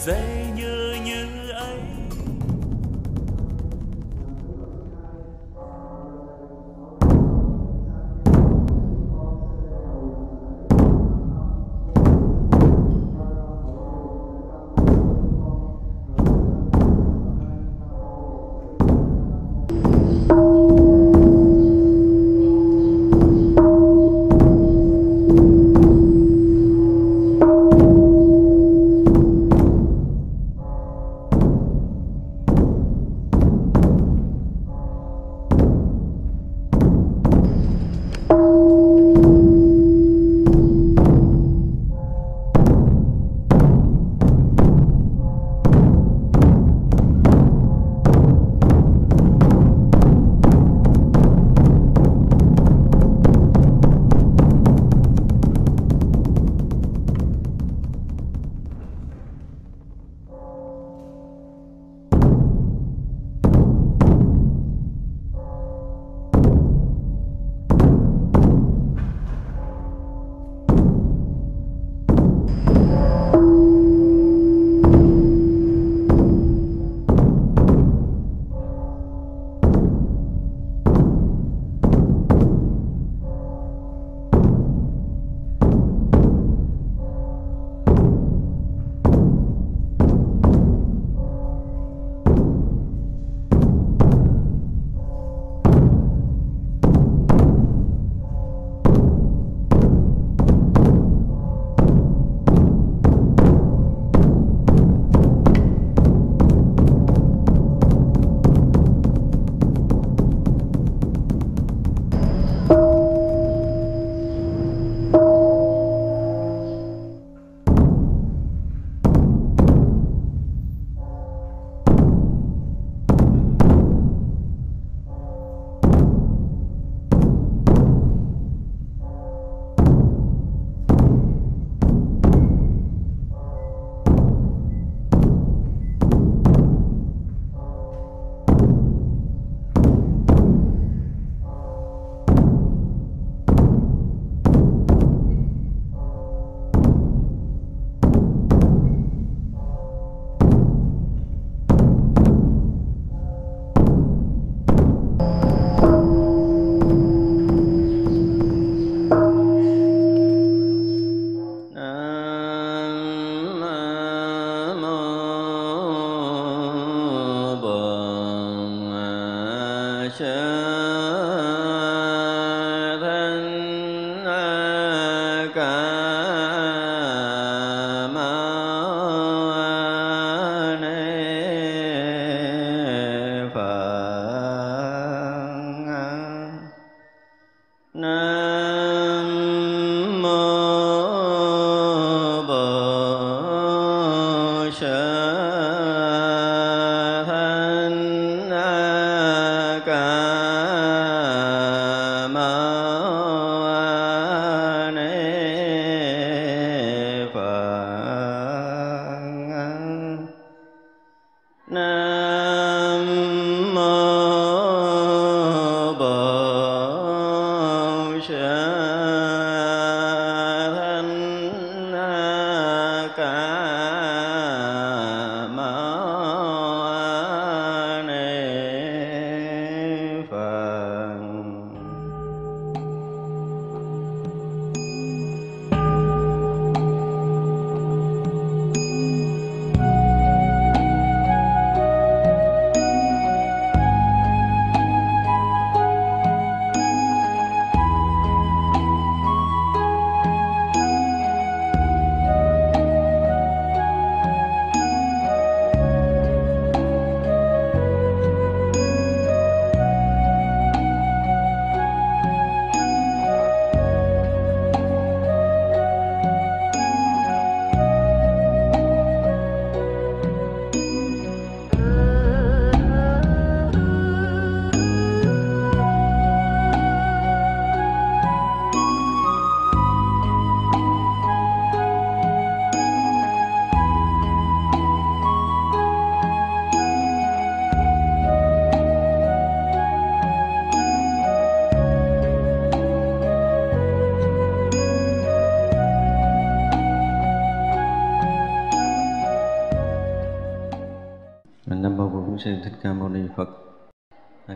dizer.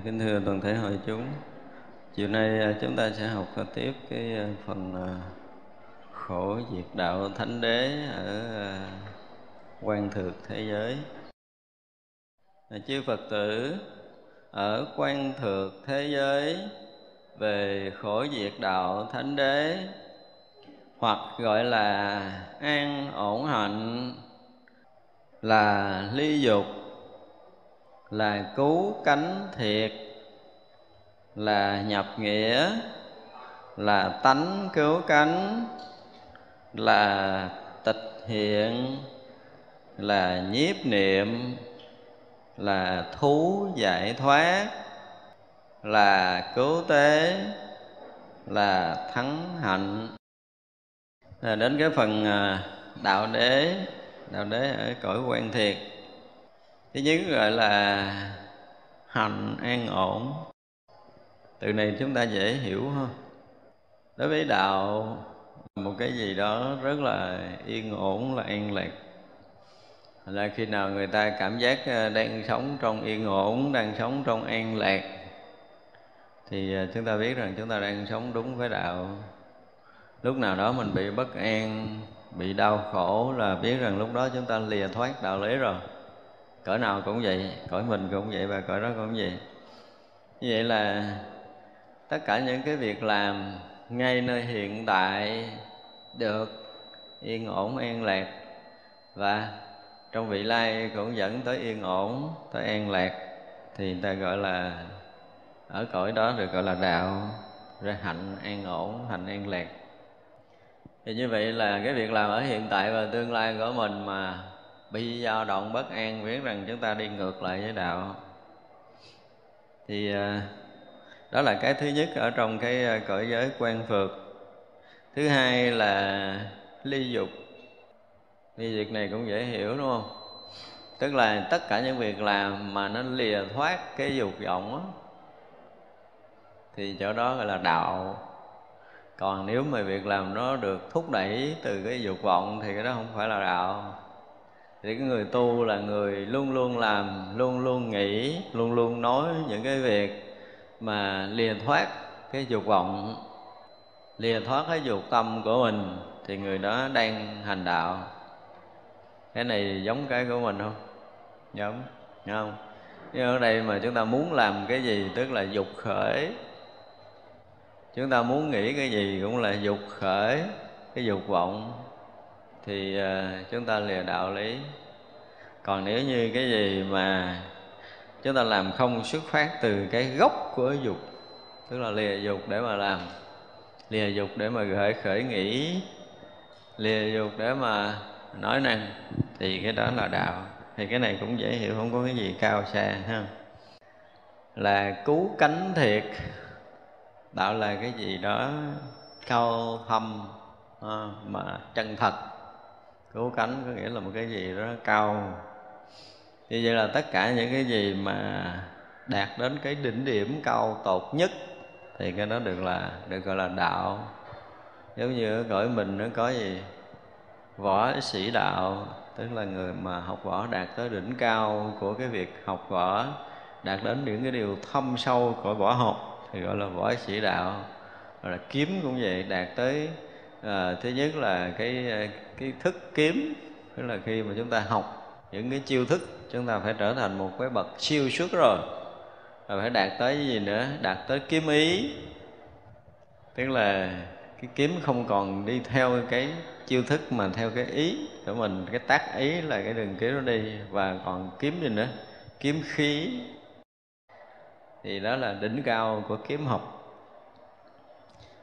Kính thưa toàn thể hội chúng. Chiều nay à, chúng ta sẽ học tiếp cái à, phần à, khổ diệt đạo thánh đế ở quan thượng thế giới. Chư phật tử, ở quan thượng thế giới, về khổ diệt đạo thánh đế, hoặc gọi là an ổn hạnh, là ly dục là cứu cánh thiệt là nhập nghĩa là tánh cứu cánh là tịch hiện là nhiếp niệm là thú giải thoát là cứu tế là thắng hạnh. À, đến cái phần à, đạo đế đạo đế ở cõi quan thiệt thứ nhất gọi là hành an ổn. Từ này chúng ta dễ hiểu hơn đối với đạo, một cái gì đó rất là yên ổn, là an lạc. Là khi nào người ta cảm giác ờ, đang sống trong yên ổn, đang sống trong an lạc, thì ờ, chúng ta biết rằng chúng ta đang sống đúng với đạo. Lúc nào đó mình bị bất an, bị đau khổ là biết rằng lúc đó chúng ta lìa thoát đạo lý rồi cõi nào cũng vậy cõi mình cũng vậy và cõi đó cũng vậy. Như vậy là tất cả những cái việc làm ngay nơi hiện tại được yên ổn, an lạc. Và trong vị lai cũng dẫn tới yên ổn, tới an lạc thì người ta gọi là, ở cõi đó được gọi là đạo ra hạnh an ổn, hạnh an lạc. Thì như vậy là cái việc làm ở hiện tại và tương lai của mình mà bị dao động bất an biết rằng chúng ta đi ngược lại với đạo. Thì à, đó là cái thứ nhất ở trong cái à, cõi giới quan phược thứ hai là ly dục. Ly việc này cũng dễ hiểu, đúng không? Tức là tất cả những việc làm mà nó lìa thoát cái dục vọng á, thì chỗ đó gọi là đạo. Còn nếu mà việc làm nó được thúc đẩy từ cái dục vọng thì cái đó không phải là đạo thì cái người tu là người luôn luôn làm, luôn luôn nghĩ, luôn luôn nói những cái việc mà lìa thoát cái dục vọng, lìa thoát cái dục tâm của mình thì người đó đang hành đạo. Cái này giống cái của mình không? Giống không? Nhưng ở đây mà chúng ta muốn làm cái gì tức là dục khởi. Chúng ta muốn nghĩ cái gì cũng là dục khởi, cái dục vọng thì à, chúng ta lìa đạo lý. Còn nếu như cái gì mà chúng ta làm không xuất phát từ cái gốc của dục, tức là lìa dục để mà làm, lìa dục để mà gợi khởi nghĩ, lìa dục để mà nói năng, thì cái đó là đạo. Thì cái này cũng dễ hiểu, không có cái gì cao xa, ha. Là cứu cánh thiệt, đạo là cái gì đó cao thâm à, mà chân thật cứu cánh có nghĩa là một cái gì đó cao. Như vậy là tất cả những cái gì mà đạt đến cái đỉnh điểm cao tột nhất thì cái đó được là, được gọi là đạo. Giống như ở cõi mình nó có gì? Võ sĩ đạo, tức là người mà học võ đạt tới đỉnh cao của cái việc học võ, đạt đến những cái điều thâm sâu của võ học thì gọi là võ sĩ đạo. Rồi là kiếm cũng vậy, đạt tới à, thứ nhất là cái ờ, cái thức kiếm tức là khi mà chúng ta học những cái chiêu thức chúng ta phải trở thành một cái bậc siêu xuất rồi. Và phải đạt tới cái gì nữa? Đạt tới kiếm ý. Tức là cái kiếm không còn đi theo cái chiêu thức mà theo cái ý của mình. Cái tác ý là cái đường kiếm nó đi. Và còn kiếm gì nữa? Kiếm khí. Thì đó là đỉnh cao của kiếm học.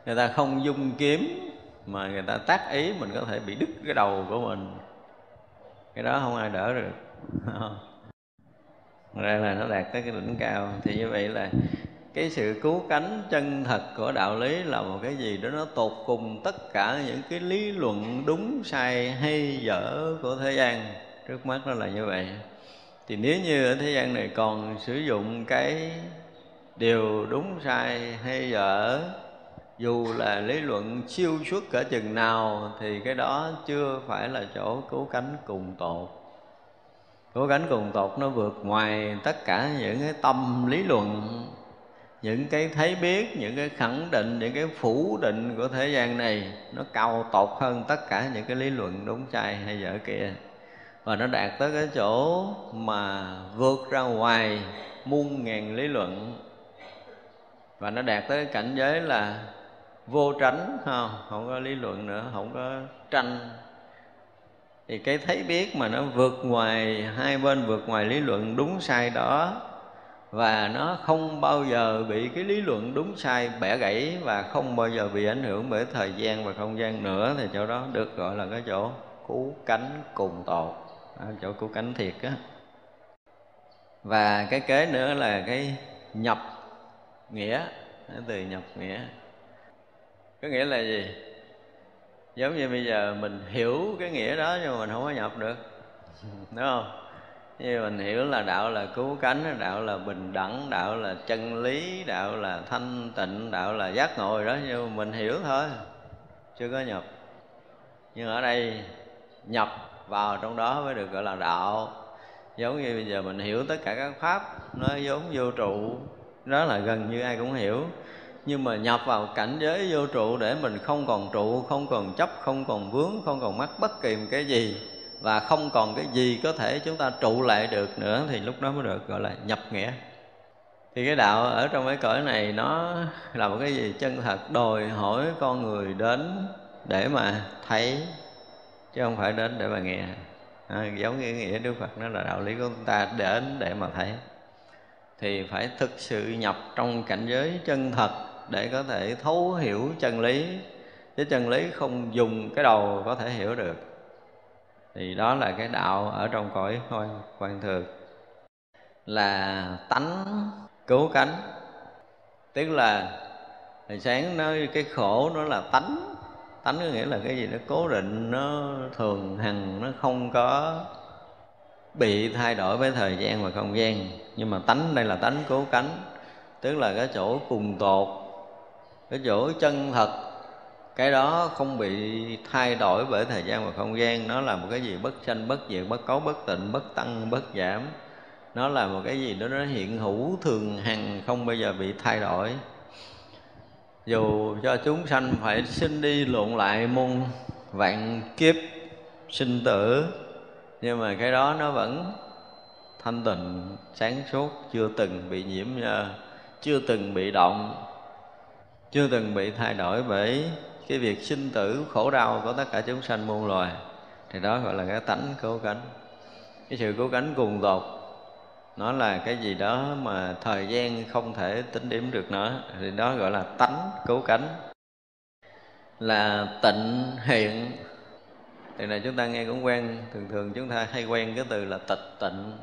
Người ta không dung kiếm mà người ta tác ý mình có thể bị đứt cái đầu của mình. Cái đó không ai đỡ được. Ra là nó đạt tới cái đỉnh cao. Thì như vậy là cái sự cứu cánh chân thật của đạo lý là một cái gì đó nó tột cùng tất cả những cái lý luận đúng, sai, hay, dở của thế gian. Trước mắt nó là như vậy. Thì nếu như ở thế gian này còn sử dụng cái điều đúng, sai, hay, dở dù là lý luận siêu xuất cỡ chừng nào, thì cái đó chưa phải là chỗ cứu cánh cùng tột. Cứu cánh cùng tột nó vượt ngoài tất cả những cái tâm lý luận, những cái thấy biết, những cái khẳng định, những cái phủ định của thế gian này. Nó cao tột hơn tất cả những cái lý luận đúng sai hay dở kia. Và nó đạt tới cái chỗ mà vượt ra ngoài muôn ngàn lý luận. Và nó đạt tới cái cảnh giới là vô tránh không không có lý luận nữa không có tranh. Thì cái thấy biết mà nó vượt ngoài hai bên vượt ngoài lý luận đúng sai đó và nó không bao giờ bị cái lý luận đúng sai bẻ gãy và không bao giờ bị ảnh hưởng bởi thời gian và không gian nữa thì chỗ đó được gọi là cái chỗ cứu cánh cùng tột à, chỗ cứu cánh thiệt á. Và cái kế nữa là cái nhập nghĩa từ nhập nghĩa có nghĩa là gì? Giống như bây giờ mình hiểu cái nghĩa đó nhưng mà mình không có nhập được. Đúng không? Như mình hiểu là đạo là cứu cánh, đạo là bình đẳng, đạo là chân lý, đạo là thanh tịnh, đạo là giác ngộ đó, nhưng mà mình hiểu thôi. Chưa có nhập. Nhưng ở đây, nhập vào trong đó mới được gọi là đạo. Giống như bây giờ mình hiểu tất cả các pháp, nó giống vô trụ. Đó là gần như ai cũng hiểu nhưng mà nhập vào cảnh giới vô trụ để mình không còn trụ không còn chấp không còn vướng không còn mắc bất kỳ một cái gì. Và không còn cái gì có thể chúng ta trụ lại được nữa thì lúc đó mới được gọi là nhập nghĩa. Thì cái đạo ở trong cái cõi này nó là một cái gì? Chân thật đòi hỏi con người đến để mà thấy chứ không phải đến để mà nghe. À, giống như nghĩa đức phật nó là đạo lý của chúng ta đến để mà thấy. Thì phải thực sự nhập trong cảnh giới chân thật để có thể thấu hiểu chân lý. Chứ chân lý không dùng cái đầu có thể hiểu được. Thì đó là cái đạo ở trong cõi hoan quan thường là tánh, cứu cánh. Tức là hồi sáng nói cái khổ nó là tánh. Tánh có nghĩa là cái gì nó cố định, nó thường hằng, nó không có bị thay đổi với thời gian và không gian. Nhưng mà tánh, đây là tánh cố cánh. Tức là cái chỗ cùng tột cái chỗ chân thật, cái đó không bị thay đổi bởi thời gian và không gian. Nó là một cái gì bất sanh, bất diệt, bất cấu, bất tịnh, bất tăng, bất giảm. Nó là một cái gì đó nó hiện hữu thường hằng, không bao giờ bị thay đổi. Dù cho chúng sanh phải sinh đi lộn lại muôn vạn kiếp sinh tử, nhưng mà cái đó nó vẫn thanh tịnh, sáng suốt, chưa từng bị nhiễm nhơ chưa từng bị động chưa từng bị thay đổi bởi cái việc sinh tử khổ đau của tất cả chúng sanh muôn loài. Thì đó gọi là cái tánh cứu cánh cái sự cứu cánh cùng tột, nó là cái gì đó mà thời gian không thể tính điểm được nữa. Thì đó gọi là tánh cứu cánh là tịnh hiện. Từ này chúng ta nghe cũng quen, thường thường chúng ta hay quen cái từ là tịch tịnh.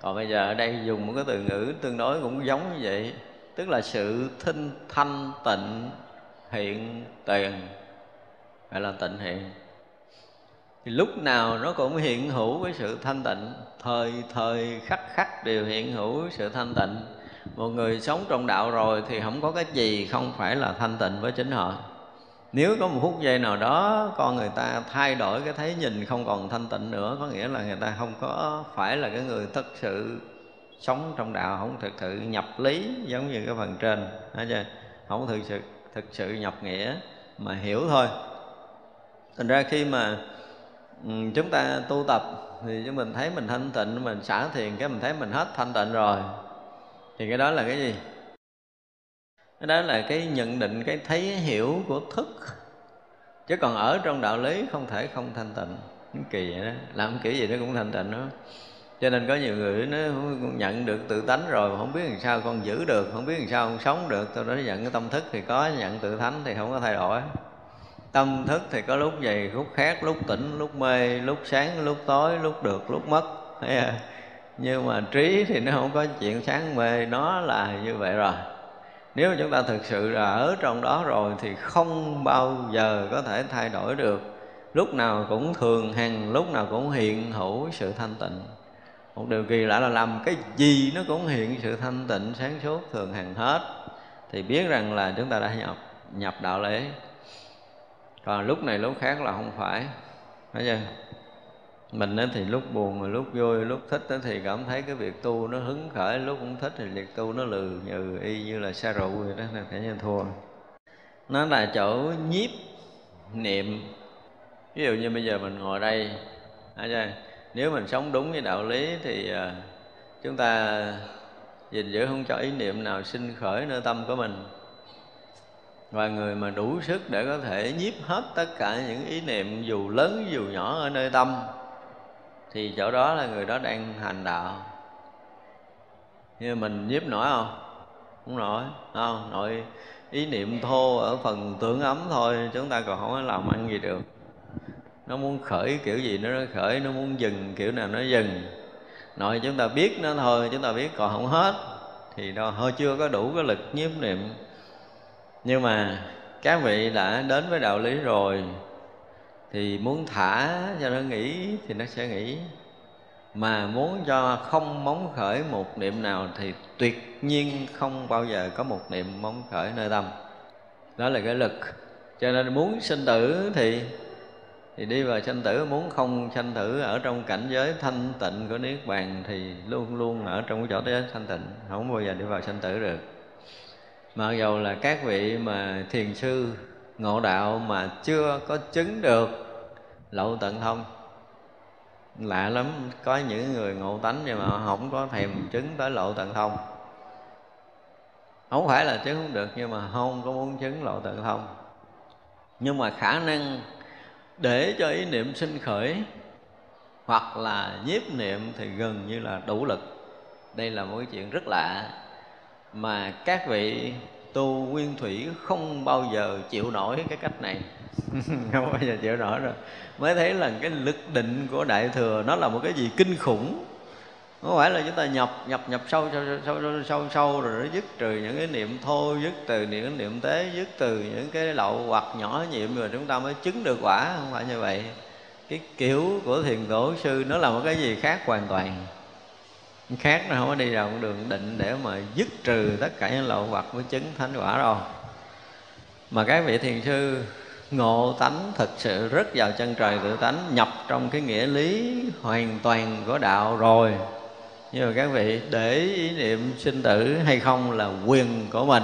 Còn bây giờ ở đây dùng một cái từ ngữ tương đối cũng giống như vậy tức là sự thinh thanh tịnh hiện tiền. Gọi là tịnh hiện. Thì lúc nào nó cũng hiện hữu với sự thanh tịnh. Thời thời, khắc khắc đều hiện hữu sự thanh tịnh. Một người sống trong đạo rồi thì không có cái gì không phải là thanh tịnh với chính họ. Nếu có một phút giây nào đó con người ta thay đổi cái thấy nhìn không còn thanh tịnh nữa, có nghĩa là người ta không có phải là cái người thật sự sống trong đạo, không thực sự nhập lý giống như cái phần trên. Thấy chưa không thực sự thực sự nhập nghĩa, mà hiểu thôi. Thành ra khi mà ừ, chúng ta tu tập thì chúng mình thấy mình thanh tịnh, mình xả thiền cái mình thấy mình hết thanh tịnh rồi. Thì cái đó là cái gì? Cái đó là cái nhận định, cái thấy hiểu của thức. Chứ còn ở trong đạo lý không thể không thanh tịnh. Kỳ vậy đó. Làm kiểu gì nó cũng thanh tịnh đó cho nên có nhiều người nó nhận được tự tánh rồi, mà không biết làm sao con giữ được, không biết làm sao con sống được. Tôi nói, nhận cái tâm thức thì có, nhận tự thánh thì không có thay đổi. Tâm thức thì có lúc dày lúc khác lúc tỉnh, lúc mê, lúc sáng, lúc tối, lúc được, lúc mất nhưng mà trí thì nó không có chuyện sáng mê, nó là như vậy rồi. Nếu chúng ta thực sự là ở trong đó rồi thì không bao giờ có thể thay đổi được. Lúc nào cũng thường hằng, lúc nào cũng hiện hữu sự thanh tịnh một điều kỳ lạ là làm cái gì nó cũng hiện sự thanh tịnh, sáng suốt, thường hàng hết. Thì biết rằng là chúng ta đã nhập nhập đạo lễ. Còn lúc này lúc khác là không phải. Thấy chưa? Mình thì lúc buồn rồi, lúc vui, lúc thích thì cảm thấy cái việc tu nó hứng khởi. Lúc cũng thích thì việc tu nó lừ nhừ y như là xa rượu vậy đó, là thể như thua. Nó là chỗ nhiếp niệm. Ví dụ như bây giờ mình ngồi đây, thấy chưa? Nếu mình sống đúng với đạo lý thì à, chúng ta gìn giữ không cho ý niệm nào sinh khởi nơi tâm của mình. Và người mà đủ sức để có thể nhiếp hết tất cả những ý niệm dù lớn dù nhỏ ở nơi tâm, thì chỗ đó là người đó đang hành đạo. Như mình nhiếp nổi không? Không nổi không? Nội ý niệm thô ở phần tưởng ấm thôi, chúng ta còn không có làm ăn gì được nó muốn khởi kiểu gì nó khởi, nó muốn dừng kiểu nào nó dừng. Nội chúng ta biết nó thôi, chúng ta biết còn không hết. Thì nó hơi chưa có đủ cái lực nhiếp niệm. Nhưng mà các vị đã đến với đạo lý rồi, thì muốn thả cho nó nghỉ thì nó sẽ nghỉ. Mà muốn cho không móng khởi một niệm nào thì tuyệt nhiên không bao giờ có một niệm móng khởi nơi tâm. Đó là cái lực. Cho nên muốn sinh tử thì thì đi vào sanh tử, muốn không sanh tử ở trong cảnh giới thanh tịnh của niết bàn thì luôn luôn ở trong cái chỗ đó thanh tịnh, không bao giờ đi vào sanh tử được. Mặc dầu là các vị mà thiền sư, ngộ đạo mà chưa có chứng được lậu tận thông, lạ lắm, có những người ngộ tánh nhưng mà không có thèm chứng tới lộ tận thông. Không phải là chứng không được nhưng mà không có muốn chứng lộ tận thông. Nhưng mà khả năng để cho ý niệm sinh khởi hoặc là nhiếp niệm thì gần như là đủ lực. Đây là một cái chuyện rất lạ mà các vị tu nguyên thủy không bao giờ chịu nổi cái cách này. Không bao giờ chịu nổi rồi. Mới thấy là cái lực định của đại thừa nó là một cái gì kinh khủng không phải là chúng ta nhập nhập nhập sâu sâu sâu sâu, sâu, sâu rồi nó dứt trừ những cái niệm thô dứt từ những cái niệm tế dứt từ những cái lậu hoặc nhỏ nhiệm rồi chúng ta mới chứng được quả không phải như vậy. Cái kiểu của thiền tổ sư nó là một cái gì khác hoàn toàn. Khác nó không có đi vào con đường định để mà dứt trừ tất cả những lậu hoặc với chứng thánh quả đâu. Mà các vị thiền sư ngộ tánh thực sự rất vào chân trời tự tánh nhập trong cái nghĩa lý hoàn toàn của đạo rồi nhưng mà các vị để ý niệm sinh tử hay không là quyền của mình.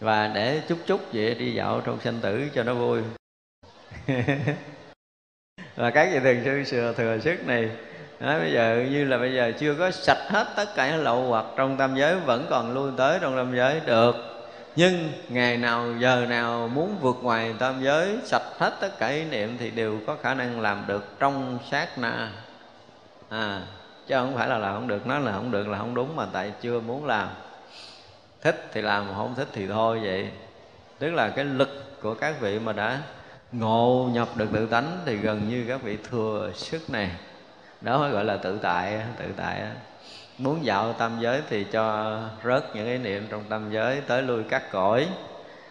Và để chút chút vậy đi dạo trong sinh tử cho nó vui. Và các vị thường sư thừa, thừa sức này Nói bây giờ như là bây giờ chưa có sạch hết tất cả những lậu hoặc trong tam giới vẫn còn lui tới trong tam giới được. Nhưng ngày nào giờ nào muốn vượt ngoài tam giới sạch hết tất cả ý niệm thì đều có khả năng làm được trong sát na. À chứ không phải là làm không được. Nói là không được là không đúng mà tại chưa muốn làm. Thích thì làm, không thích thì thôi vậy. Tức là cái lực của các vị mà đã ngộ nhập được tự tánh thì gần như các vị thừa sức này. Đó mới gọi là tự tại tự tại muốn dạo tam giới thì cho rớt những ý niệm trong tam giới tới lui cắt cõi.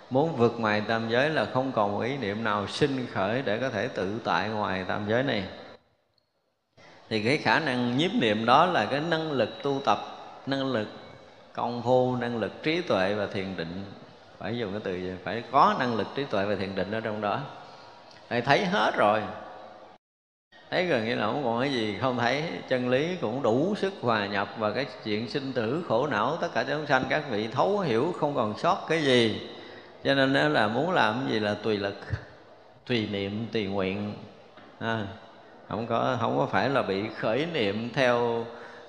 Muốn vượt ngoài tam giới là không còn một ý niệm nào sinh khởi để có thể tự tại ngoài tam giới này thì cái khả năng nhiếp niệm đó là cái năng lực tu tập năng lực công phu năng lực trí tuệ và thiền định. Phải dùng cái từ gì? phải có năng lực trí tuệ và thiền định ở trong đó. Thầy thấy hết rồi. Thấy gần như là không còn cái gì không thấy. Chân lý cũng đủ sức hòa nhập vào cái chuyện sinh tử khổ não tất cả chúng sanh các vị thấu hiểu không còn sót cái gì. Cho nên đó là muốn làm cái gì là tùy lực tùy niệm tùy nguyện. À, không có không có phải là bị khởi niệm theo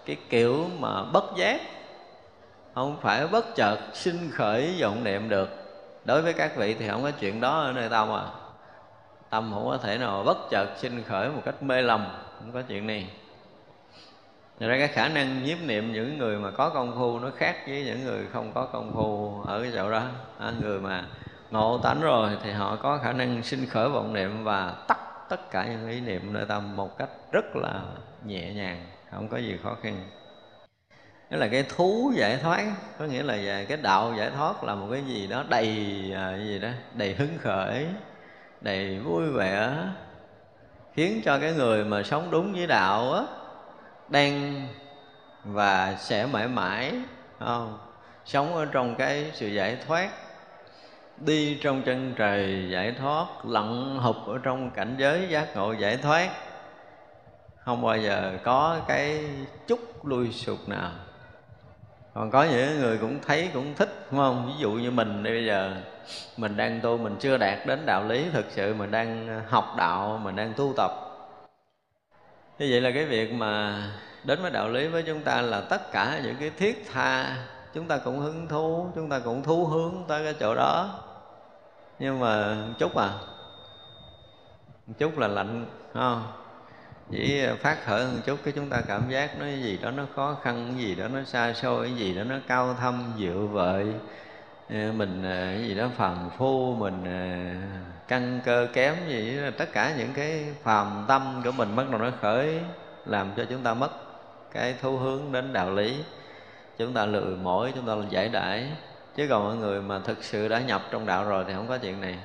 cái kiểu mà bất giác. Không phải bất chợt sinh khởi vọng niệm được. Đối với các vị thì không có chuyện đó ở nơi tâm à. Tâm không có thể nào bất chợt sinh khởi một cách mê lầm. Không có chuyện này. Thật ra cái khả năng nhiếp niệm những người mà có công phu nó khác với những người không có công phu ở cái chỗ đó. À, Người mà ngộ tánh rồi thì họ có khả năng sinh khởi vọng niệm và tắt tất cả những ý niệm nội tâm một cách rất là nhẹ nhàng, Không có gì khó khăn. Đó là cái thú giải thoát, Có nghĩa là về cái đạo giải thoát là một cái gì đó đầy à, cái gì đó, đầy hứng khởi, đầy vui vẻ, khiến cho cái người mà sống đúng với đạo á, đang và sẽ mãi mãi không? Sống ở trong cái sự giải thoát đi trong chân trời giải thoát, lặn hụp ở trong cảnh giới giác ngộ giải thoát. Không bao giờ có cái chút lui sụp nào. Còn có những người cũng thấy, cũng thích, đúng không? Ví dụ như mình đây bây giờ, mình đang tu, mình chưa đạt đến đạo lý thực sự, mình đang học đạo, mình đang tu tập. Như vậy là cái việc mà đến với đạo lý với chúng ta là tất cả những cái thiết tha, chúng ta cũng hứng thú, chúng ta cũng thú hướng tới cái chỗ đó nhưng mà chút à. Chút là lạnh không? Chỉ phát khởi một chút cái chúng ta cảm giác nó gì đó nó khó khăn cái gì đó nó xa xôi cái gì đó nó cao thâm dự vợi. Ờ, mình ờ, cái gì đó phàm phu mình ờ, căn cơ kém gì đó, tất cả những cái phàm tâm của mình bắt đầu nó khởi làm cho chúng ta mất cái thu hướng đến đạo lý. Chúng ta lười mỏi chúng ta giải đãi chứ còn mọi người mà thực sự đã nhập trong đạo rồi thì không có chuyện này.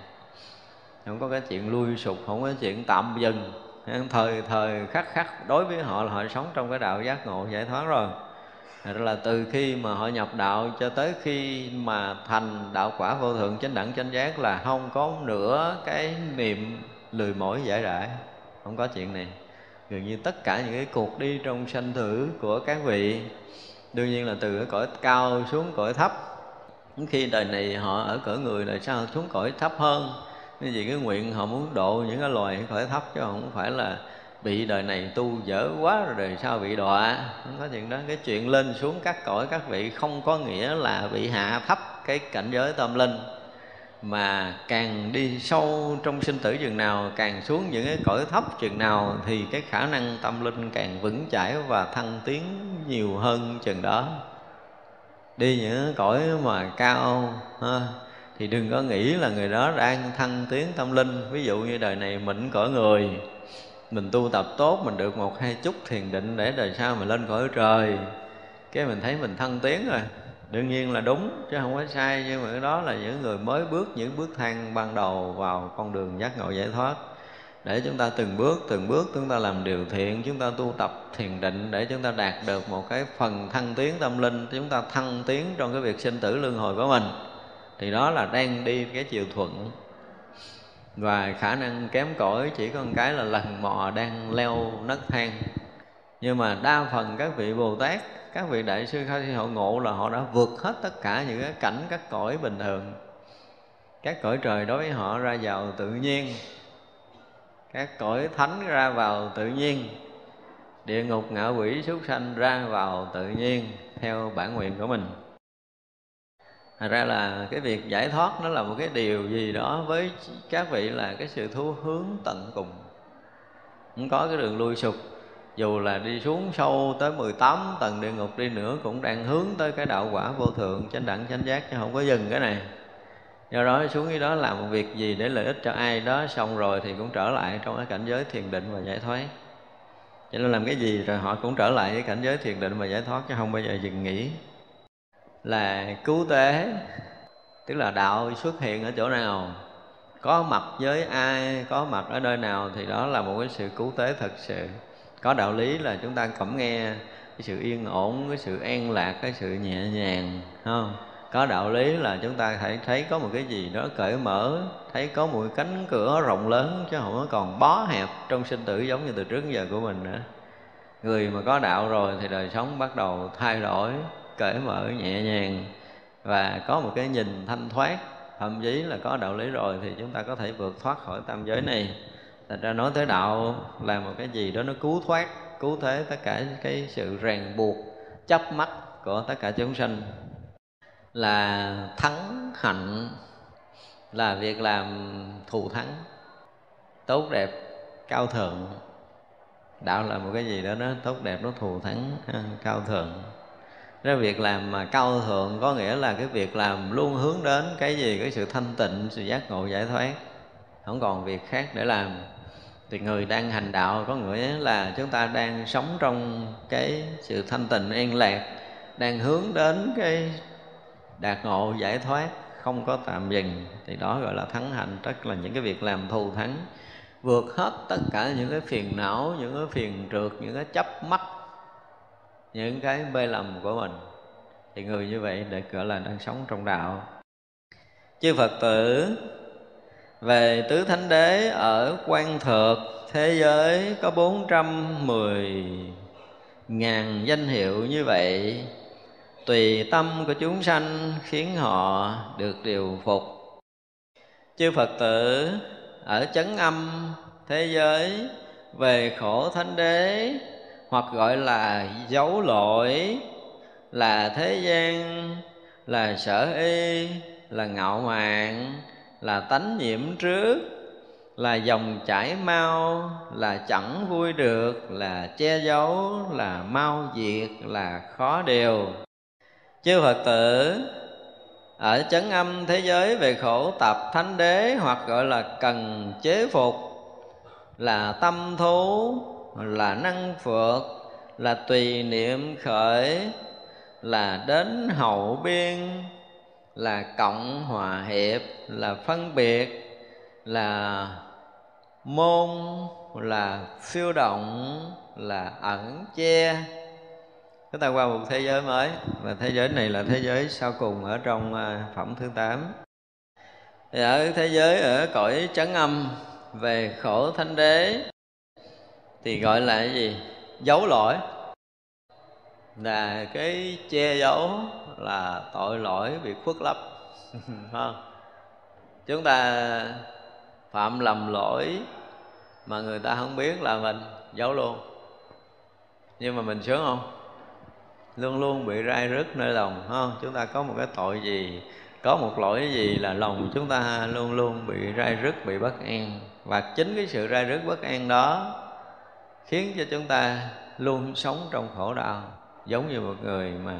Không có cái chuyện lui sụp, không có chuyện tạm dừng. Thời thời khắc khắc, đối với họ là họ sống trong cái đạo giác ngộ giải thoát rồi. Thật là từ khi mà họ nhập đạo cho tới khi mà thành đạo quả vô thượng chánh đẳng chánh giác là không có nửa cái niệm lười mỏi giải rãi. Không có chuyện này. Gần như tất cả những cái cuộc đi trong sanh tử của các vị, đương nhiên là từ cái cõi cao xuống cõi thấp khi đời này họ ở cỡ người là sao? Xuống cõi thấp hơn. Nên vì cái nguyện họ muốn độ những cái loài cõi thấp chứ không phải là bị đời này tu dở quá rồi đời sau bị đọa. Không có chuyện đó. Cái chuyện lên xuống các cõi, các vị không có nghĩa là bị hạ thấp cái cảnh giới tâm linh. Mà càng đi sâu trong sinh tử chừng nào, càng xuống những cái cõi thấp chừng nào thì cái khả năng tâm linh càng vững chãi và thăng tiến nhiều hơn chừng đó đi những cõi mà cao ha, thì đừng có nghĩ là người đó đang thăng tiến tâm linh. Ví dụ như đời này mình cõi người mình tu tập tốt mình được một hai chút thiền định để đời sau mình lên cõi trời cái mình thấy mình thăng tiến rồi. Đương nhiên là đúng chứ không có sai nhưng mà cái đó là những người mới bước những bước thang ban đầu vào con đường giác ngộ giải thoát để chúng ta từng bước từng bước chúng ta làm điều thiện, chúng ta tu tập thiền định để chúng ta đạt được một cái phần thăng tiến tâm linh, chúng ta thăng tiến trong cái việc sinh tử luân hồi của mình. Thì đó là đang đi cái chiều thuận. Và khả năng kém cỏi chỉ có một cái là lần mò đang leo nấc thang. Nhưng mà đa phần các vị bồ tát, các vị đại sư khai hậu ngộ là họ đã vượt hết tất cả những cái cảnh các cõi bình thường. Các cõi trời đối với họ ra vào tự nhiên các cõi thánh ra vào tự nhiên. Địa ngục ngạ quỷ súc sanh ra vào tự nhiên, theo bản nguyện của mình. Thật ra là cái việc giải thoát nó là một cái điều gì đó với các vị là cái sự thu hướng tận cùng. Không có cái đường lui sụp. Dù là đi xuống sâu tới 18 tầng địa ngục đi nữa Cũng đang hướng tới cái đạo quả vô thượng, chánh đẳng, chánh giác Chứ không có dừng cái này. Do đó, xuống cái đó làm một việc gì để lợi ích cho ai đó, Xong rồi thì cũng trở lại trong cái cảnh giới thiền định và giải thoát. Cho nên làm cái gì rồi họ cũng trở lại với cảnh giới thiền định và giải thoát, chứ không bao giờ dừng nghỉ. Là cứu tế, tức là đạo xuất hiện ở chỗ nào, có mặt với ai, có mặt ở nơi nào, thì đó là một cái sự cứu tế thật sự. Có đạo lý là chúng ta cảm nghe cái sự yên ổn, cái sự an lạc, cái sự nhẹ nhàng không? Có đạo lý là chúng ta phải thấy có một cái gì đó cởi mở, thấy có một cánh cửa rộng lớn chứ không có còn bó hẹp trong sinh tử giống như từ trước giờ của mình nữa. Người mà có đạo rồi thì đời sống bắt đầu thay đổi, cởi mở, nhẹ nhàng. Và có một cái nhìn thanh thoát, thậm chí là có đạo lý rồi thì chúng ta có thể vượt thoát khỏi tam giới này. Thành ra nói tới đạo là một cái gì đó nó cứu thoát, cứu thế tất cả cái sự ràng buộc, chấp mắt của tất cả chúng sanh là thắng hạnh, là việc làm thù thắng, tốt đẹp, cao thượng. Đạo là một cái gì đó nó tốt đẹp, nó thù thắng cao thượng. Cái việc làm mà cao thượng có nghĩa là cái việc làm luôn hướng đến cái gì? Cái sự thanh tịnh, sự giác ngộ, giải thoát. Không còn việc khác để làm. Thì người đang hành đạo có nghĩa là chúng ta đang sống trong cái sự thanh tịnh an lạc, đang hướng đến cái đạt ngộ giải thoát, không có tạm dừng. Thì đó gọi là thắng hạnh tức là những cái việc làm thù thắng. Vượt hết tất cả những cái phiền não, những cái phiền trượt, những cái chấp mắt, những cái mê lầm của mình. Thì người như vậy để gọi là đang sống trong đạo. Chư phật tử, về tứ thánh đế ở quan thượng thế giới có bốn trăm mười ngàn danh hiệu như vậy tùy tâm của chúng sanh khiến họ được điều phục. Chư phật tử, ở chấn âm thế giới, về khổ thánh đế, hoặc gọi là dấu lỗi, là thế gian, là sở y, là ngạo mạn, là tánh nhiễm trước, là dòng chảy mau, là chẳng vui được, là che giấu, là mau diệt, là khó điều chư phật tử, ở chấn âm thế giới về khổ tập thánh đế hoặc gọi là cần chế phục là tâm thú, là năng phượt là tùy niệm khởi, là đến hậu biên, là cộng hòa hiệp, là phân biệt, là môn, là phiêu động, là ẩn che chúng ta qua một thế giới mới. Và thế giới này là thế giới sau cùng ở trong à, phẩm thứ 8 thì ở thế giới ở cõi chấn âm về khổ thánh đế thì gọi là cái gì? Dấu lỗi. Là cái che giấu là tội lỗi bị khuất lấp. Không? Chúng ta phạm lầm lỗi mà người ta không biết là mình giấu luôn. Nhưng mà mình sướng không? Luôn luôn bị rai rứt nơi lòng không chúng ta có một cái tội gì có một lỗi gì là lòng chúng ta luôn luôn bị rai rứt bị bất an? Và chính cái sự rai rứt bất an đó khiến cho chúng ta luôn sống trong khổ đau. Giống như một người mà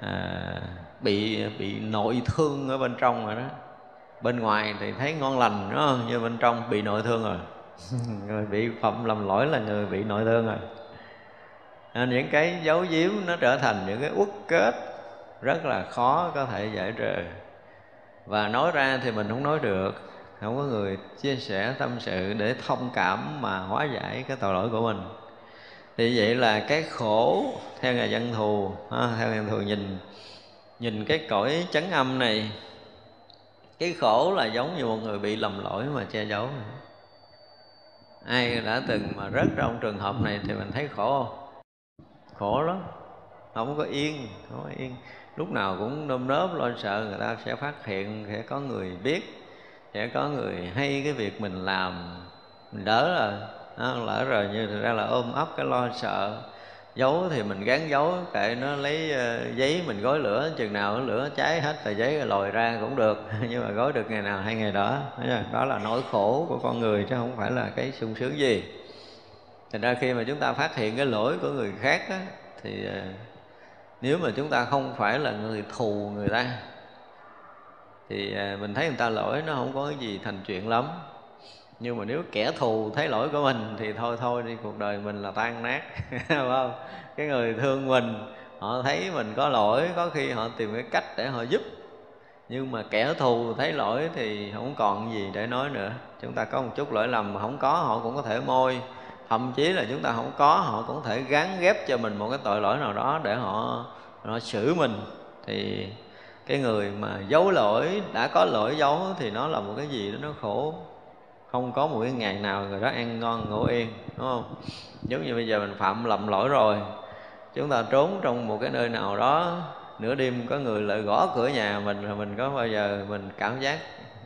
à, bị bị nội thương ở bên trong rồi đó. Bên ngoài thì thấy ngon lành không? Nhưng bên trong bị nội thương rồi. Người bị phạm lầm lỗi là người bị nội thương rồi nên những cái dấu giếm nó trở thành những cái uất kết rất là khó có thể giải trừ. Và nói ra thì mình không nói được. Không có người chia sẻ tâm sự để thông cảm mà hóa giải cái tội lỗi của mình. Thì vậy là cái khổ theo ngài dân thù ha, theo ngài dân thù nhìn nhìn cái cõi chấn âm này cái khổ là giống như một người bị lầm lỗi mà che giấu ai đã từng mà rớt trong trường hợp này thì mình thấy khổ không? Khổ lắm. Không có yên không có yên. Lúc nào cũng nơm nớp lo sợ người ta sẽ phát hiện sẽ có người biết sẽ có người hay cái việc mình làm mình đỡ rồi. Đó, lỡ rồi như thực ra là ôm ấp cái lo sợ. Giấu thì mình gắn giấu kệ nó lấy uh, giấy mình gói lửa chừng nào lửa cháy hết tờ giấy rồi lòi ra cũng được. Nhưng mà gói được ngày nào hay ngày đó đó là nỗi khổ của con người chứ không phải là cái sung sướng gì thành ra khi mà chúng ta phát hiện cái lỗi của người khác á, thì ờ, nếu mà chúng ta không phải là người thù người ta thì ờ, mình thấy người ta lỗi nó không có cái gì thành chuyện lắm. Nhưng mà nếu kẻ thù thấy lỗi của mình thì thôi thôi đi cuộc đời mình là tan nát phải không? Cái người thương mình họ thấy mình có lỗi có khi họ tìm cái cách để họ giúp. Nhưng mà kẻ thù thấy lỗi thì không còn gì để nói nữa. Chúng ta có một chút lỗi lầm mà không có họ cũng có thể môi thậm chí là chúng ta không có, họ cũng thể gắn ghép cho mình một cái tội lỗi nào đó để họ họ xử mình. Thì cái người mà giấu lỗi, đã có lỗi giấu thì nó là một cái gì đó nó khổ. Không có một cái ngày nào người đó ăn ngon, ngủ yên, đúng không? Giống như bây giờ mình phạm lầm lỗi rồi, chúng ta trốn trong một cái nơi nào đó, nửa đêm có người lại gõ cửa nhà mình rồi mình có bao giờ mình cảm giác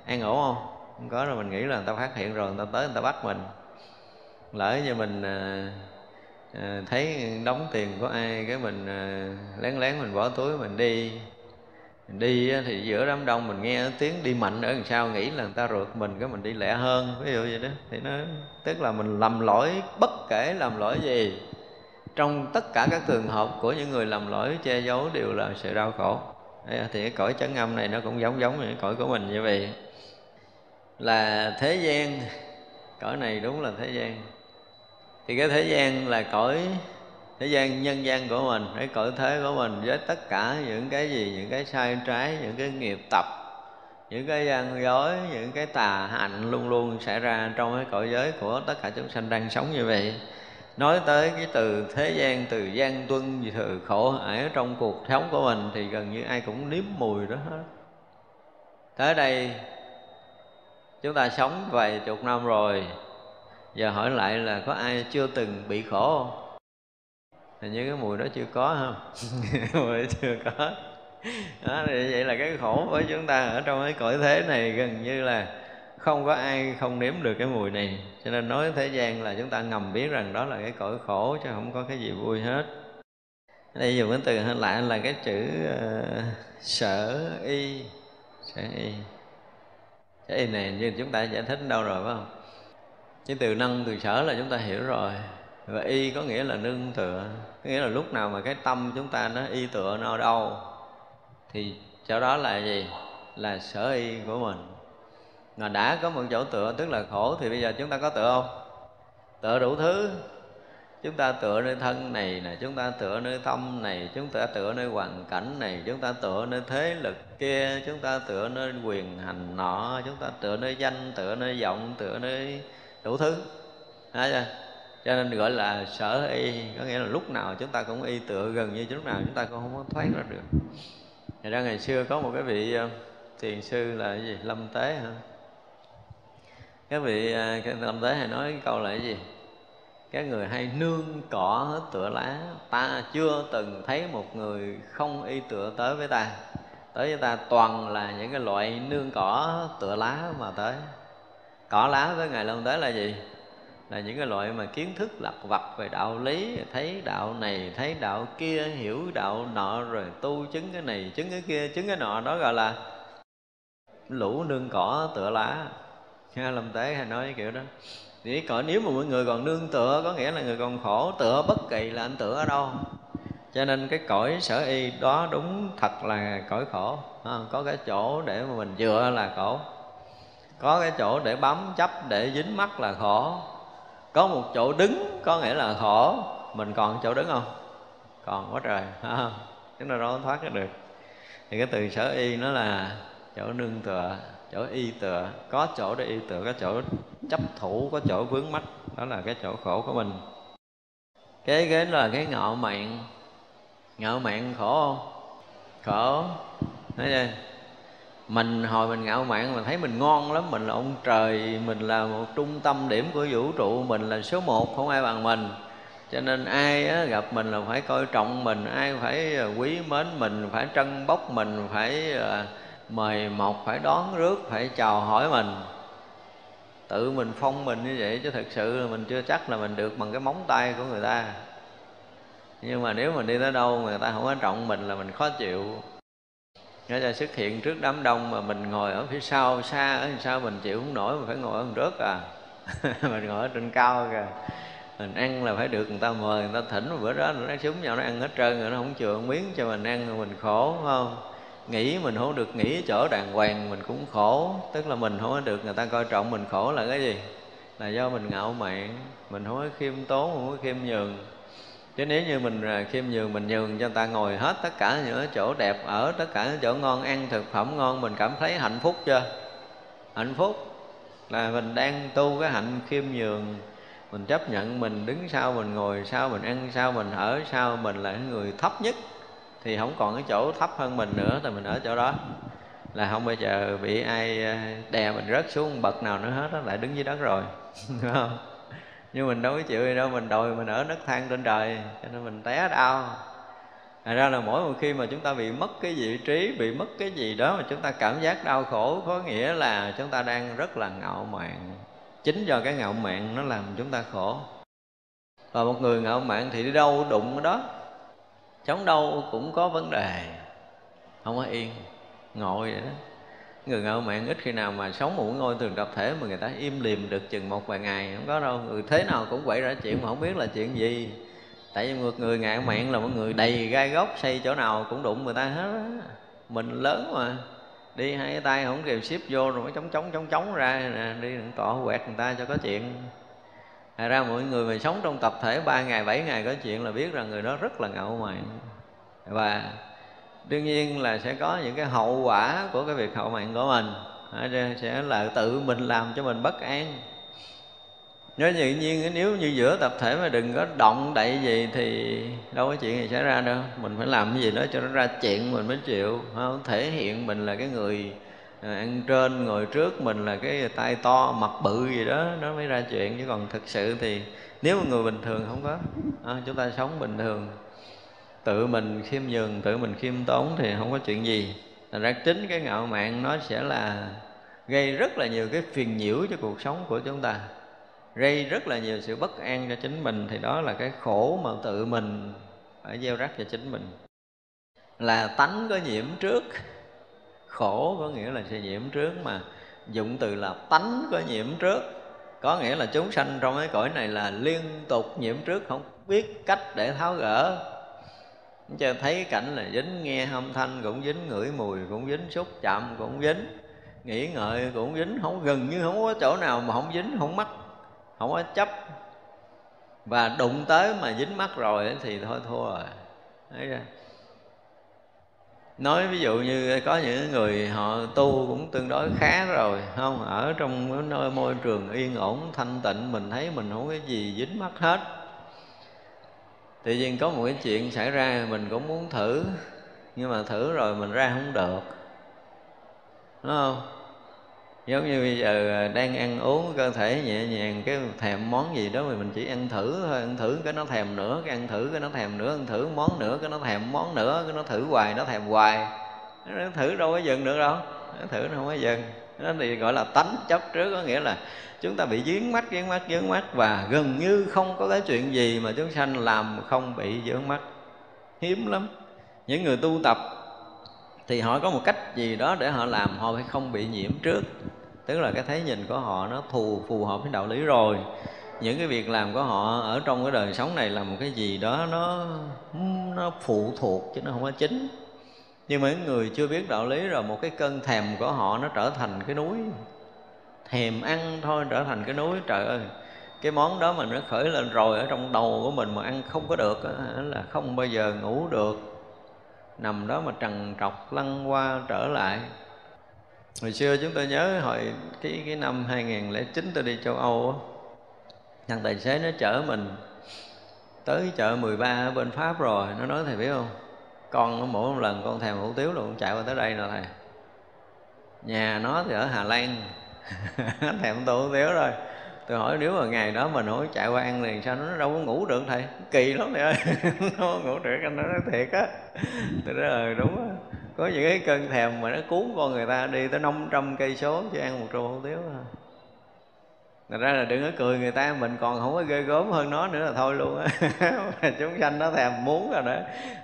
an ổn không? Không có rồi mình nghĩ là người ta phát hiện rồi, người ta tới người ta bắt mình lỡ như mình à, à, thấy đóng tiền của ai cái mình à, lén lén mình bỏ túi mình đi. Mình đi thì giữa đám đông mình nghe tiếng đi mạnh ở đằng sau nghĩ là người ta rượt mình cái mình đi lẹ hơn ví dụ vậy đó. Thì nó tức là mình lầm lỗi bất kể làm lỗi gì. Trong tất cả các trường hợp của những người làm lỗi che giấu đều là sự đau khổ. Thì cái cõi chấn âm này nó cũng giống giống như cái cõi của mình như vậy. Là thế gian cõi này đúng là thế gian thì cái thế gian là cõi, thế gian nhân gian của mình, cái cõi thế của mình với tất cả những cái gì, những cái sai trái, những cái nghiệp tập, những cái gian dối, những cái tà hạnh luôn luôn xảy ra trong cái cõi giới của tất cả chúng sanh đang sống như vậy. Nói tới cái từ thế gian, từ gian tuân từ khổ ải trong cuộc sống của mình thì gần như ai cũng nếm mùi đó hết. Tới đây, chúng ta sống vài chục năm rồi giờ hỏi lại là có ai chưa từng bị khổ không? Hình như cái mùi đó chưa có không mùi đó chưa có. Đó, thì vậy là cái khổ với chúng ta ở trong cái cõi thế này gần như là không có ai không nếm được cái mùi này. Cho nên nói thế gian là chúng ta ngầm biết rằng đó là cái cõi khổ chứ không có cái gì vui hết. Đây dùng cái từ hơi lạ là cái chữ ờ, uh, sở y. Sở y. Sở y này như chúng ta giải thích đâu rồi phải không? Cái từ năng từ sở là chúng ta hiểu rồi. Và y có nghĩa là nương tựa. Có nghĩa là lúc nào mà cái tâm chúng ta nó y tựa nó đâu, thì chỗ đó là gì? Là sở y của mình. Mà đã có một chỗ tựa, tức là khổ, thì bây giờ chúng ta có tựa không? Tựa đủ thứ. Chúng ta tựa nơi thân này nè, chúng ta tựa nơi tâm này, chúng ta tựa nơi hoàn cảnh này, chúng ta tựa nơi thế lực kia, chúng ta tựa nơi quyền hành nọ, chúng ta tựa nơi danh, tựa nơi vọng, tựa nơi đủ thứ. Chưa? cho nên gọi là sở y, có nghĩa là lúc nào chúng ta cũng y tựa gần như lúc nào chúng ta cũng không có thoát ra được. Thì ra ngày xưa có một cái vị ờ, thiền sư là cái gì? Lâm tế hả? Các vị ờ, cái lâm tế hay nói cái câu là cái gì? Các người hay nương cỏ hết tựa lá, ta chưa từng thấy một người không y tựa tới với ta. Tới với ta toàn là những cái loại nương cỏ tựa lá mà tới cỏ lá với ngài lâm tế là gì? Là những cái loại mà kiến thức lặt vặt về đạo lý, thấy đạo này, thấy đạo kia, hiểu đạo nọ, rồi tu chứng cái này, chứng cái kia, chứng cái nọ. Đó gọi là lũ nương cỏ tựa lá. Nghe lâm tế hay nói kiểu đó. Thì cỏ nếu mà mọi người còn nương tựa, có nghĩa là người còn khổ, tựa bất kỳ là anh tựa ở đâu. Cho nên cái cõi sở y đó đúng thật là cõi khổ. Có cái chỗ để mà mình dựa là khổ có cái chỗ để bám chấp, để dính mắt là khổ có một chỗ đứng, có nghĩa là khổ mình còn chỗ đứng không? Còn quá trời chúng ta đâu thoát ra được. Thì cái từ sở y nó là chỗ nương tựa, chỗ y tựa. Có chỗ để y tựa, có chỗ chấp thủ, có chỗ vướng mắt. Đó là cái chỗ khổ của mình. Cái cái là cái ngạo mạn ngạo mạn khổ không? Khổ. Nói vậy mình hồi mình ngạo mạn mình thấy mình ngon lắm mình là ông trời mình là một trung tâm điểm của vũ trụ mình là số một không ai bằng mình. Cho nên ai á, gặp mình là phải coi trọng mình ai phải à, quý mến mình phải trân bốc mình phải à, mời mọc phải đón rước phải chào hỏi mình. Tự mình phong mình như vậy chứ thật sự là mình chưa chắc là mình được bằng cái móng tay của người ta. Nhưng mà nếu mình đi tới đâu người ta không có trọng mình là mình khó chịu nó cho xuất hiện trước đám đông mà mình ngồi ở phía sau, xa ở sao mình chịu không nổi, mình phải ngồi ở một rớt à? Mình ngồi ở trên cao kìa. Mình ăn là phải được người ta mời, người ta thỉnh. Bữa đó nó súng nhau nó ăn hết trơn rồi, nó không chừa miếng cho mình ăn, mình khổ không? Nghĩ mình không được nghĩ chỗ đàng hoàng, mình cũng khổ. Tức là mình không có được người ta coi trọng mình khổ là cái gì? Là do mình ngạo mạn, mình không có khiêm tốn, không có khiêm nhường chứ nếu như mình à, khiêm nhường, mình nhường cho người ta ngồi hết tất cả những chỗ đẹp, ở tất cả những chỗ ngon, ăn thực phẩm ngon, mình cảm thấy hạnh phúc chưa? Hạnh phúc. Là mình đang tu cái hạnh khiêm nhường. Mình chấp nhận mình đứng sau, mình ngồi sau, mình ăn sau, mình ở sau, mình là người thấp nhất. Thì không còn cái chỗ thấp hơn mình nữa, thì mình ở chỗ đó. Là không bao giờ bị ai à, đè mình rớt xuống bậc nào nữa hết đó lại đứng dưới đất rồi. Đúng không? Nhưng mình đâu có chịu gì đâu mình đòi mình ở nấc thang trên trời cho nên mình té đau Thật ra là mỗi một khi mà chúng ta bị mất cái vị trí, bị mất cái gì đó mà chúng ta cảm giác đau khổ có nghĩa là chúng ta đang rất là ngạo mạn. Chính do cái ngạo mạn nó làm chúng ta khổ. Và một người ngạo mạn thì đi đâu đụng đó. Chống đâu cũng có vấn đề. Không có yên, ngồi vậy đó người ngạo mạn ít khi nào mà sống một ngôi thường tập thể mà người ta im lìm được chừng một vài ngày, không có đâu. Người thế nào cũng quậy ra chuyện mà không biết là chuyện gì. Tại vì một người ngạo mạn là một người đầy gai góc, xây chỗ nào cũng đụng người ta hết á. Mình lớn mà, đi hai tay không kịp ship vô rồi mới chống chống chống chống ra nè, đi đừng tỏ quẹt người ta cho có chuyện. Thật ra mọi người mà sống trong tập thể ba ngày, bảy ngày có chuyện là biết rằng người đó rất là ngạo mạn. Và đương nhiên là sẽ có những cái hậu quả của cái việc hậu mạng của mình. Sẽ là tự mình làm cho mình bất an. Nếu tự nhiên nếu như giữa tập thể mà đừng có động đậy gì thì đâu có chuyện gì xảy ra đâu. Mình phải làm cái gì đó cho nó ra chuyện mình mới chịu không? Thể hiện mình là cái người ờ, ăn trên ngồi trước mình là cái tay to mặt bự gì đó nó mới ra chuyện. Chứ còn thực sự thì nếu mà người bình thường không có à, chúng ta sống bình thường tự mình khiêm nhường, tự mình khiêm tốn thì không có chuyện gì. Thành ra chính cái ngạo mạn nó sẽ là gây rất là nhiều cái phiền nhiễu cho cuộc sống của chúng ta, gây rất là nhiều sự bất an cho chính mình. Thì đó là cái khổ mà tự mình phải gieo rắc cho chính mình. Là tánh có nhiễm trước, khổ có nghĩa là sẽ nhiễm trước mà dụng từ là tánh có nhiễm trước. Có nghĩa là chúng sanh trong cái cõi này là liên tục nhiễm trước, không biết cách để tháo gỡ cho thấy cảnh là dính, nghe âm thanh cũng dính, ngửi mùi cũng dính, xúc chạm cũng dính, nghĩ ngợi cũng dính. Không gần như không có chỗ nào mà không dính, không mắc, không có chấp. Và đụng tới mà dính mắt rồi thì thôi thua rồi. Thấy ra nói ví dụ như có những người họ tu cũng tương đối khá rồi, không? Ở trong nơi môi trường yên ổn, thanh tịnh, mình thấy mình không có gì dính mắt hết tự nhiên có một cái chuyện xảy ra, mình cũng muốn thử, nhưng mà thử rồi mình ra không được. Đúng không? Giống như bây giờ à, đang ăn uống, cơ thể nhẹ nhàng, cái thèm món gì đó thì mình chỉ ăn thử thôi, ăn thử cái nó thèm nữa, cái ăn thử cái nó thèm nữa, ăn thử món nữa, cái nó thèm món nữa, cái nó thử hoài, nó thèm hoài. Nó thử đâu có dừng được đâu, nó thử nó không có dừng. Nó thì gọi là tánh chấp trước, có nghĩa là chúng ta bị dướng mắt dướng mắt dướng mắt và gần như không có cái chuyện gì mà chúng sanh làm không bị dướng mắt. Hiếm lắm. Những người tu tập thì họ có một cách gì đó để họ làm, họ phải không bị nhiễm trước. Tức là cái thấy nhìn của họ nó thù, phù hợp với đạo lý rồi. Những cái việc làm của họ ở trong cái đời sống này là một cái gì đó nó nó phụ thuộc chứ nó không có chính. Nhưng mà những người chưa biết đạo lý rồi, một cái cơn thèm của họ nó trở thành cái núi thèm ăn thôi, trở thành cái núi. Trời ơi, cái món đó mà nó khởi lên rồi ở trong đầu của mình mà ăn không có được là không bao giờ ngủ được. Nằm đó mà trần trọc, lăn qua trở lại. Hồi xưa chúng tôi nhớ hồi cái cái năm 2009 tôi đi châu Âu á, thằng tài xế nó chở mình tới chợ 13 ở bên Pháp rồi. Nó nói, thầy biết không? Con mỗi một lần con thèm hủ tiếu là con chạy qua tới đây nè thầy. Nhà nó thì ở Hà Lan thèm tô hủ rồi. Tôi hỏi nếu mà ngày đó mình nói chạy qua ăn thì sao nó đâu có ngủ được thầy? Kỳ lắm thầy ơi. Nó ngủ được, anh nói thiệt á. Tôi nói là đúng á. Có những cái cơn thèm mà nó cuốn con người ta đi tới 500 cây số chứ ăn một tô hủ tiếu thôi à. Thật ra là đừng có cười người ta, Mình còn không có ghê gớm hơn nó nữa là thôi luôn á. Chúng sanh nó thèm muốn rồi đó.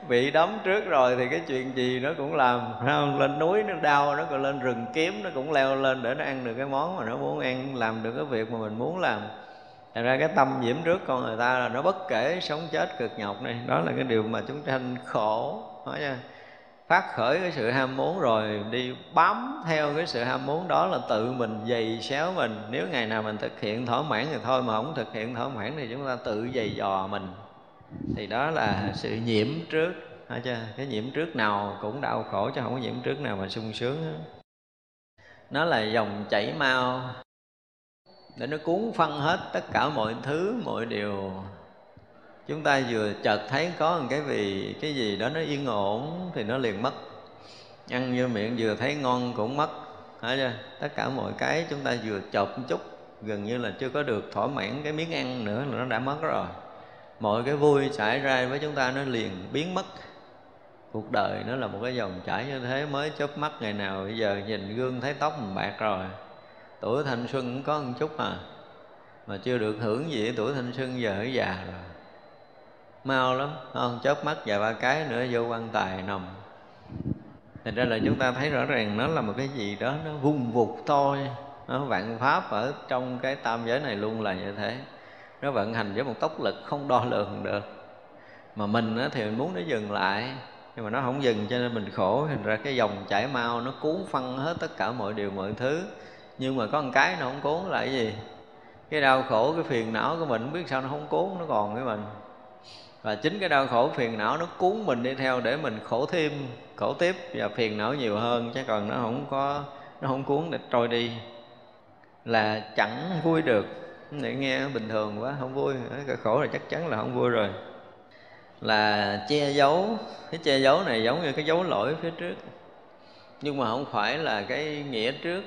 Bị đấm trước rồi thì cái chuyện gì nó cũng làm không? Lên núi nó đau, Nó còn lên rừng kiếm, Nó cũng leo lên để nó ăn được cái món mà nó muốn ăn, Làm được cái việc mà mình muốn làm. Thành ra cái tâm nhiễm trước con người ta là nó bất kể sống chết cực nhọc này Đó là cái điều mà chúng sanh khổ Nói nha phát khởi cái sự ham muốn rồi đi bám theo cái sự ham muốn đó là tự mình dày xéo mình. Nếu ngày nào mình thực hiện thỏa mãn thì thôi, mà không thực hiện thỏa mãn thì chúng ta tự dày dò mình. Thì đó là sự nhiễm trước, hả chưa? cái nhiễm trước nào cũng đau khổ chứ không có nhiễm trước nào mà sung sướng nó là dòng chảy mau, để nó cuốn phân hết tất cả mọi thứ, mọi điều chúng ta vừa chợt thấy có một cái vì cái gì đó nó yên ổn thì nó liền mất. Ăn vô miệng vừa thấy ngon cũng mất. Thấy chưa? tất cả mọi cái chúng ta vừa chợt một chút, gần như là chưa có được thỏa mãn cái miếng ăn nữa là nó đã mất rồi. Mọi cái vui xảy ra với chúng ta nó liền biến mất. Cuộc đời nó là một cái dòng chảy như thế mới chớp mắt ngày nào. Bây giờ nhìn gương thấy tóc mình bạc rồi. Tuổi thanh xuân cũng có một chút à mà chưa được hưởng gì, tuổi thanh xuân giờ ở già rồi mau lắm. Không, chớp mắt vài ba cái nữa vô quan tài nằm. Thành ra là chúng ta thấy rõ ràng nó là một cái gì đó, nó vung vụt thôi. Nó vạn pháp ở trong cái tam giới này luôn là như thế. Nó vận hành với một tốc lực không đo lường được. Mà mình thì mình muốn nó dừng lại, nhưng mà nó không dừng cho nên mình khổ. Thành ra cái dòng chảy mau nó cuốn phân hết tất cả mọi điều, mọi thứ. Nhưng mà có một cái nó không cuốn lại gì? Cái đau khổ, cái phiền não của mình, không biết sao nó không cuốn, nó còn với mình và chính cái đau khổ phiền não nó cuốn mình đi theo để mình khổ thêm, khổ tiếp và phiền não nhiều hơn, chứ còn nó không có, nó không cuốn để trôi đi. Là chẳng vui được. Để nghe bình thường quá, không vui. Cái khổ là chắc chắn là không vui rồi. Là che giấu. Cái che giấu này giống như cái dấu lỗi phía trước. Nhưng mà không phải là cái nghĩa trước.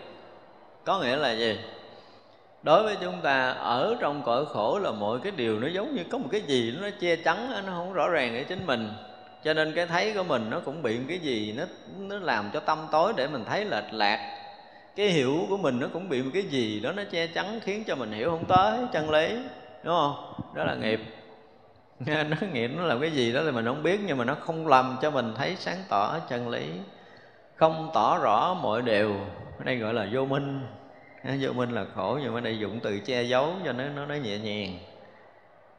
Có nghĩa là gì? Đối với chúng ta, ở trong cõi khổ là mọi cái điều nó giống như có một cái gì nó che chắn, nó không rõ ràng ở chính mình. Cho nên cái thấy của mình nó cũng bị cái gì nó nó làm cho tâm tối để mình thấy lệch lạc. Cái hiểu của mình nó cũng bị một cái gì đó nó che chắn, khiến cho mình hiểu không tới chân lý, đúng không? Đó là nghiệp. Nó nghiệp nó làm cái gì đó thì mình không biết, nhưng mà nó không làm cho mình thấy sáng tỏ chân lý. Không tỏ rõ mọi điều ở đây gọi là vô minh vô minh là khổ, nhưng mà đây dụng từ che giấu cho nó nó nó nhẹ nhàng.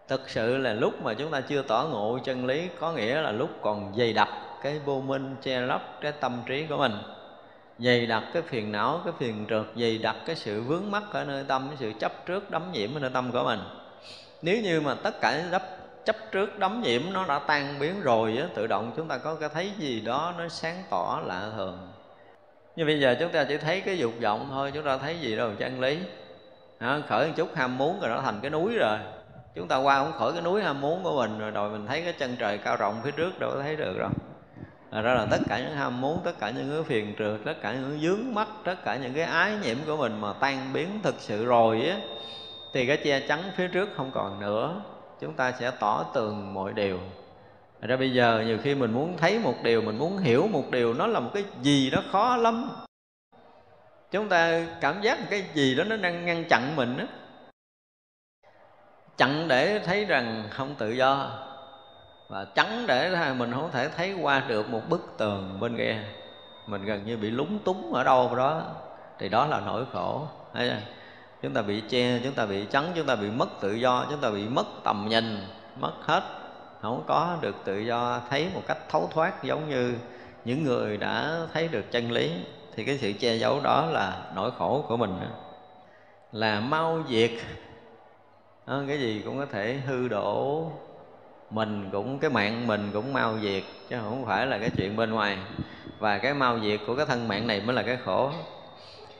Thực sự là lúc mà chúng ta chưa tỏ ngộ chân lý, có nghĩa là lúc còn dày đặc cái vô minh, che lấp cái tâm trí của mình. Dày đặc cái phiền não, cái phiền trượt, dày đặc cái sự vướng mắc ở nơi tâm, cái sự chấp trước, đắm nhiễm ở nơi tâm của mình. Nếu như mà tất cả đắp chấp trước, đắm nhiễm nó đã tan biến rồi á, tự động chúng ta có cái thấy gì đó nó sáng tỏ lạ thường nhưng bây giờ chúng ta chỉ thấy cái dục vọng thôi chúng ta thấy gì đâu chân lý. Đó, khởi một chút ham muốn rồi nó thành cái núi rồi. Chúng ta qua không khỏi cái núi ham muốn của mình rồi rồi mình thấy cái chân trời cao rộng phía trước đâu có thấy được đâu. Thật ra là tất cả những ham muốn, tất cả những cái phiền trượt, tất cả những cái dướng mắt, tất cả những cái ái nhiễm của mình mà tan biến thực sự rồi á Thì cái che chắn phía trước không còn nữa. Chúng ta sẽ tỏ tường mọi điều. Thật ra bây giờ nhiều khi mình muốn thấy một điều, mình muốn hiểu một điều Nó là một cái gì đó khó lắm. Chúng ta cảm giác một cái gì đó nó đang ngăn chặn mình đó Chặn để thấy rằng không tự do. Và chắn để mình không thể thấy qua được một bức tường bên kia. Mình gần như bị lúng túng ở đâu đó. Thì đó là nỗi khổ. Thấy chưa? Chúng ta bị che, chúng ta bị chắn, chúng ta bị mất tự do Chúng ta bị mất tầm nhìn, mất hết không có được tự do thấy một cách thấu thoát giống như những người đã thấy được chân lý, thì cái sự che giấu đó là nỗi khổ của mình. Là mau diệt. Cái gì cũng có thể hư đổ. Mình cũng, cái mạng mình cũng mau diệt, chứ không phải là cái chuyện bên ngoài. Và cái mau diệt của cái thân mạng này mới là cái khổ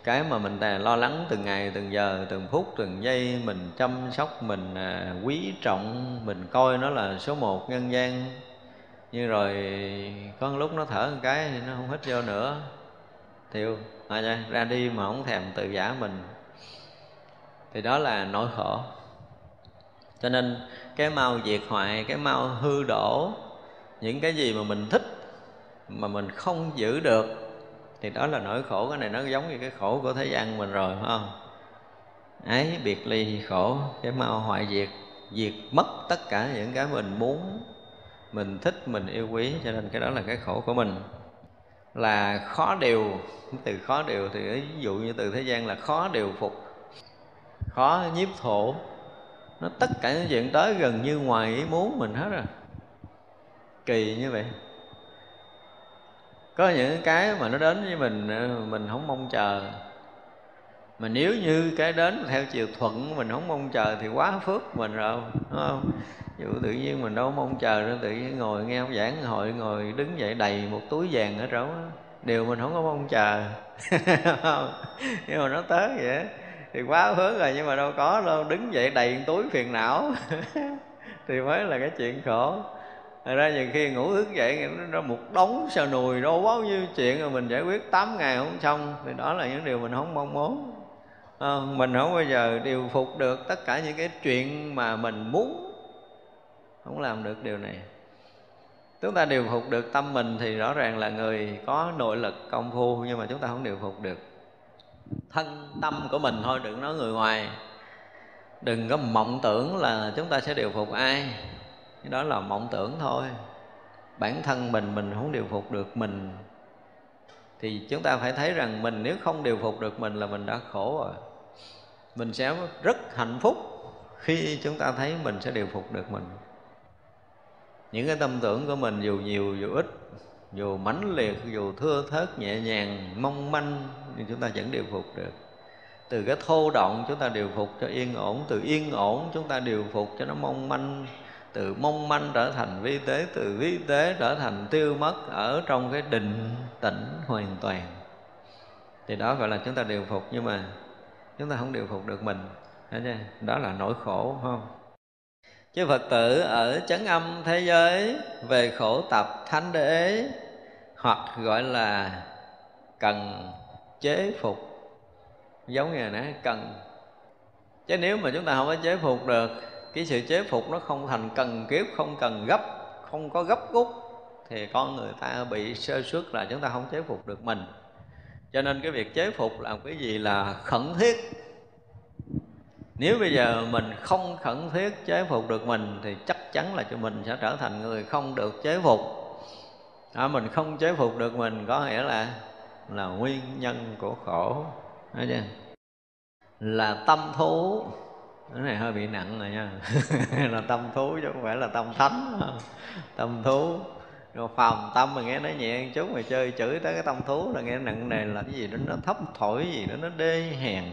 cái mà mình lo lắng từng ngày từng giờ từng phút từng giây mình chăm sóc mình à, quý trọng mình coi nó là số một nhân gian. Như rồi có lúc nó thở một cái thì nó không hít vô nữa. Thiêu à, ra đi mà không thèm tự giả mình. Thì đó là nỗi khổ. Cho nên cái mau diệt hoại cái mau hư đổ những cái gì mà mình thích mà mình không giữ được thì đó là nỗi khổ, cái này nó giống như cái khổ của thế gian mình rồi, phải không? Ấy, biệt ly khổ, cái mau hoại diệt diệt mất tất cả những cái mình muốn, mình thích, mình yêu quý. Cho nên cái đó là cái khổ của mình. Là khó điều, từ khó điều thì ví dụ như từ thế gian là khó điều phục, khó nhiếp thổ. Nó tất cả những chuyện tới gần như ngoài ý muốn mình hết rồi. Kỳ như vậy có những cái mà nó đến với mình ờ, mình không mong chờ. Mà nếu như cái đến theo chiều thuận mình không mong chờ thì quá phước mình rồi, đúng không? Dụ tự nhiên mình đâu mong chờ nữa, tự nhiên ngồi nghe ông giảng hội, ngồi đứng dậy đầy một túi vàng ở chỗ điều mình không có mong chờ nhưng mà nó tới vậy, thì quá phước rồi, nhưng mà đâu có đâu, đứng dậy đầy túi phiền não. Thì mới là cái chuyện khổ. Thật ra nhiều khi ngủ thức dậy nó một đống sờ nùi đâu bao nhiêu chuyện rồi mình giải quyết 8 ngày không xong thì đó là những điều mình không mong muốn. À, mình không bao giờ điều phục được tất cả những cái chuyện mà mình muốn. Không làm được điều này. Chúng ta điều phục được tâm mình thì rõ ràng là người có nội lực công phu nhưng mà chúng ta không điều phục được. Thân tâm của mình thôi đừng nói người ngoài. Đừng có mộng tưởng là chúng ta sẽ điều phục ai đó là mộng tưởng thôi. Bản thân mình mình không điều phục được mình. Thì chúng ta phải thấy rằng mình nếu không điều phục được mình là mình đã khổ rồi. Mình sẽ rất hạnh phúc khi chúng ta thấy mình sẽ điều phục được mình. Những cái tâm tưởng của mình dù nhiều, dù ít, dù mãnh liệt, dù thưa thớt, nhẹ nhàng, mong manh nhưng chúng ta vẫn điều phục được. Từ cái thô động chúng ta điều phục cho yên ổn, từ yên ổn chúng ta điều phục cho nó mong manh từ mong manh trở thành vi tế, từ vi tế trở thành tiêu mất ở trong cái định tĩnh hoàn toàn. Thì đó gọi là chúng ta điều phục, nhưng mà chúng ta không điều phục được mình. Đó là nỗi khổ không? Chứ phật tử ở chấn âm thế giới, về khổ tập thánh đế, hoặc gọi là cần chế phục. Giống như nãy, cần. Chứ nếu mà chúng ta không có chế phục được cái sự chế phục nó không thành cần kiếp không cần gấp không có gấp rút thì con người ta bị sơ suất là chúng ta không chế phục được mình. Cho nên cái việc chế phục làm cái gì là khẩn thiết. Nếu bây giờ mình không khẩn thiết chế phục được mình thì chắc chắn là cho mình sẽ trở thành người không được chế phục. À, mình không chế phục được mình có nghĩa là là nguyên nhân của khổ chưa? là tâm thú cái này hơi bị nặng rồi nha. Là tâm thú chứ không phải là tâm thánh. Tâm thú. Rồi phòng tâm mà nghe nó nhẹ một chút mà chơi chửi tới cái tâm thú là nghe nặng nề là cái gì đó, nó thấp thổi gì đó, nó đê hèn.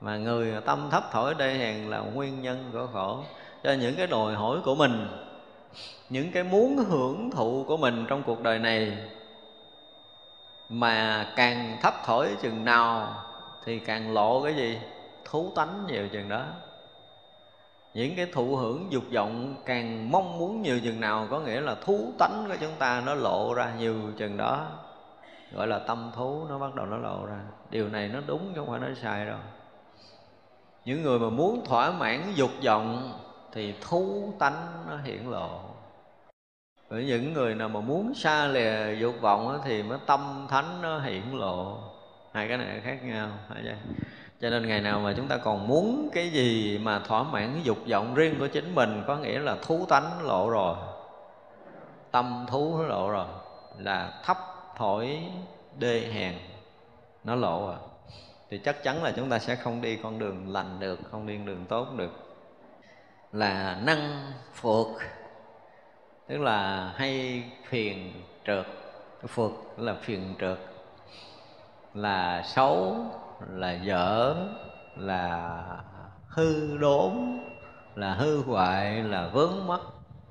Mà người tâm thấp thổi đê hèn là nguyên nhân của khổ. Cho những cái đòi hỏi của mình, những cái muốn hưởng thụ của mình trong cuộc đời này mà càng thấp thổi chừng nào thì càng lộ cái gì? Thú tánh nhiều chừng đó. Những cái thụ hưởng dục vọng càng mong muốn nhiều chừng nào có nghĩa là thú tánh của chúng ta nó lộ ra nhiều chừng đó. Gọi là tâm thú nó bắt đầu nó lộ ra. Điều này nó đúng chứ không phải nó sai đâu. Những người mà muốn thỏa mãn dục vọng thì thú tánh nó hiển lộ. Với những người nào mà muốn xa lìa dục vọng thì mới tâm thánh nó hiển lộ. Hai cái này khác nhau cho nên ngày nào mà chúng ta còn muốn cái gì mà thỏa mãn cái dục vọng riêng của chính mình, có nghĩa là thú tánh lộ rồi, tâm thú lộ rồi, là thấp thổi đê hèn, nó lộ rồi thì chắc chắn là chúng ta sẽ không đi con đường lành được, không đi đường tốt được. Là năng phượt tức là hay phiền trượt phượt là phiền trượt, là xấu là dở là hư đốn là hư hoại là vướng mắc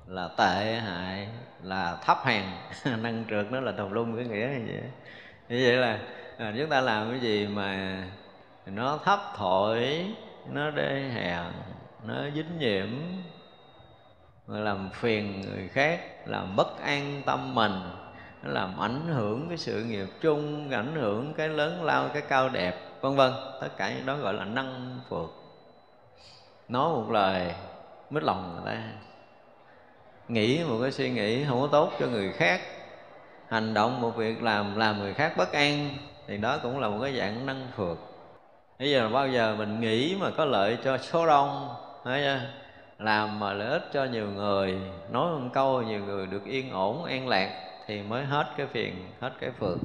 là tệ hại là thấp hèn. Năng trượt nó là tùm lum cái nghĩa như vậy. Như vậy là à, chúng ta làm cái gì mà nó thấp thổi nó đê hèn nó dính nhiễm làm phiền người khác làm bất an tâm mình nó làm ảnh hưởng cái sự nghiệp chung ảnh hưởng cái lớn lao cái cao đẹp vân vân, tất cả những đó gọi là năng phượt nói một lời, mít lòng người ta. Nghĩ một cái suy nghĩ không có tốt cho người khác. Hành động một việc làm làm người khác bất an, thì đó cũng là một cái dạng năng phượt bây giờ bao giờ mình nghĩ mà có lợi cho số đông thấy chưa? làm mà lợi ích cho nhiều người, nói một câu nhiều người được yên ổn, an lạc, thì mới hết cái phiền, hết cái phượt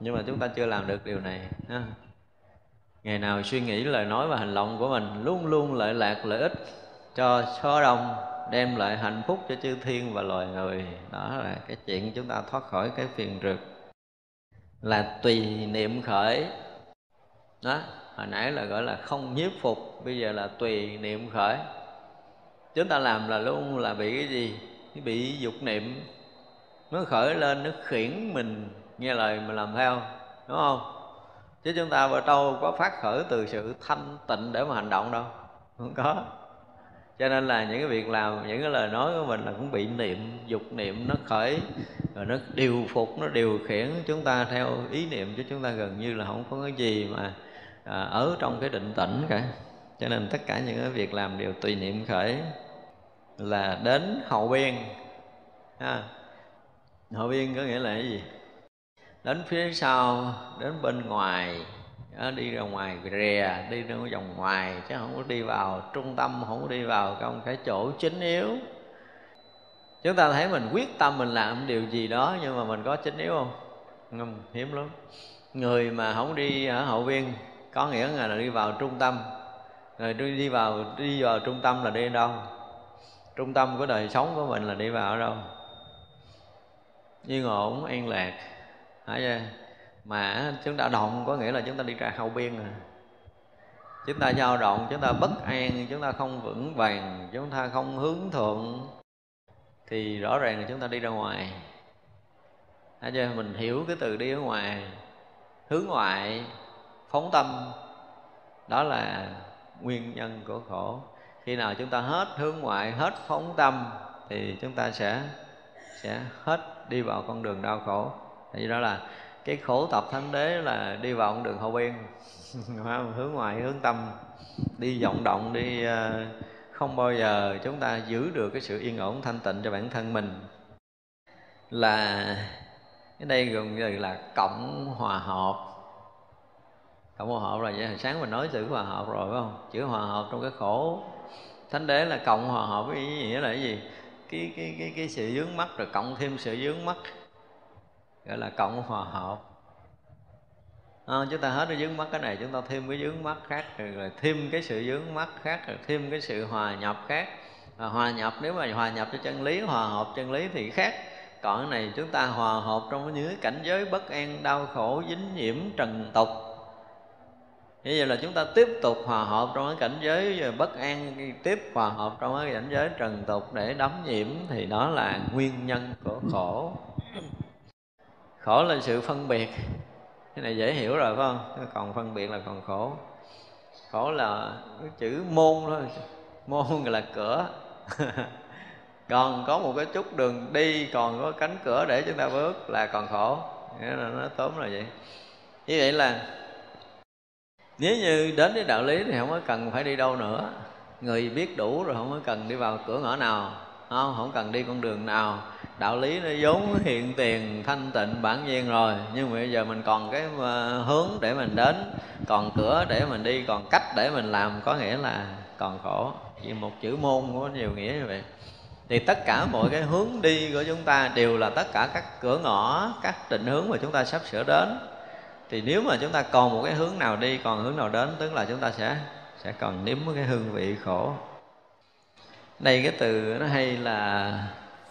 nhưng mà chúng ta chưa làm được điều này, ha ngày nào suy nghĩ lời nói và hành động của mình luôn luôn lợi lạc lợi ích cho số đông, đem lại hạnh phúc cho chư thiên và loài người. Đó là cái chuyện chúng ta thoát khỏi cái phiền rực. Là tùy niệm khởi. Đó, hồi nãy là gọi là không nhiếp phục, bây giờ là tùy niệm khởi. Chúng ta làm là luôn là bị cái gì? Bị dục niệm. Nó khởi lên, nó khiển mình, nghe lời mà làm theo, đúng không? Chứ chúng ta vào đâu có phát khởi từ sự thanh tịnh để mà hành động đâu. Không có. Cho nên là những cái việc làm những cái lời nói của mình là cũng bị niệm dục niệm nó khởi rồi nó điều phục nó điều khiển chúng ta theo ý niệm chứ chúng ta gần như là không có cái gì mà à, ở trong cái định tĩnh cả. Cho nên tất cả những cái việc làm đều tùy niệm khởi là đến hậu biên. Ha. hậu biên có nghĩa là cái gì? Đến phía sau đến bên ngoài đó, đi ra ngoài rìa đi ra vòng ngoài chứ không có đi vào trung tâm không có đi vào trong cái chỗ chính yếu. Chúng ta thấy mình quyết tâm mình làm điều gì đó nhưng mà mình có chính yếu không? Không hiếm lắm. Người mà không đi ở hậu viên có nghĩa là đi vào trung tâm. Rồi đi đi vào đi vào trung tâm là đi đâu? Trung tâm của đời sống của mình là đi vào ở đâu? Yên ổn an lạc hả chưa mà chúng ta động có nghĩa là chúng ta đi ra hậu biên rồi chúng ta dao động, chúng ta bất an, chúng ta không vững vàng, chúng ta không hướng thượng, thì rõ ràng là chúng ta đi ra ngoài. Thấy chưa? Mình hiểu cái từ đi ở ngoài. Hướng ngoại, Phóng tâm. Đó là nguyên nhân của khổ. Khi nào chúng ta hết hướng ngoại, Hết phóng tâm, Thì chúng ta sẽ sẽ hết đi vào con đường đau khổ. Thì đó là cái khổ tập thánh đế là đi vào con đường hậu biên hướng ngoại hướng tâm. Đi vọng động, đi ờ, không bao giờ chúng ta giữ được cái sự yên ổn, thanh tịnh cho bản thân mình. Là, cái đây gần như là cộng hòa hợp. Cộng hòa hợp là vậy, hồi sáng mình nói chữ hòa hợp rồi, phải không? Chữ hòa hợp trong cái khổ. Thánh đế là cộng hòa hợp với ý nghĩa là cái gì? Cái cái cái cái sự dướng mắt, rồi cộng thêm sự dướng mắt gọi là cộng hòa hợp. À, chúng ta hết cái dướng mắt cái này chúng ta thêm cái dướng mắt khác rồi, rồi thêm cái sự dướng mắt khác rồi thêm cái sự hòa nhập khác. À, hòa nhập nếu mà hòa nhập cho chân lý hòa hợp chân lý thì khác. Còn cái này chúng ta hòa hợp trong những cảnh giới bất an đau khổ dính nhiễm trần tục. Như vậy là chúng ta tiếp tục hòa hợp trong cái cảnh giới bất an tiếp hòa hợp trong cái cảnh giới trần tục để đắm nhiễm thì đó là nguyên nhân của khổ khổ là sự phân biệt. Cái này dễ hiểu rồi, phải không? Còn phân biệt là còn khổ. Khổ là cái chữ môn thôi. Môn là cửa. Còn có một cái chút đường đi, còn có cánh cửa để chúng ta bước là còn khổ. Nghĩa là nó tóm là vậy. Như vậy là nếu như đến với đạo lý thì không có cần phải đi đâu nữa. Người biết đủ rồi không có cần đi vào cửa ngõ nào. Không không cần đi con đường nào đạo lý nó vốn hiện tiền, thanh tịnh, bản nhiên rồi. Nhưng mà bây giờ mình còn cái ờ, hướng để mình đến, còn cửa để mình đi, còn cách để mình làm, có nghĩa là còn khổ. Vì một chữ môn có nhiều nghĩa như vậy. Thì tất cả mọi cái hướng đi của chúng ta đều là tất cả các cửa ngõ, các định hướng mà chúng ta sắp sửa đến. Thì nếu mà chúng ta còn một cái hướng nào đi, còn hướng nào đến, tức là chúng ta sẽ sẽ còn nếm cái hương vị khổ. Đây cái từ nó hay là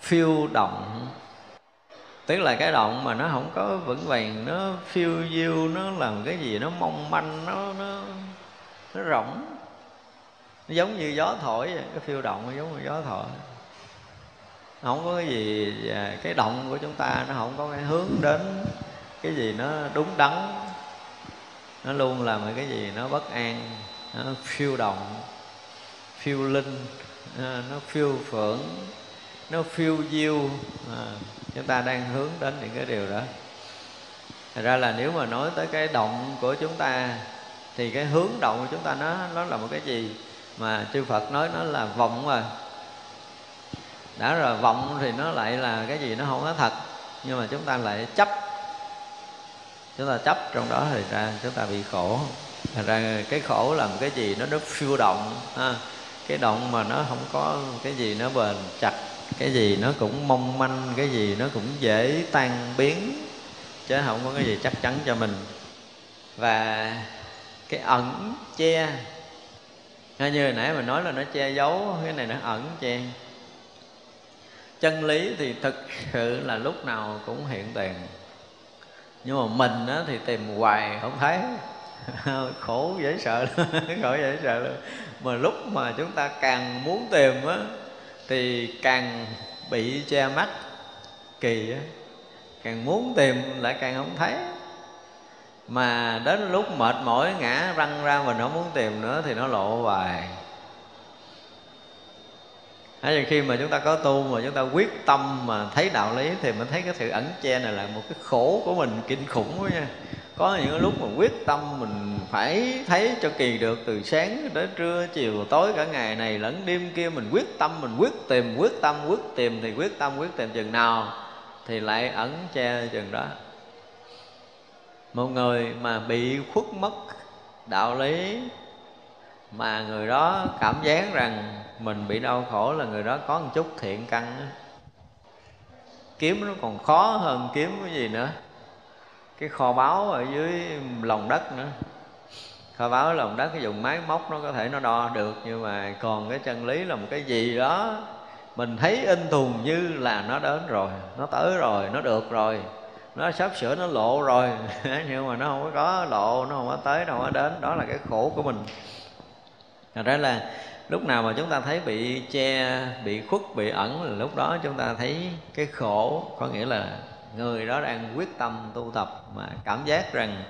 phiêu động. Tức là cái động mà nó không có vững vàng, nó phiêu diêu, nó làm cái gì nó mong manh, nó nó nó rỗng. Nó giống như gió thổi vậy. cái phiêu động nó giống như gió thổi. Không có cái gì à, cái động của chúng ta nó không có cái hướng đến cái gì nó đúng đắn. Nó luôn là cái gì nó bất an, nó phiêu động, phiêu linh à, nó phiêu phưởng nó phiêu diêu à, chúng ta đang hướng đến những cái điều đó. Thật ra là nếu mà nói tới cái động của chúng ta thì cái hướng động của chúng ta nó nó là một cái gì mà chư Phật nói nó là vọng rồi đã rồi vọng thì nó lại là cái gì nó không có thật nhưng mà chúng ta lại chấp. Chúng ta chấp trong đó thì ra chúng ta bị khổ. Thật ra cái khổ làm cái gì nó nó phiêu động ha. cái động mà nó không có cái gì nó bền chặt cái gì nó cũng mong manh cái gì nó cũng dễ tan biến chứ không có cái gì chắc chắn cho mình. Và cái ẩn che như hồi nãy mình nói là nó che giấu cái này nó ẩn che. Chân lý thì thực sự là lúc nào cũng hiện tiền nhưng mà mình á, thì tìm hoài không thấy. Khổ dễ sợ khổ dễ sợ luôn mà lúc mà chúng ta càng muốn tìm á thì càng bị che mắt, kỳ á, càng muốn tìm lại càng không thấy. Mà đến lúc mệt mỏi ngã răng ra mình không muốn tìm nữa thì nó lộ hoài. Hay khi mà chúng ta có tu mà chúng ta quyết tâm mà thấy đạo lý thì mình thấy cái sự ẩn che này là một cái khổ của mình kinh khủng quá nha có những lúc mà quyết tâm mình phải thấy cho kỳ được từ sáng đến trưa, chiều tối cả ngày này lẫn đêm kia, mình quyết tâm, mình quyết tìm, quyết tâm, quyết tìm thì quyết tâm, quyết tìm chừng nào thì lại ẩn che chừng đó. Một người mà bị khuất mất đạo lý mà người đó cảm giác rằng mình bị đau khổ là người đó có một chút thiện căn. Kiếm nó còn khó hơn kiếm cái gì nữa cái kho báu ở dưới lòng đất nữa. Kho báu ở lòng đất cái dùng máy móc nó có thể nó đo được nhưng mà còn cái chân lý là một cái gì đó mình thấy in thùng như là nó đến rồi nó tới rồi nó được rồi nó sắp sửa nó lộ rồi. Nhưng mà nó không có lộ nó không có tới nó không có đến đó là cái khổ của mình. Thật ra là lúc nào mà chúng ta thấy bị che, bị khuất, bị ẩn là lúc đó chúng ta thấy cái khổ Có nghĩa là người đó đang quyết tâm tu tập mà cảm giác rằng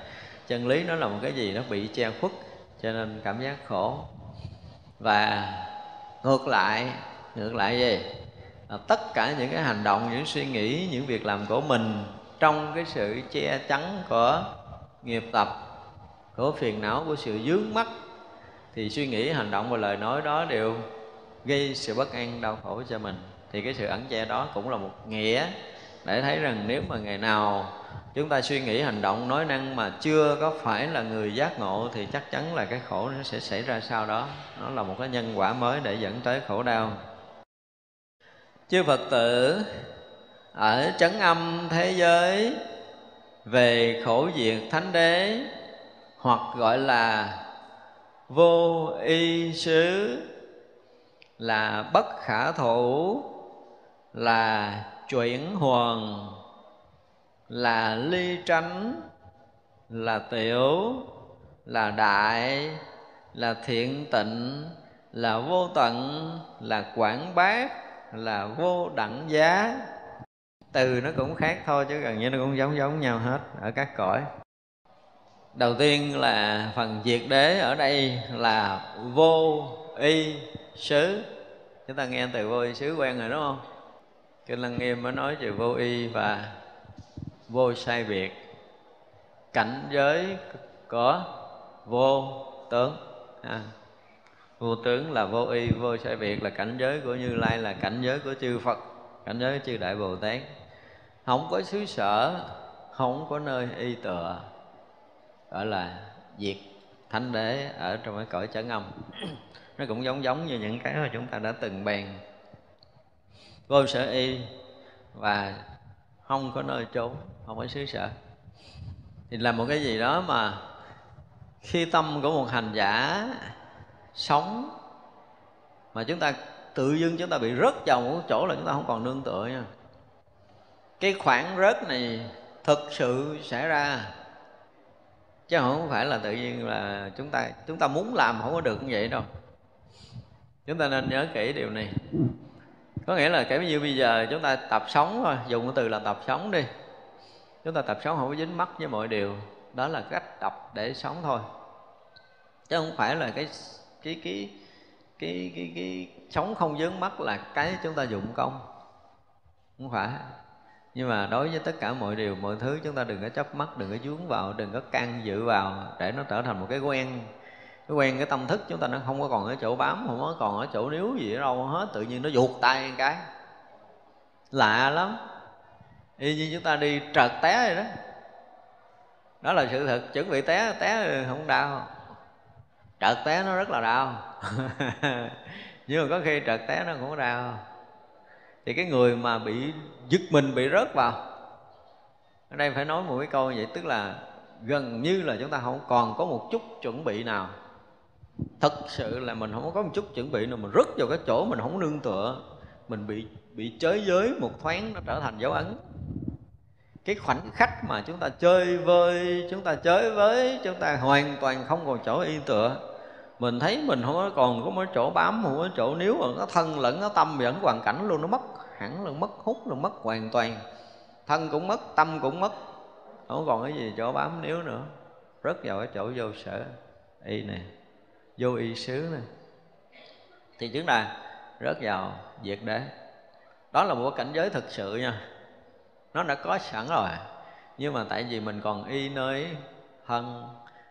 chân lý nó là một cái gì nó bị che khuất, cho nên cảm giác khổ. Và ngược lại ngược lại gì? Là tất cả những cái hành động, những suy nghĩ, những việc làm của mình trong cái sự che chắn của nghiệp tập, của phiền não, của sự dướng mắt, thì suy nghĩ, hành động và lời nói đó đều gây sự bất an, đau khổ cho mình. Thì cái sự ẩn che đó cũng là một nghĩa để thấy rằng nếu mà ngày nào chúng ta suy nghĩ hành động nói năng mà chưa có phải là người giác ngộ thì chắc chắn là cái khổ nó sẽ xảy ra sau đó. Nó là một cái nhân quả mới để dẫn tới khổ đau. Chư phật tử, ở chấn âm thế giới về khổ diệt thánh đế hoặc gọi là vô y xứ là bất khả thủ là chuyển hoàn là ly tránh, là tiểu, là đại, là thiện tịnh, là vô tận, là quảng bác là vô đẳng giá. Từ nó cũng khác thôi chứ gần như nó cũng giống giống nhau hết ở các cõi. Đầu tiên là phần diệt đế ở đây là vô y xứ. Chúng ta nghe từ vô y xứ quen rồi, đúng không? Kinh lăng nghiêm mới nói về vô y và vô sai biệt. Cảnh giới có vô tướng. À, vô tướng là vô y vô sai biệt là cảnh giới của như lai là cảnh giới của chư phật cảnh giới của chư đại bồ tát. Không có xứ sở không có nơi y tựa gọi là diệt thánh đế ở trong cái cõi chấn âm. Nó cũng giống giống như những cái mà chúng ta đã từng bàn vô sở y, và không có nơi trốn, không có xứ sở. Thì là một cái gì đó mà khi tâm của một hành giả sống, mà chúng ta tự dưng chúng ta bị rớt vào một chỗ là chúng ta không còn nương tựa nha. Cái khoảng rớt này thực sự xảy ra, chứ không phải là tự nhiên là chúng ta chúng ta muốn làm không có được như vậy đâu. Chúng ta nên nhớ kỹ điều này có nghĩa là cái như bây giờ chúng ta tập sống thôi dùng cái từ là tập sống đi. Chúng ta tập sống không có dính mắc với mọi điều đó là cách tập để sống thôi. Chứ không phải là cái cái cái cái cái, cái, cái sống không dướng mắt là cái chúng ta dụng công. Không phải. Nhưng mà đối với tất cả mọi điều mọi thứ chúng ta đừng có chấp mắt đừng có dướng vào đừng có can dự vào để nó trở thành một cái quen cái quen cái tâm thức, chúng ta nó không có còn ở chỗ bám, không có còn ở chỗ níu gì ở đâu hết, tự nhiên nó vụt tay một cái. Lạ lắm. Y như chúng ta đi trật té rồi đó. Đó là sự thật. Chuẩn bị té té không đau. Trợt té nó rất là đau. Nhưng mà có khi trợt té nó cũng có đau. Thì cái người mà bị giật mình, bị rớt vào, ở đây phải nói một cái câu như vậy, tức là gần như là chúng ta không còn có một chút chuẩn bị nào thật sự là mình không có một chút chuẩn bị nào. Mình rớt vào cái chỗ mình không nương tựa. Mình bị bị chới giới một thoáng nó trở thành dấu ấn. Cái khoảnh khắc mà chúng ta chơi vơi, chúng ta chơi với, chúng ta hoàn toàn không còn chỗ yên tựa. Mình thấy mình không có còn có một chỗ bám, không có chỗ níu. Mà nó thân lẫn nó tâm vẫn hoàn cảnh luôn, nó mất, hẳn là mất hút, là mất hoàn toàn. Thân cũng mất, tâm cũng mất. Không còn cái gì chỗ bám, níu nữa. Rất vào cái chỗ vô sở. Y này vô y xứ này thì chứng đà rớt vào diệt đế. Đó là một cảnh giới thực sự nha. Nó đã có sẵn rồi. Nhưng mà tại vì mình còn y nơi thân,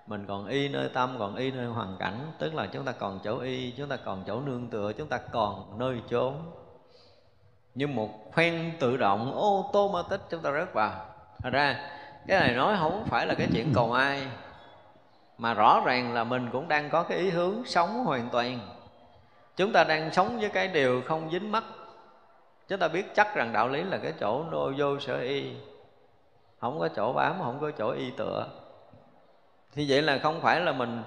mình còn y nơi tâm, còn y nơi hoàn cảnh, tức là chúng ta còn chỗ y, chúng ta còn chỗ nương tựa, chúng ta còn nơi trốn như một khoen tự động ô tô ma tích chúng ta rớt vào. Thật ra, cái này nói không phải là cái chuyện cầu ai mà rõ ràng là mình cũng đang có cái ý hướng sống hoàn toàn. Chúng ta đang sống với cái điều không dính mắt. Chúng ta biết chắc rằng đạo lý là cái chỗ nô vô sở y. Không có chỗ bám, không có chỗ y tựa. Thì vậy là không phải là mình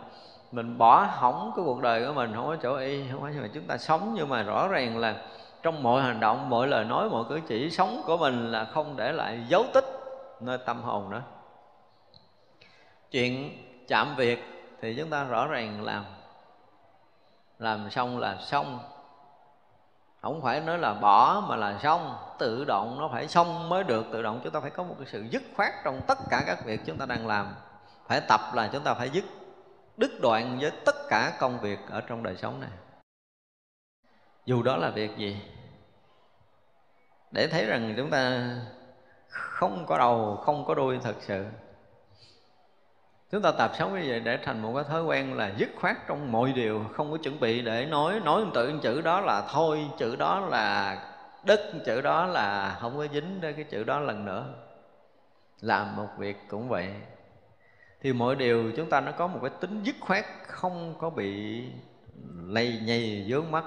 mình bỏ hỏng cái cuộc đời của mình, không có chỗ y, không phải mà chúng ta sống nhưng mà rõ ràng là trong mọi hành động, mọi lời nói, mọi cử chỉ sống của mình là không để lại dấu tích nơi tâm hồn đó chuyện chạm việc thì chúng ta rõ ràng làm. Làm xong là xong. Không phải nói là bỏ mà là xong. Tự động nó phải xong mới được. Tự động chúng ta phải có một cái sự dứt khoát trong tất cả các việc chúng ta đang làm. Phải tập là chúng ta phải dứt, đứt đoạn với tất cả công việc ở trong đời sống này. Dù đó là việc gì, để thấy rằng chúng ta không có đầu, không có đuôi thật sự chúng ta tập sống như vậy để thành một cái thói quen là dứt khoát trong mọi điều, không có chuẩn bị để nói. Nói tự chữ đó là thôi, chữ đó là đất chữ đó là không có dính đến cái chữ đó lần nữa. Làm một việc cũng vậy. Thì mọi điều chúng ta nó có một cái tính dứt khoát, không có bị lây nhây, vướng mắt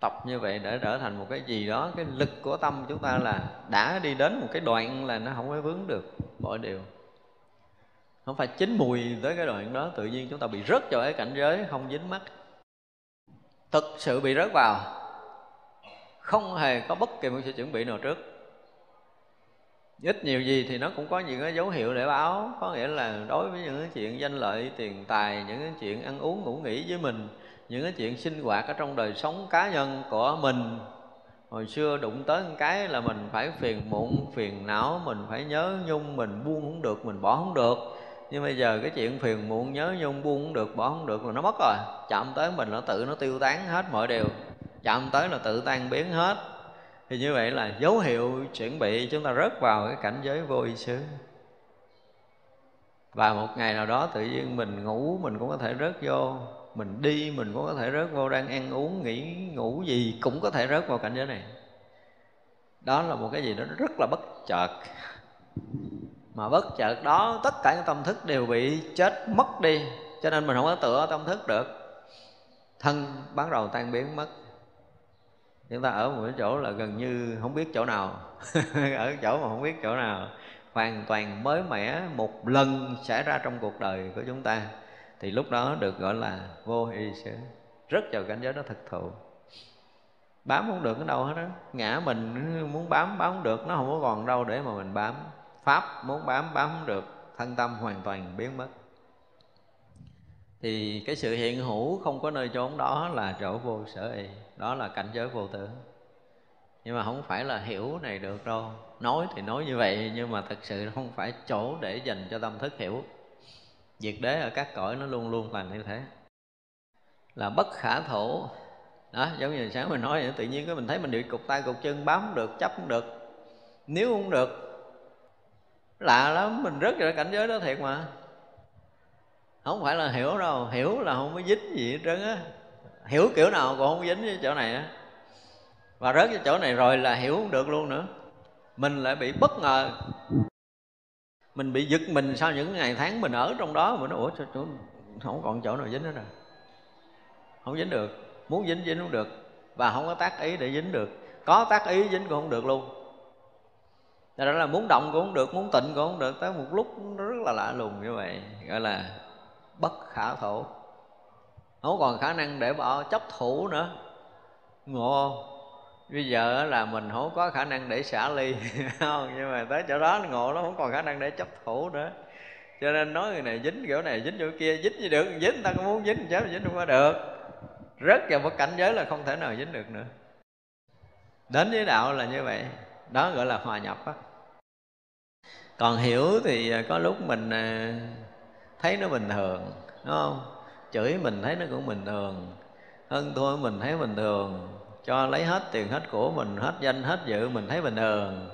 tập như vậy để trở thành một cái gì đó, cái lực của tâm chúng ta là đã đi đến một cái đoạn là nó không có vướng được mọi điều không phải chín mùi tới cái đoạn đó, tự nhiên chúng ta bị rớt vào cái cảnh giới không dính mắt. Thực sự bị rớt vào, không hề có bất kỳ một sự chuẩn bị nào trước. Ít nhiều gì thì nó cũng có những cái dấu hiệu để báo, có nghĩa là đối với những cái chuyện danh lợi, tiền tài, những cái chuyện ăn uống, ngủ nghỉ với mình, những cái chuyện sinh hoạt ở trong đời sống cá nhân của mình. Hồi xưa đụng tới một cái là mình phải phiền muộn, phiền não, mình phải nhớ nhung, mình buông không được, mình bỏ không được nhưng bây giờ cái chuyện phiền muộn nhớ nhung buông không được, bỏ không được là nó mất rồi. Chạm tới mình nó tự nó tiêu tán hết mọi điều. Chạm tới là tự tan biến hết. Thì như vậy là dấu hiệu chuẩn bị chúng ta rớt vào cái cảnh giới vô ý xứ. Và một ngày nào đó tự nhiên mình ngủ, mình cũng có thể rớt vô. Mình đi, mình cũng có thể rớt vô, đang ăn uống, nghỉ, ngủ gì cũng có thể rớt vào cảnh giới này. Đó là một cái gì đó rất là bất chợt mà bất chợt đó, tất cả những tâm thức đều bị chết mất đi, cho nên mình không có tựa tâm thức được. Thân bắt đầu tan biến mất. Chúng ta ở một cái chỗ là gần như không biết chỗ nào. Ở chỗ mà không biết chỗ nào, hoàn toàn mới mẻ một lần xảy ra trong cuộc đời của chúng ta. Thì lúc đó được gọi là vô y sẽ rất vào cảnh giới đó thực thụ. Bám không được ở đâu hết đó ngã mình muốn bám bám không được, nó không có còn đâu để mà mình bám pháp muốn bám bám không được thân tâm hoàn toàn biến mất. Thì cái sự hiện hữu không có nơi trốn đó là chỗ vô sở y đó là cảnh giới vô tưởng nhưng mà không phải là hiểu này được đâu. Nói thì nói như vậy nhưng mà thật sự không phải chỗ để dành cho tâm thức hiểu. Diệt đế ở các cõi nó luôn luôn là như thế. Là bất khả thủ đó giống như sáng mình nói vậy, tự nhiên cái mình thấy mình bị cục tay cục chân bám không được chấp không được nếu không được lạ lắm, mình rất là cảnh giới đó thiệt mà. Không phải là hiểu đâu, hiểu là không có dính gì hết trơn á. Hiểu kiểu nào cũng không dính với chỗ này á. Và rớt cái chỗ này rồi là hiểu không được luôn nữa. Mình lại bị bất ngờ. Mình bị giật mình sau những ngày tháng mình ở trong đó mình nói ủa, sao chỗ, không còn chỗ nào dính nữa rồi? Không dính được. Muốn dính dính không được. Và không có tác ý để dính được. Có tác ý dính cũng không được luôn. Thật đó là muốn động cũng không được, muốn tịnh cũng không được. Tới một lúc nó rất là lạ lùng như vậy Gọi là bất khả thủ Không còn khả năng để bỏ chấp thủ nữa. Ngộ Bây giờ là mình không có khả năng để xả ly. Không Nhưng mà tới chỗ đó ngộ nó không còn khả năng để chấp thủ nữa. Cho nên nói người này dính kiểu này dính chỗ kia dính gì được. Dính người ta cũng muốn dính chứ dính không có được. Rất vào một cảnh giới là không thể nào dính được nữa. Đến với đạo là như vậy. Đó gọi là hòa nhập á còn hiểu thì à, có lúc mình à, thấy nó bình thường, đúng không? Chửi mình thấy nó cũng bình thường hơn thua mình thấy bình thường, cho lấy hết tiền hết của mình, hết danh, hết dự mình thấy bình thường.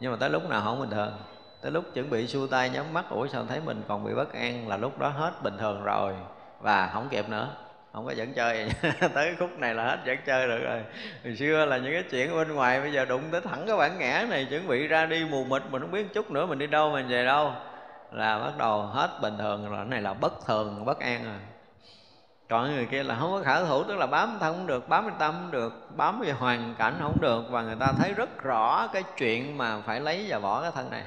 Nhưng mà tới lúc nào không bình thường. Tới lúc chuẩn bị xua tay nhắm mắt, ủa sao thấy mình còn bị bất an, là lúc đó hết bình thường rồi và không kịp nữa không có dẫn chơi. Tới khúc này là hết dẫn chơi được rồi. Hồi xưa là những cái chuyện bên ngoài, bây giờ đụng tới thẳng cái bản ngã này, chuẩn bị ra đi mù mịt, mình không biết chút nữa mình đi đâu mình về đâu. Là bắt đầu hết bình thường rồi. Cái này là bất thường, bất an rồi. Còn người kia là không có khả thủ, tức là bám thân không được, bám tâm không được, bám về hoàn cảnh không được. Và người ta thấy rất rõ cái chuyện mà phải lấy và bỏ cái thân này.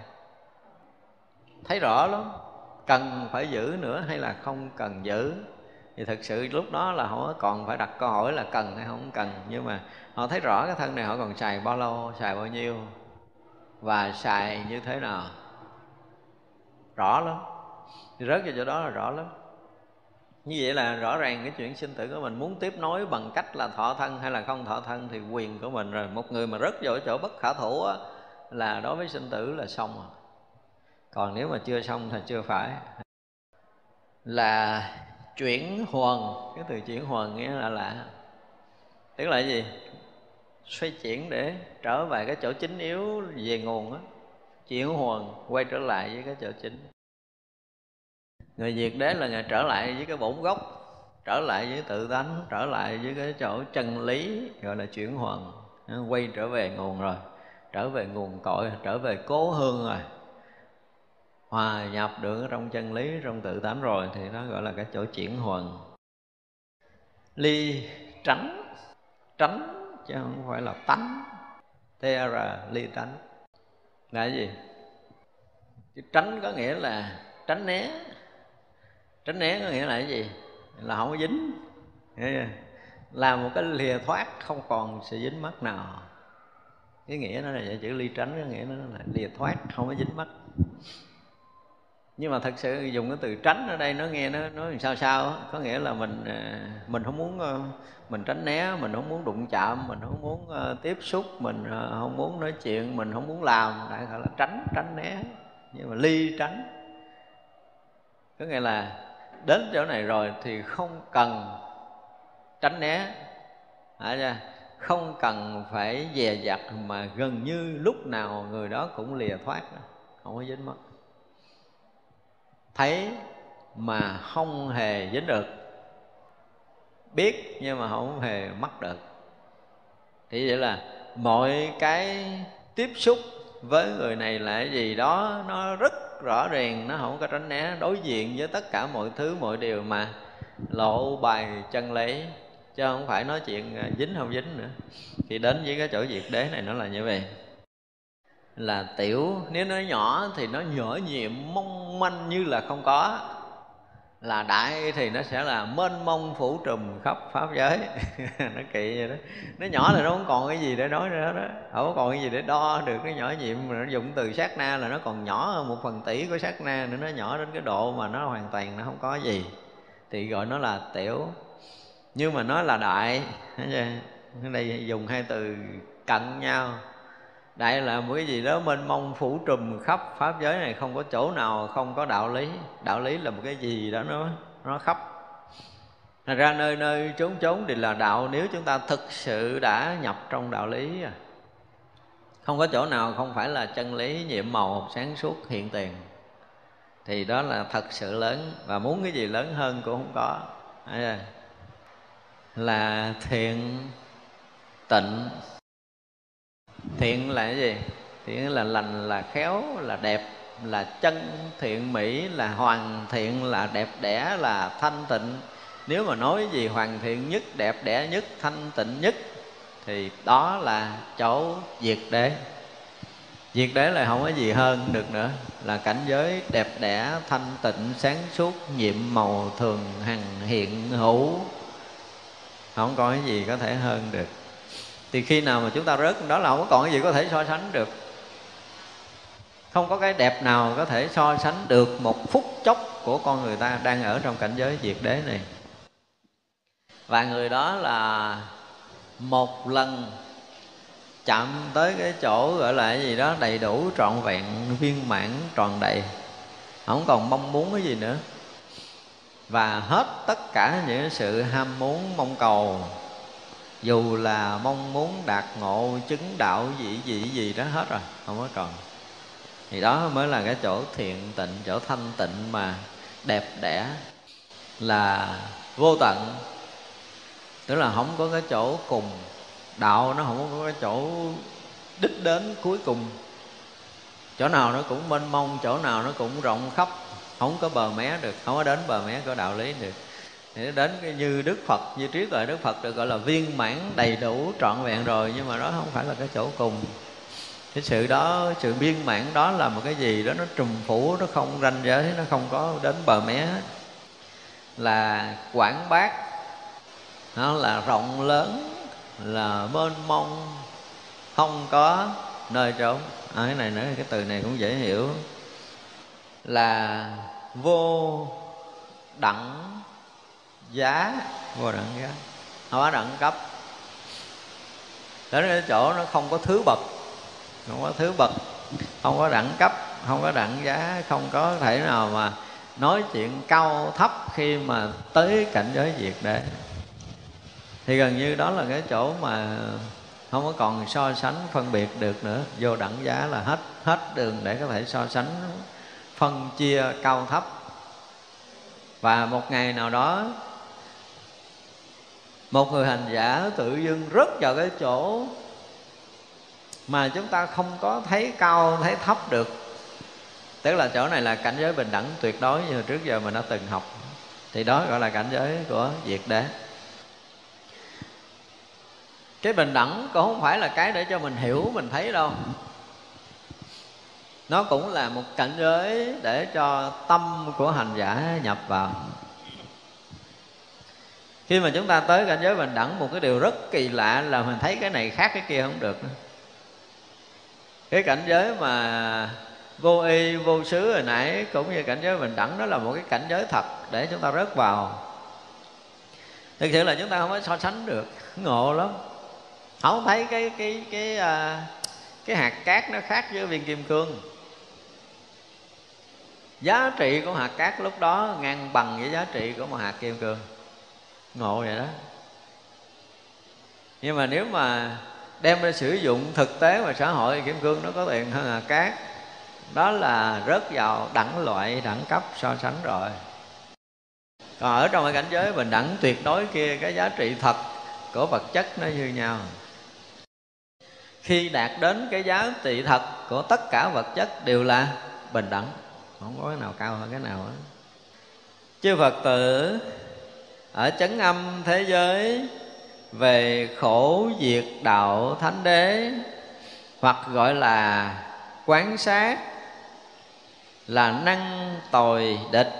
Thấy rõ lắm. Cần phải giữ nữa hay là không cần giữ? Thì thực sự lúc đó là họ còn phải đặt câu hỏi là cần hay không cần. Nhưng mà họ thấy rõ cái thân này họ còn xài bao lâu xài bao nhiêu và xài như thế nào. Rõ lắm. Thì rớt vào chỗ đó là rõ lắm. Như vậy là rõ ràng cái chuyện sinh tử của mình. Muốn tiếp nối bằng cách là thọ thân hay là không thọ thân thì quyền của mình rồi. Một người mà rất vào chỗ bất khả thủ á, là đối với sinh tử là xong rồi. Còn nếu mà chưa xong thì chưa phải. Là chuyển huần. Cái từ chuyển huần nghĩa là lạ. Tức là gì? Xoay chuyển để trở về cái chỗ chính yếu về nguồn á. Chuyển huần, quay trở lại với cái chỗ chính. Người việt đế là người trở lại với cái bổn gốc, trở lại với tự tánh, trở lại với cái chỗ chân lý, gọi là chuyển hoàn quay trở về nguồn rồi, trở về nguồn cội, trở về cố hương rồi hòa nhập được trong chân lý, trong tự tánh rồi thì nó gọi là cái chỗ chuyển hồn. ly tránh tránh chứ không phải là tánh. Tr ly tránh. Là cái gì? Chứ tránh có nghĩa là tránh né. Tránh né có nghĩa là cái gì? Là không có dính. Làm một cái lìa thoát, không còn sự dính mắc nào. Cái nghĩa nó là chữ ly tránh, cái nghĩa nó là lìa thoát, không có dính mắc nhưng mà thật sự dùng cái từ tránh ở đây nó nghe nó nó sao sao có nghĩa là mình ờ, mình không muốn ờ, mình tránh né, mình không muốn đụng chạm, mình không muốn ờ, tiếp xúc, mình không muốn nói chuyện, mình không muốn làm, đại gọi là tránh tránh né. Nhưng mà ly tránh. Có nghĩa là đến chỗ này rồi thì không cần tránh né. Không cần phải dè dặt mà gần như lúc nào người đó cũng lìa thoát. Không có dính mất thấy mà không hề dính được. Biết nhưng mà không hề mắc được. Thì vậy là mọi cái tiếp xúc với người này là cái gì đó nó rất rõ ràng, nó không có tránh né, đối diện với tất cả mọi thứ, mọi điều mà lộ bài chân lý. Chứ không phải nói chuyện à, dính không dính nữa. Thì đến với cái chỗ diệt đế này nó là như vậy là tiểu, nếu nó nhỏ thì nó nhỏ nhiệm, mong manh như là không có. Là đại thì nó sẽ là mênh mông phủ trùm khắp pháp giới. Nó kỳ vậy đó. Nó nhỏ là nó không còn cái gì để nói nữa đó. Không còn cái gì để đo được cái nhỏ nhiệm. Mà nó dụng từ sát na là nó còn nhỏ hơn một phần tỷ của sát na nữa. Nó nhỏ đến cái độ mà nó hoàn toàn nó không có gì. Thì gọi nó là tiểu. Nhưng mà nó là đại. Ở đây dùng hai từ cận nhau đại là một cái gì đó mênh mông phủ trùm khắp pháp giới này, không có chỗ nào, không có đạo lý. Đạo lý là một cái gì đó nó nó khắp. Thành ra nơi nơi trốn trốn thì là đạo, nếu chúng ta thực sự đã nhập trong đạo lý à. Không có chỗ nào, không phải là chân lý, nhiệm màu, sáng suốt, hiện tiền. Thì đó là thật sự lớn, Và muốn cái gì lớn hơn cũng không có. Là thiện, tịnh thiện là cái gì? Thiện là lành, là khéo, là đẹp, là chân thiện, mỹ là hoàn thiện, là đẹp đẽ, là thanh tịnh. Nếu mà nói gì hoàn thiện nhất, đẹp đẽ nhất, thanh tịnh nhất, thì đó là chỗ diệt đế. Diệt đế là không có gì hơn được nữa, là cảnh giới đẹp đẽ, thanh tịnh, sáng suốt, nhiệm màu thường hằng hiện hữu. Không có cái gì có thể hơn được thì khi nào mà chúng ta rớt, đó là không có còn cái gì có thể so sánh được. Không có cái đẹp nào có thể so sánh được một phút chốc của con người ta đang ở trong cảnh giới diệt đế này. Và người đó là một lần chạm tới cái chỗ gọi là cái gì đó, đầy đủ trọn vẹn, viên mãn, tròn đầy. Không còn mong muốn cái gì nữa. Và hết tất cả những sự ham muốn, mong cầu dù là mong muốn đạt ngộ, chứng đạo gì gì gì đó hết rồi, không có còn. Thì đó mới là cái chỗ thiện tịnh, chỗ thanh tịnh mà đẹp đẽ là vô tận. Tức là không có cái chỗ cùng đạo, nó không có cái chỗ đích đến cuối cùng. Chỗ nào nó cũng mênh mông, chỗ nào nó cũng rộng khắp, không có bờ mé được, không có đến bờ mé của đạo lý được thì đến cái như đức phật như trí tuệ đức phật được gọi là viên mãn đầy đủ trọn vẹn rồi nhưng mà đó không phải là cái chỗ cùng. Cái sự đó sự viên mãn đó là một cái gì đó nó trùm phủ nó không ranh giới nó không có đến bờ mé là quảng bác nó là rộng lớn là mênh mông không có nơi trốn. À, cái này nữa cái từ này cũng dễ hiểu. Là vô đẳng giá. Vô đẳng giá. Không có đẳng cấp đến cái chỗ nó không có thứ bậc. Không có thứ bậc. Không có đẳng cấp không có đẳng giá. Không có thể nào mà nói chuyện cao thấp khi mà tới cảnh giới diệt đế. Thì gần như đó là cái chỗ mà không có còn so sánh, phân biệt được nữa. Vô đẳng giá là hết hết đường để có thể so sánh, phân chia cao thấp. Và một ngày nào đó một người hành giả tự dưng rớt vào cái chỗ mà chúng ta không có thấy cao, thấy thấp được. Tức là chỗ này là cảnh giới bình đẳng tuyệt đối như trước giờ mình đã từng học. Thì đó gọi là cảnh giới của diệt đế. Cái bình đẳng cũng không phải là cái để cho mình hiểu, mình thấy đâu. Nó cũng là một cảnh giới để cho tâm của hành giả nhập vào khi mà chúng ta tới cảnh giới bình đẳng một cái điều rất kỳ lạ là mình thấy cái này khác cái kia không được. Cái cảnh giới mà vô y vô xứ hồi nãy cũng như cảnh giới bình đẳng đó là một cái cảnh giới thật để chúng ta rớt vào. Thực sự là chúng ta không có so sánh được ngộ lắm. Không thấy cái cái cái cái, cái hạt cát nó khác với viên kim cương. Giá trị của hạt cát lúc đó ngang bằng với giá trị của một hạt kim cương ngộ vậy đó. Nhưng mà nếu mà đem ra sử dụng thực tế mà xã hội, kim cương nó có tiền hơn là cát. Đó là rớt vào đẳng loại đẳng cấp so sánh rồi. Còn ở trong cái cảnh giới bình đẳng tuyệt đối kia, cái giá trị thật của vật chất nó như nhau. Khi đạt đến cái giá trị thật của tất cả vật chất đều là bình đẳng. Không có cái nào cao hơn cái nào hết. Chư phật tử ở chấn âm thế giới, về khổ diệt đạo thánh đế, hoặc gọi là quán sát, là năng tồi địch,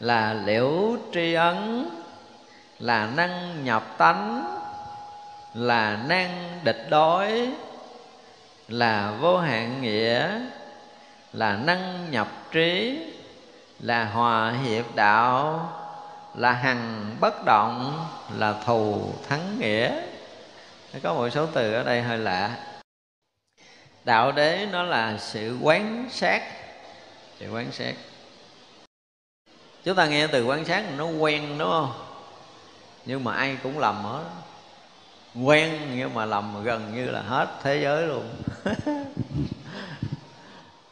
là liễu tri ấn, là năng nhập tánh, là năng địch đối, là vô hạn nghĩa, là năng nhập trí, là hòa hiệp đạo là hằng bất động là thù thắng nghĩa. Có một số từ ở đây hơi lạ. Đạo đế nó là sự quán sát. Sự quán sát. Chúng ta nghe từ quan sát nó quen, đúng không? Nhưng mà ai cũng lầm hết. Quen nhưng mà lầm gần như là hết thế giới luôn.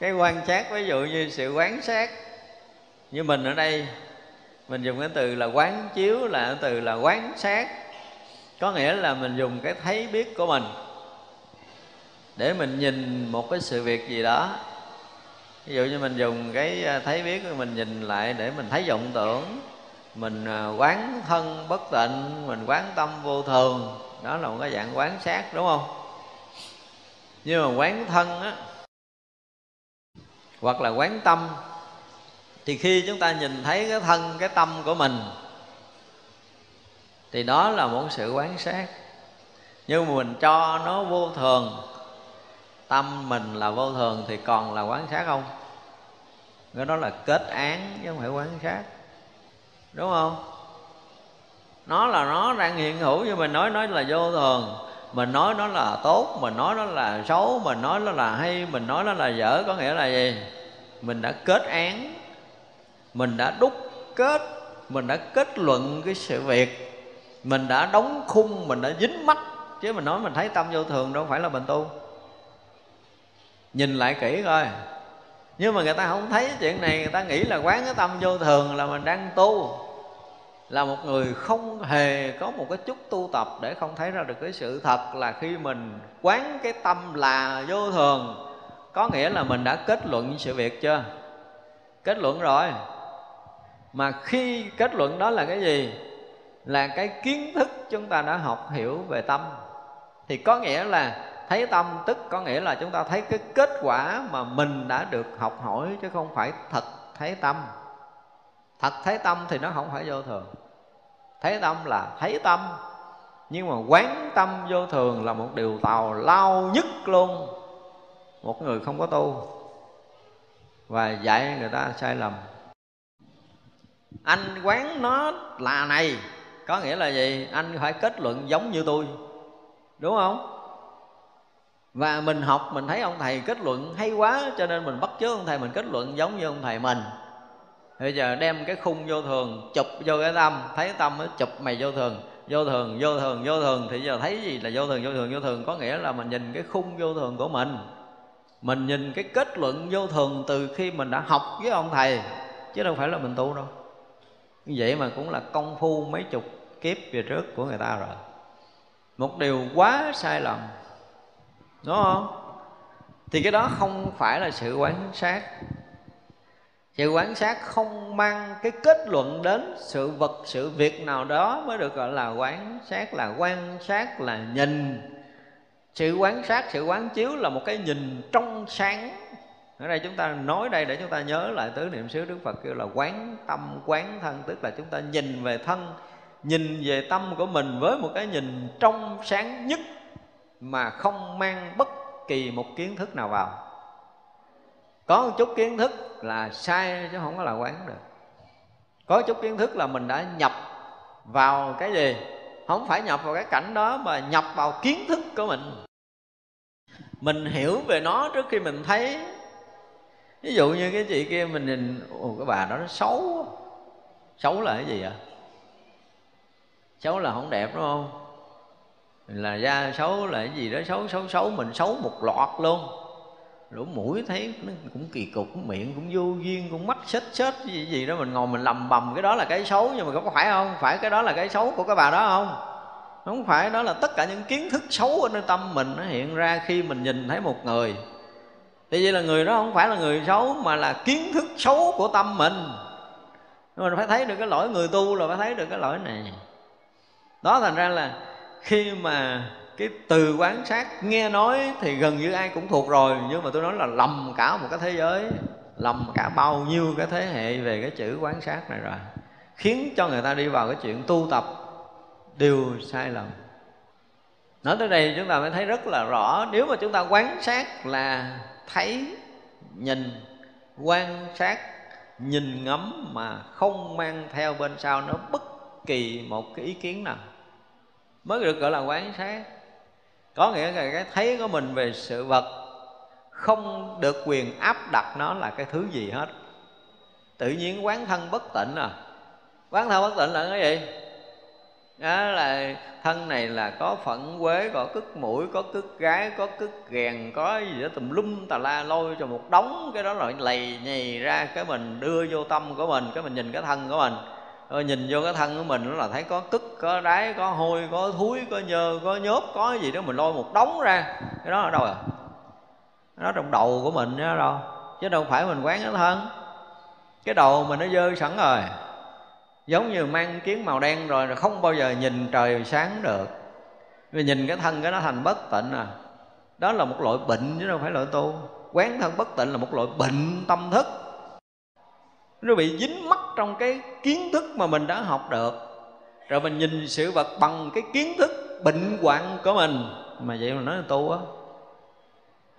Cái quan sát, ví dụ như sự quán sát. Như mình ở đây mình dùng cái từ là quán chiếu là cái từ là quán sát. Có nghĩa là mình dùng cái thấy biết của mình để mình nhìn một cái sự việc gì đó. Ví dụ như mình dùng cái à, thấy biết của mình nhìn lại để mình thấy vọng tưởng. Mình à, quán thân bất tịnh, mình quán tâm vô thường. Đó là một cái dạng quán sát, đúng không? Nhưng mà quán thân á, hoặc là quán tâm thì khi chúng ta nhìn thấy cái thân, cái tâm của mình, thì đó là một sự quán sát. Nhưng mà mình cho nó vô thường, tâm mình là vô thường thì còn là quán sát không? Cái đó là kết án, chứ không phải quán sát. Đúng không? Nó là nó đang hiện hữu như mình nói nói là vô thường. Mình nói nó là tốt, mình nói nó là xấu, mình nói nó là hay, mình nói nó là dở, có nghĩa là gì? Mình đã kết án mình đã đúc kết, mình đã kết luận cái sự việc. Mình đã đóng khung, mình đã dính mắt. Chứ mình nói mình thấy tâm vô thường đâu phải là mình tu. Nhìn lại kỹ coi. Nhưng mà người ta không thấy chuyện này, người ta nghĩ là quán cái tâm vô thường là mình đang tu. Là một người không hề có một cái chút tu tập để không thấy ra được cái sự thật là khi mình quán cái tâm là vô thường, có nghĩa là mình đã kết luận sự việc chưa? Kết luận rồi mà khi kết luận đó là cái gì? Là cái kiến thức chúng ta đã học hiểu về tâm. Thì có nghĩa là thấy tâm, tức có nghĩa là chúng ta thấy cái kết quả mà mình đã được học hỏi chứ không phải thật thấy tâm. Thật thấy tâm thì nó không phải vô thường. Thấy tâm là thấy tâm, nhưng mà quán tâm vô thường là một điều tào lao nhất luôn. Một người không có tu. Và dạy người ta sai lầm anh quán nó là này, có nghĩa là gì? Anh phải kết luận giống như tôi, đúng không? Và mình học, mình thấy ông thầy kết luận hay quá, cho nên mình bắt chước ông thầy, mình kết luận giống như ông thầy mình. Bây giờ đem cái khung vô thường, chụp vô cái tâm, thấy tâm nó chụp mày vô thường vô thường vô thường vô thường, thì giờ thấy gì là vô thường vô thường vô thường? Có nghĩa là mình nhìn cái khung vô thường của mình. Mình nhìn cái kết luận vô thường từ khi mình đã học với ông thầy, chứ đâu phải là mình tu đâu vậy mà cũng là công phu mấy chục kiếp về trước của người ta rồi. Một điều quá sai lầm, đúng không? Thì cái đó không phải là sự quán sát. Sự quán sát không mang cái kết luận đến sự vật, sự việc nào đó mới được gọi là quán sát, là quan sát, là nhìn. Sự quán sát, sự quán chiếu là một cái nhìn trong sáng ở đây chúng ta nói đây để chúng ta nhớ lại tứ niệm xứ đức phật kêu là quán tâm, quán thân, tức là chúng ta nhìn về thân, nhìn về tâm của mình với một cái nhìn trong sáng nhất mà không mang bất kỳ một kiến thức nào vào. Có một chút kiến thức là sai chứ không có là quán được. Có chút kiến thức là mình đã nhập vào cái gì? Không phải nhập vào cái cảnh đó mà nhập vào kiến thức của mình. Mình hiểu về nó trước khi mình thấy ví dụ như cái chị kia mình nhìn, ồ, cái bà đó nó xấu xấu là cái gì ạ xấu là không đẹp, đúng không? Là da xấu là cái gì đó, xấu xấu xấu, mình xấu một loạt luôn. Lỗ mũi thấy nó cũng kỳ cục miệng cũng vô duyên, cũng mắt xếch xếch gì gì đó, mình ngồi mình lầm bầm, cái đó là cái xấu, nhưng mà có phải không? Phải cái đó là cái xấu của cái bà đó không? Không phải, đó là tất cả những kiến thức xấu ở nơi tâm mình nó hiện ra khi mình nhìn thấy một người thì vậy là người đó không phải là người xấu, mà là kiến thức xấu của tâm mình. Mình phải thấy được cái lỗi người tu là phải thấy được cái lỗi này. Đó thành ra là khi mà cái từ quán sát nghe nói thì gần như ai cũng thuộc rồi, nhưng mà tôi nói là lầm cả một cái thế giới, lầm cả bao nhiêu cái thế hệ về cái chữ quán sát này rồi, khiến cho người ta đi vào cái chuyện tu tập đều sai lầm. Nói tới đây chúng ta mới thấy rất là rõ, nếu mà chúng ta quán sát là thấy nhìn, quan sát, nhìn ngắm mà không mang theo bên sau nó bất kỳ một cái ý kiến nào. Mới được gọi là quán sát. Có nghĩa là cái thấy của mình về sự vật không được quyền áp đặt nó là cái thứ gì hết. Tự nhiên quán thân bất tịnh à? Quán thân bất tịnh là cái gì? Đó là thân này là có phận quế, có cứt mũi, có cứt gái, có cứt ghèn có gì đó tùm lum tà la lôi cho một đống cái đó rồi lầy nhì ra cái mình, đưa vô tâm của mình, cái mình nhìn cái thân của mình. Rồi nhìn vô cái thân của mình nó là thấy có cứt có đáy có hôi, có thúi, có nhơ, có nhớp có gì đó mình lôi một đống ra. Cái đó ở đâu à? Nó trong đầu của mình đó, đâu. Chứ đâu phải mình quán cái thân. Cái đầu mình nó dơ sẵn rồi giống như mang kiến màu đen rồi rồi không bao giờ nhìn trời sáng được. Vì nhìn cái thân cái nó thành bất tịnh à. Đó là một loại bệnh chứ đâu phải loại tu. Quán thân bất tịnh là một loại bệnh tâm thức. Nó bị dính mắc trong cái kiến thức mà mình đã học được. Rồi mình nhìn sự vật bằng cái kiến thức bệnh hoạn của mình. Mà vậy mà nói là tu á.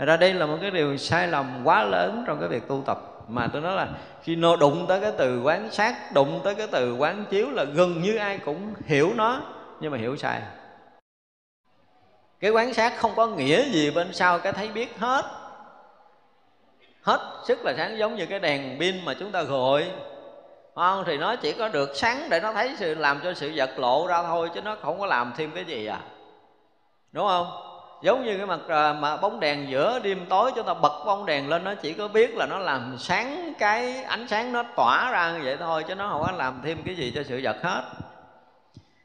Ra đây là một cái điều sai lầm quá lớn trong cái việc tu tập mà tôi nói là khi nó đụng tới cái từ quán sát, đụng tới cái từ quán chiếu là gần như ai cũng hiểu nó, nhưng mà hiểu sai. Cái quán sát không có nghĩa gì bên sau cái thấy biết hết. Hết sức là sáng giống như cái đèn pin mà chúng ta gọi. Không, thì nó chỉ có được sáng để nó thấy sự, làm cho sự vật lộ ra thôi, chứ nó không có làm thêm cái gì à. Đúng không? Giống như cái mặt à, mà bóng đèn giữa đêm tối chúng ta bật bóng đèn lên nó chỉ có biết là nó làm sáng cái ánh sáng nó tỏa ra như vậy thôi, chứ nó không có làm thêm cái gì cho sự vật hết.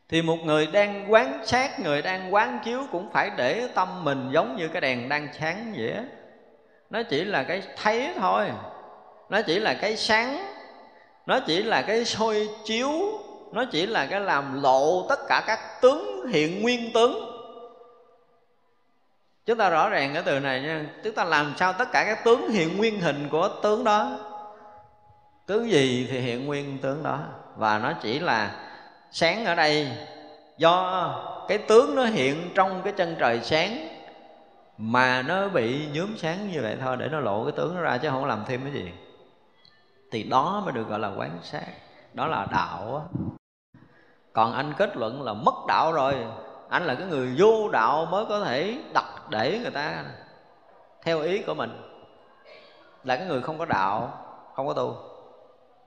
Thì một người đang quán sát, người đang quán chiếu cũng phải để tâm mình giống như cái đèn đang sáng vậy nó chỉ là cái thấy thôi, nó chỉ là cái sáng, nó chỉ là cái soi chiếu, nó chỉ là cái làm lộ tất cả các tướng, hiện nguyên tướng chúng ta rõ ràng cái từ này nha. Chúng ta làm sao tất cả các tướng hiện nguyên hình của tướng đó. Tướng gì thì hiện nguyên tướng đó. Và nó chỉ là sáng ở đây. Do cái tướng nó hiện trong cái chân trời sáng, mà nó bị nhuốm sáng như vậy thôi để nó lộ cái tướng nó ra chứ không làm thêm cái gì. Thì đó mới được gọi là quán sát. Đó là đạo còn anh kết luận là mất đạo rồi. Anh là cái người vô đạo mới có thể đặt để người ta theo ý của mình. Là cái người không có đạo, không có tu.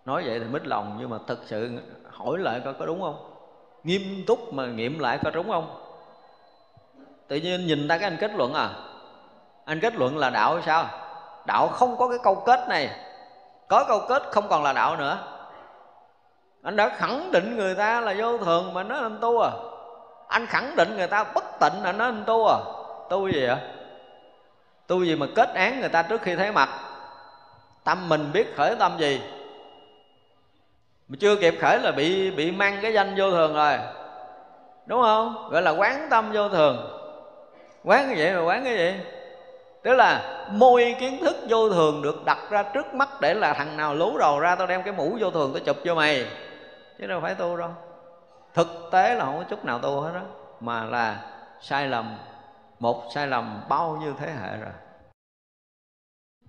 Nói vậy thì mít lòng, nhưng mà thực sự hỏi lại coi có đúng không? Nghiêm túc mà nghiệm lại có đúng không? Tự nhiên nhìn ta cái anh kết luận à? Anh kết luận là đạo sao? Đạo không có cái câu kết này. Có câu kết không còn là đạo nữa. Anh đã khẳng định người ta là vô thường mà nó anh tu à? Anh khẳng định người ta bất tịnh là nó anh tu à? Tu gì vậy? Tu gì mà kết án người ta trước khi thấy mặt? Tâm mình biết khởi tâm gì? Mà chưa kịp khởi là bị bị mang cái danh vô thường rồi. Đúng không? Gọi là quán tâm vô thường. Quán cái gì mà quán cái gì? Tức là môi kiến thức vô thường được đặt ra trước mắt để là thằng nào lú đầu ra, tao đem cái mũ vô thường tao chụp vô mày. Chứ đâu phải tu đâu. Thực tế là không có chút nào tu hết đó mà là sai lầm một sai lầm bao nhiêu thế hệ rồi.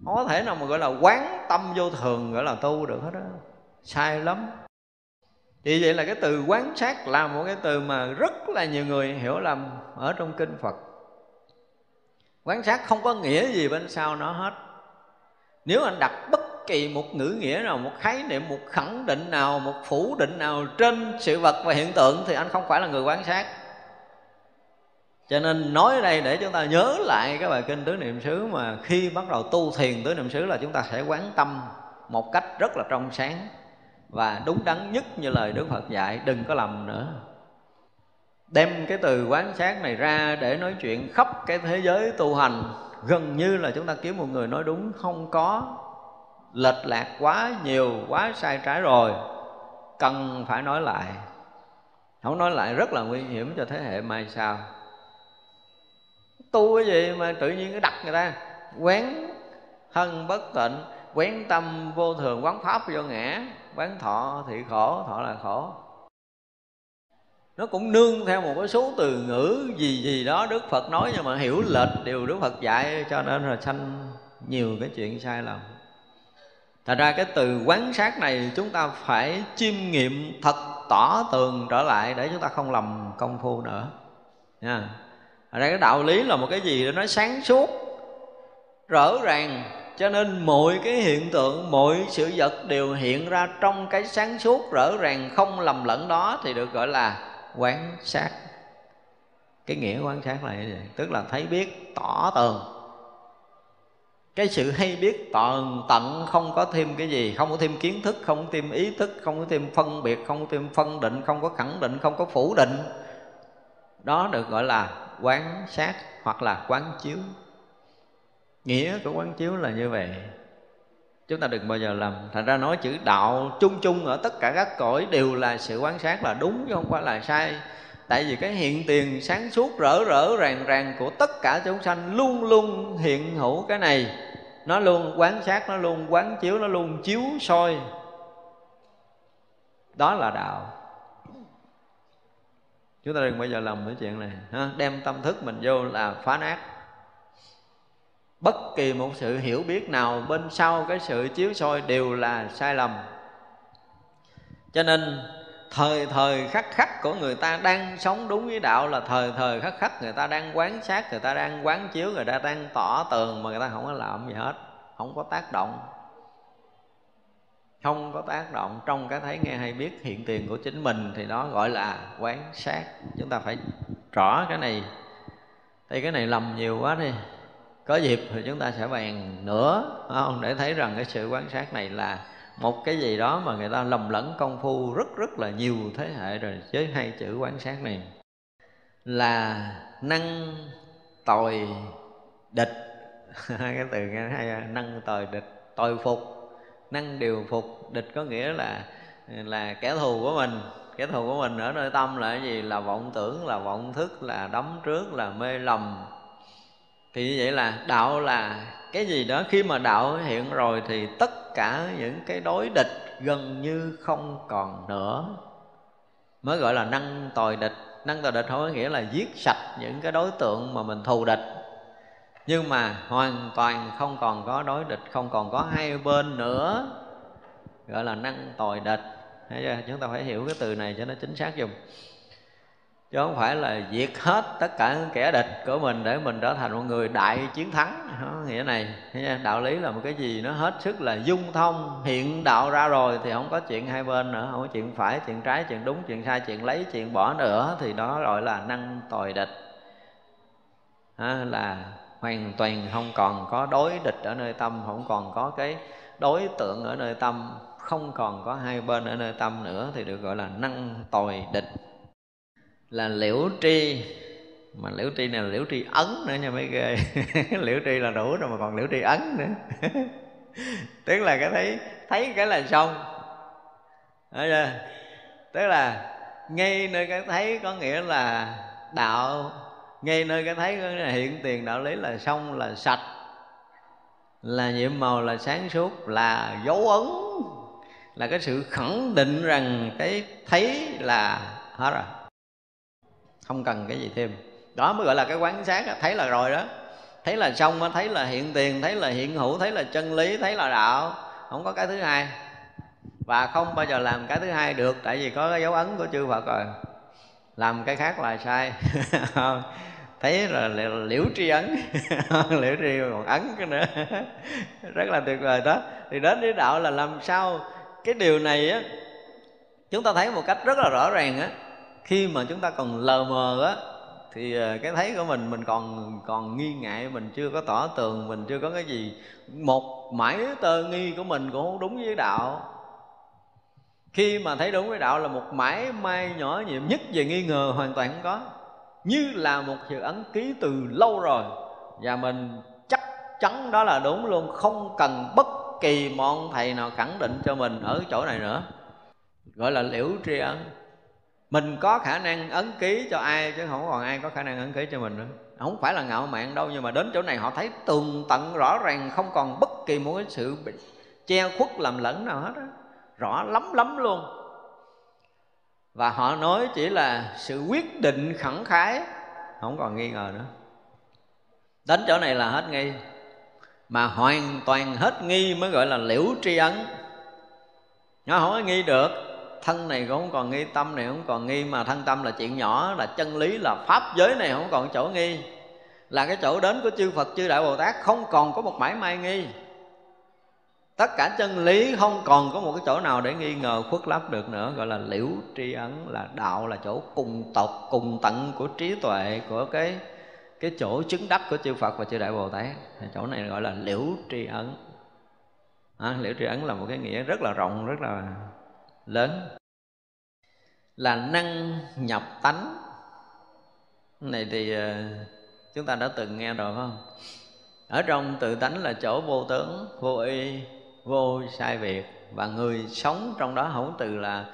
Không có thể nào mà gọi là quán tâm vô thường gọi là tu được hết đó sai lắm. Vì vậy là cái từ quán sát là một cái từ mà rất là nhiều người hiểu lầm ở trong kinh Phật. Quán sát không có nghĩa gì bên sau nó hết. Nếu anh đặt bất kỳ một ngữ nghĩa nào, một khái niệm, một khẳng định nào, một phủ định nào trên sự vật và hiện tượng Thì anh không phải là người quán sát cho nên nói ở đây để chúng ta nhớ lại cái bài kinh tứ niệm xứ mà khi bắt đầu tu thiền tứ niệm xứ là chúng ta sẽ quán tâm một cách rất là trong sáng và đúng đắn nhất như lời Đức Phật dạy, đừng có lầm nữa. Đem cái từ quán sát này ra để nói chuyện khắp cái thế giới tu hành. Gần như là chúng ta kiếm một người nói đúng, không có lệch lạc quá nhiều, quá sai trái rồi. Cần phải nói lại. Không nói lại rất là nguy hiểm cho thế hệ mai sau tu cái gì mà tự nhiên cái đặt người ta? Quán thân bất tịnh, quán tâm vô thường, quán pháp vô ngã, quán thọ thì khổ, thọ là khổ. Nó cũng nương theo một cái số từ ngữ gì gì đó Đức Phật nói nhưng mà hiểu lệch điều Đức Phật dạy cho nên là sanh nhiều cái chuyện sai lầm. Thật ra cái từ quán sát này chúng ta phải chiêm nghiệm thật tỏ tường trở lại để chúng ta không lầm công phu nữa. Nha. Ở đây cái đạo lý là một cái gì đó nó sáng suốt, rõ ràng. Cho nên mọi cái hiện tượng, mọi sự vật đều hiện ra trong cái sáng suốt, rõ ràng, không lầm lẫn đó thì được gọi là quán sát. Cái nghĩa quan sát là như vậy tức là thấy biết tỏ tường. Cái sự hay biết tận tận không có thêm cái gì, không có thêm kiến thức, không có thêm ý thức, không có thêm phân biệt, không có thêm phân định, không có khẳng định, không có phủ định. Đó được gọi là quán sát hoặc là quán chiếu. Nghĩa của quán chiếu là như vậy. Chúng ta đừng bao giờ làm thành ra nói chữ đạo chung chung ở tất cả các cõi đều là sự quán sát là đúng chứ không phải là sai. Tại vì cái hiện tiền sáng suốt rỡ rỡ ràng ràng của tất cả chúng sanh luôn luôn hiện hữu cái này. Nó luôn quán sát, nó luôn quán chiếu, nó luôn chiếu soi. Đó là đạo chúng ta đừng bao giờ làm cái chuyện này, ha? đem tâm thức mình vô là phá nát. Bất kỳ một sự hiểu biết nào bên sau cái sự chiếu soi đều là sai lầm. Cho nên, thời thời khắc khắc của người ta đang sống đúng với đạo là thời thời khắc khắc người ta đang quán sát, người ta đang quán chiếu, người ta đang tỏ tường mà người ta không có làm gì hết, không có tác động không có tác động trong cái thấy nghe hay biết hiện tiền của chính mình thì đó gọi là quán sát. Chúng ta phải rõ cái này. Thì cái này lầm nhiều quá đi. Có dịp thì chúng ta sẽ bàn nữa không? Để thấy rằng cái sự quan sát này là một cái gì đó mà người ta lầm lẫn công phu rất rất là nhiều thế hệ rồi với hai chữ quan sát này. Là năng tồi địch. Hai cái từ nghe hay à, năng tồi địch, tồi phục năng điều phục địch có nghĩa là là kẻ thù của mình. Kẻ thù của mình ở nơi tâm là cái gì? Là vọng tưởng, là vọng thức, là đấm trước, là mê lầm. Thì như vậy là đạo là cái gì đó, khi mà đạo hiện rồi thì tất cả những cái đối địch gần như không còn nữa. Mới gọi là năng tồi địch. Năng tồi địch không có nghĩa là giết sạch những cái đối tượng mà mình thù địch nhưng mà hoàn toàn không còn có đối địch không còn có hai bên nữa. Gọi là năng tồi địch. Thấy chưa? chúng ta phải hiểu cái từ này cho nó chính xác dùng. Chứ không phải là diệt hết tất cả những kẻ địch của mình để mình trở thành một người đại chiến thắng. Đó, nghĩa này đạo lý là một cái gì nó hết sức là dung thông hiện đạo ra rồi thì không có chuyện hai bên nữa không có chuyện phải chuyện trái chuyện đúng chuyện sai chuyện lấy chuyện bỏ nữa thì đó gọi là năng tồi địch. À, là hoàn toàn không còn có đối địch ở nơi tâm, không còn có cái đối tượng ở nơi tâm, không còn có hai bên ở nơi tâm nữa thì được gọi là năng tồi địch. Là liễu tri, mà liễu tri này là liễu tri ấn nữa nha mấy ghê. Liễu tri là đủ rồi mà còn liễu tri ấn nữa. Tức là cái thấy thấy cái là xong. Đấy chưa? tức là ngay nơi cái thấy có nghĩa là đạo ngay nơi cái thấy cái là hiện tiền đạo lý là xong là sạch, là nhiệm màu là sáng suốt, là dấu ấn, là cái sự khẳng định rằng cái thấy là hết rồi. Không cần cái gì thêm. Đó mới gọi là cái quán sát, thấy là rồi đó. Thấy là xong thấy là hiện tiền, thấy là hiện hữu, thấy là chân lý, thấy là đạo. Không có cái thứ hai. Và không bao giờ làm cái thứ hai được, tại vì có cái dấu ấn của chư phật rồi. Làm cái khác là sai. thấy là liễu tri ấn. Liễu tri còn ấn cái nữa. Rất là tuyệt vời đó. Thì đến với đạo là làm sao? Cái điều này á, chúng ta thấy một cách rất là rõ ràng á. Khi mà chúng ta còn lờ mờ á, thì ờ, cái thấy của mình mình còn còn nghi ngại, mình chưa có tỏ tường, mình chưa có cái gì. Một mãi tơ nghi của mình cũng không đúng với đạo. Khi mà thấy đúng với đạo là một mãi may nhỏ nhiệm nhất về nghi ngờ hoàn toàn không có như là một sự ấn ký từ lâu rồi. Và mình chắc chắn đó là đúng luôn, không cần bất kỳ một thầy nào khẳng định cho mình ở chỗ này nữa. Gọi là liễu tri ấn mình có khả năng ấn ký cho ai chứ không còn ai có khả năng ấn ký cho mình nữa. Không phải là ngạo mạn đâu, nhưng mà đến chỗ này họ thấy tường tận rõ ràng, không còn bất kỳ một cái sự che khuất làm lẫn nào hết đó. rõ lắm lắm luôn và họ nói chỉ là sự quyết định khẳng khái. Không còn nghi ngờ nữa. Đến chỗ này là hết nghi. Mà hoàn toàn hết nghi mới gọi là liễu tri ấn. Nó không có nghi được. Thân này cũng không còn nghi, tâm này không còn nghi. Mà thân tâm là chuyện nhỏ, là chân lý, là pháp giới này không còn chỗ nghi. Là cái chỗ đến của chư Phật, chư Đại Bồ Tát không còn có một mãi may nghi tất cả chân lý không còn có một cái chỗ nào để nghi ngờ khuất lấp được nữa. Gọi là liễu tri ấn là đạo là chỗ cùng tộc cùng tận của trí tuệ của cái cái chỗ chứng đắc của chư Phật và chư Đại Bồ Tát. Chỗ này gọi là liễu tri ấn. À, liễu tri ấn là một cái nghĩa rất là rộng rất là lớn. Là năng nhập tánh. Này thì ờ, chúng ta đã từng nghe rồi phải không? Ở trong tự tánh là chỗ vô tướng vô y vô sai biệt và người sống trong đó không từ là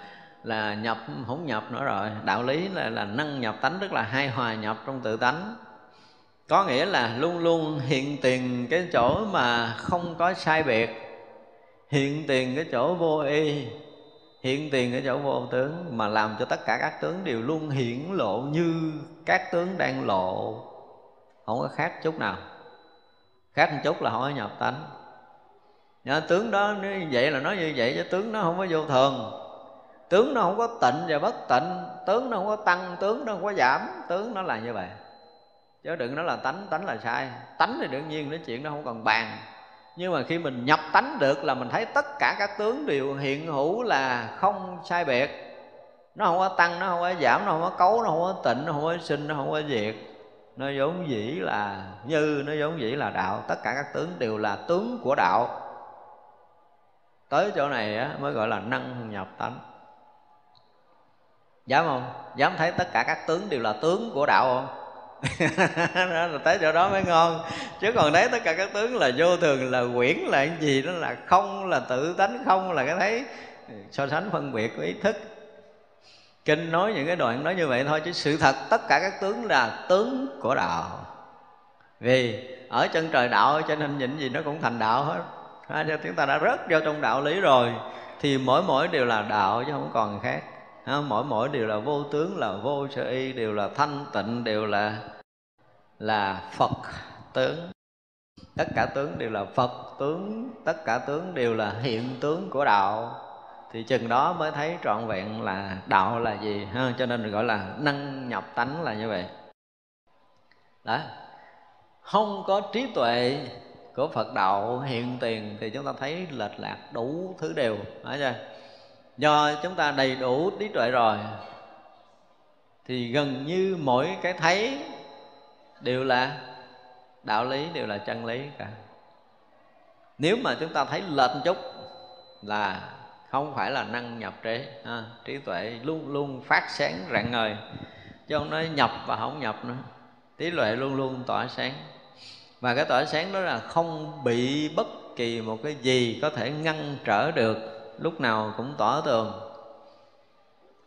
là nhập không nhập nữa rồi. Đạo lý là là năng nhập tánh, tức là hai hòa nhập trong tự tánh. Có nghĩa là luôn luôn hiện tiền cái chỗ mà không có sai biệt hiện tiền cái chỗ vô y. Hiện tiền cái chỗ vô tướng. Mà làm cho tất cả các tướng đều luôn hiển lộ như các tướng đang lộ. Không có khác chút nào. Khác một chút là không có nhập tánh. Nhờ, tướng đó như vậy là nói như vậy chứ tướng nó không có vô thường tướng nó không có tịnh và bất tịnh tướng nó không có tăng tướng nó không có giảm tướng nó là như vậy chứ đừng nói là tánh tánh là sai tánh thì đương nhiên nói chuyện nó không còn bàn nhưng mà khi mình nhập tánh được là mình thấy tất cả các tướng đều hiện hữu là không sai biệt nó không có tăng nó không có giảm nó không có cấu nó không có tịnh nó không có sinh nó không có diệt nó vốn dĩ là như nó vốn dĩ là đạo tất cả các tướng đều là tướng của đạo tới chỗ này á, mới gọi là năng nhập tánh. Dám không? Dám thấy tất cả các tướng đều là tướng của đạo không? Là tới chỗ đó mới ngon. Chứ còn thấy tất cả các tướng là vô thường là quyển là cái gì đó là không là tự tánh không là cái thấy so sánh phân biệt của ý thức. Kinh nói những cái đoạn nói như vậy thôi chứ sự thật tất cả các tướng là tướng của đạo. Vì ở chân trời đạo cho nên nhìn gì nó cũng thành đạo hết à, cho chúng ta đã rớt vô trong đạo lý rồi. Thì mỗi mỗi đều là đạo chứ không còn khác. À, mỗi mỗi đều là vô tướng là vô sơ y đều là thanh tịnh đều là là phật tướng. Tất cả tướng đều là phật tướng tất cả tướng đều là hiện tướng của đạo. Thì chừng đó mới thấy trọn vẹn là đạo là gì. Ha cho nên gọi là năng nhập tánh là như vậy. Đó. Không có trí tuệ của Phật đạo hiện tiền thì chúng ta thấy lệch lạc đủ thứ đều, phải chưa? Do chúng ta đầy đủ trí tuệ rồi, thì gần như mỗi cái thấy đều là đạo lý, đều là chân lý cả. Nếu mà chúng ta thấy lệch chút là không phải là năng nhập trí, ha. trí tuệ luôn luôn phát sáng rạng ngời. Chứ không nói nhập và không nhập nữa, trí tuệ luôn luôn tỏa sáng và cái tỏa sáng đó là không bị bất kỳ một cái gì có thể ngăn trở được, lúc nào cũng tỏa tường.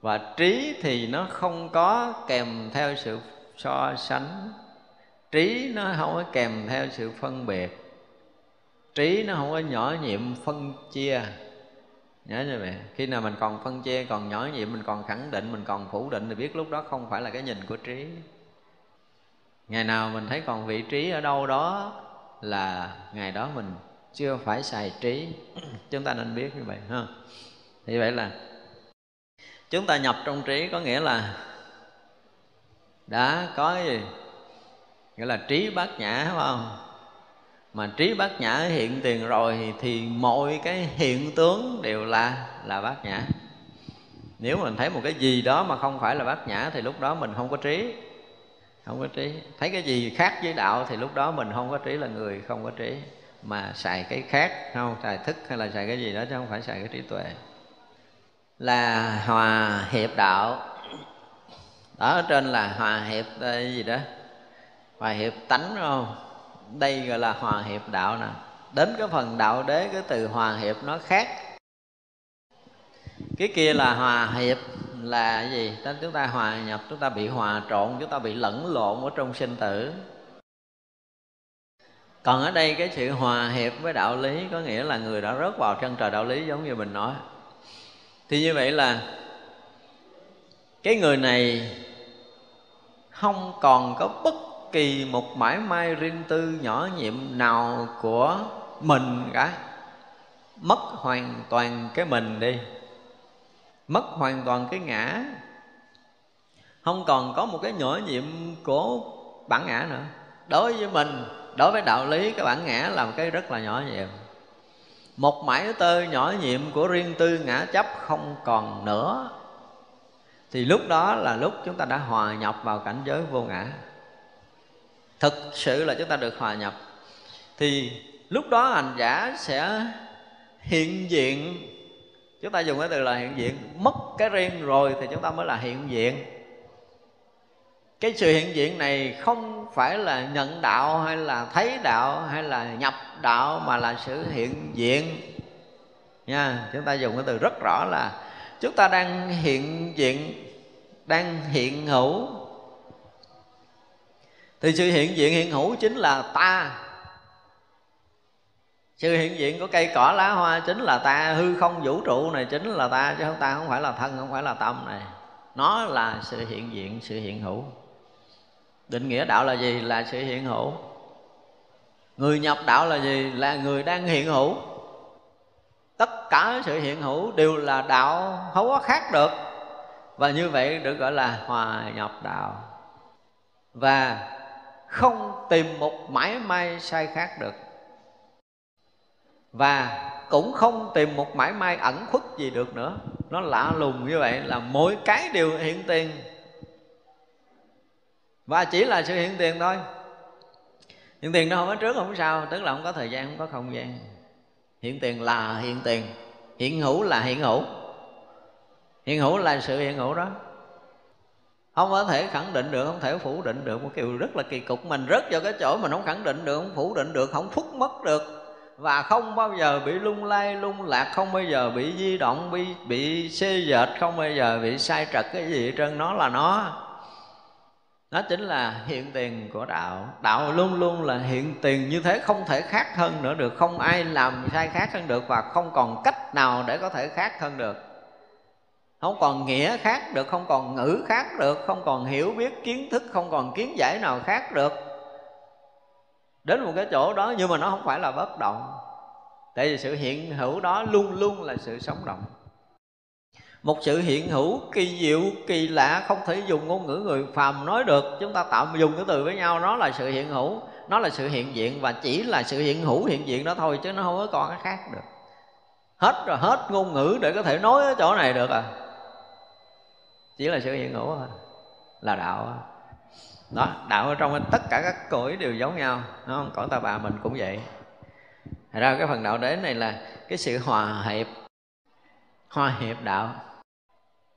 Và trí thì nó không có kèm theo sự so sánh. Trí nó không có kèm theo sự phân biệt. Trí nó không có nhỏ nhiệm phân chia. Nhớ như vậy khi nào mình còn phân chia, còn nhỏ nhiệm, mình còn khẳng định, mình còn phủ định thì biết lúc đó không phải là cái nhìn của trí ngày nào mình thấy còn vị trí ở đâu đó là ngày đó mình chưa phải xài trí. Chúng ta nên biết như vậy ha? Thì vậy là chúng ta nhập trong trí có nghĩa là đã có cái gì? Nghĩa là trí bát nhã phải không? Mà trí bát nhã hiện tiền rồi thì, thì mọi cái hiện tướng đều là là bát nhã. Nếu mình thấy một cái gì đó mà không phải là bát nhã thì lúc đó mình không có trí không có trí. Thấy cái gì khác với đạo thì lúc đó mình không có trí là người không có trí. Mà xài cái khác không? Xài thức hay là xài cái gì đó chứ không phải xài cái trí tuệ. Là hòa hiệp đạo. Đó, ở trên là hòa hiệp ờ, cái gì đó. Hòa hiệp tánh đúng không? Đây gọi là hòa hiệp đạo nè. Đến cái phần đạo đế, cái từ hòa hiệp nó khác. Cái kia là hòa hiệp là cái gì? Tức chúng ta hòa nhập, chúng ta bị hòa trộn, chúng ta bị lẫn lộn ở trong sinh tử. Còn ở đây cái sự hòa hiệp với đạo lý có nghĩa là người đã rớt vào chân trời đạo lý giống như mình nói. Thì như vậy là cái người này không còn có bất kỳ một mãi may riêng tư nhỏ nhiệm nào của mình cả. Mất hoàn toàn cái mình đi mất hoàn toàn cái ngã. Không còn có một cái nhỏ nhiệm của bản ngã nữa. Đối với mình, đối với đạo lý, cái bản ngã là một cái rất là nhỏ nhiệm một mãi tơ nhỏ nhiệm của riêng tư ngã chấp không còn nữa. Thì lúc đó là lúc chúng ta đã hòa nhập vào cảnh giới vô ngã. Thực sự là chúng ta được hòa nhập. Thì lúc đó hành giả sẽ hiện diện chúng ta dùng cái từ là hiện diện. Mất cái riêng rồi thì chúng ta mới là hiện diện. Cái sự hiện diện này không phải là nhận đạo hay là thấy đạo hay là nhập đạo mà là sự hiện diện. Nha, chúng ta dùng cái từ rất rõ là chúng ta đang hiện diện, đang hiện hữu. Thì sự hiện diện hiện hữu chính là ta sự hiện diện của cây cỏ lá hoa chính là ta hư không vũ trụ này, chính là ta, chứ không ta không phải là thân, không phải là tâm này. Nó là sự hiện diện, sự hiện hữu. Định nghĩa đạo là gì? Là sự hiện hữu. Người nhập đạo là gì? Là người đang hiện hữu. Tất cả sự hiện hữu đều là đạo không có khác được. Và như vậy được gọi là hòa nhập đạo. Và không tìm một mãi may sai khác được và cũng không tìm một mãi may ẩn khuất gì được nữa. Nó lạ lùng như vậy là mỗi cái đều hiện tiền. Và chỉ là sự hiện tiền thôi. Hiện tiền nó không có trước, không có sau. Tức là không có thời gian, không có không gian. Hiện tiền là hiện tiền. Hiện hữu là hiện hữu. Hiện hữu là sự hiện hữu đó. Không có thể khẳng định được, không thể phủ định được một kiểu rất là kỳ cục. Mình rất vào cái chỗ mà không khẳng định được, không phủ định được, không phúc mất được và không bao giờ bị lung lay, lung lạc, không bao giờ bị di động, bị bị xê dệt, không bao giờ bị sai trật cái gì hết trơn. Nó là nó. Nó chính là hiện tiền của đạo. Đạo luôn luôn là hiện tiền. Như thế không thể khác hơn nữa được. Không ai làm sai khác hơn được và không còn cách nào để có thể khác hơn được. Không còn nghĩa khác được, không còn ngữ khác được, không còn hiểu biết kiến thức, không còn kiến giải nào khác được đến một cái chỗ đó nhưng mà nó không phải là bất động. Tại vì sự hiện hữu đó luôn luôn là sự sống động. Một sự hiện hữu kỳ diệu, kỳ lạ không thể dùng ngôn ngữ người phàm nói được. Chúng ta tạm dùng cái từ với nhau, nó là sự hiện hữu, nó là sự hiện diện và chỉ là sự hiện hữu hiện diện đó thôi chứ nó không có còn cái khác được. Hết rồi, hết ngôn ngữ để có thể nói ở chỗ này được à. Chỉ là sự hiện hữu thôi, là đạo đó, đạo ở trong tất cả các cõi đều giống nhau, đúng không? Cõi ta bà mình cũng vậy. Thật ra cái phần đạo đế này là cái sự hòa hiệp. Hòa hiệp đạo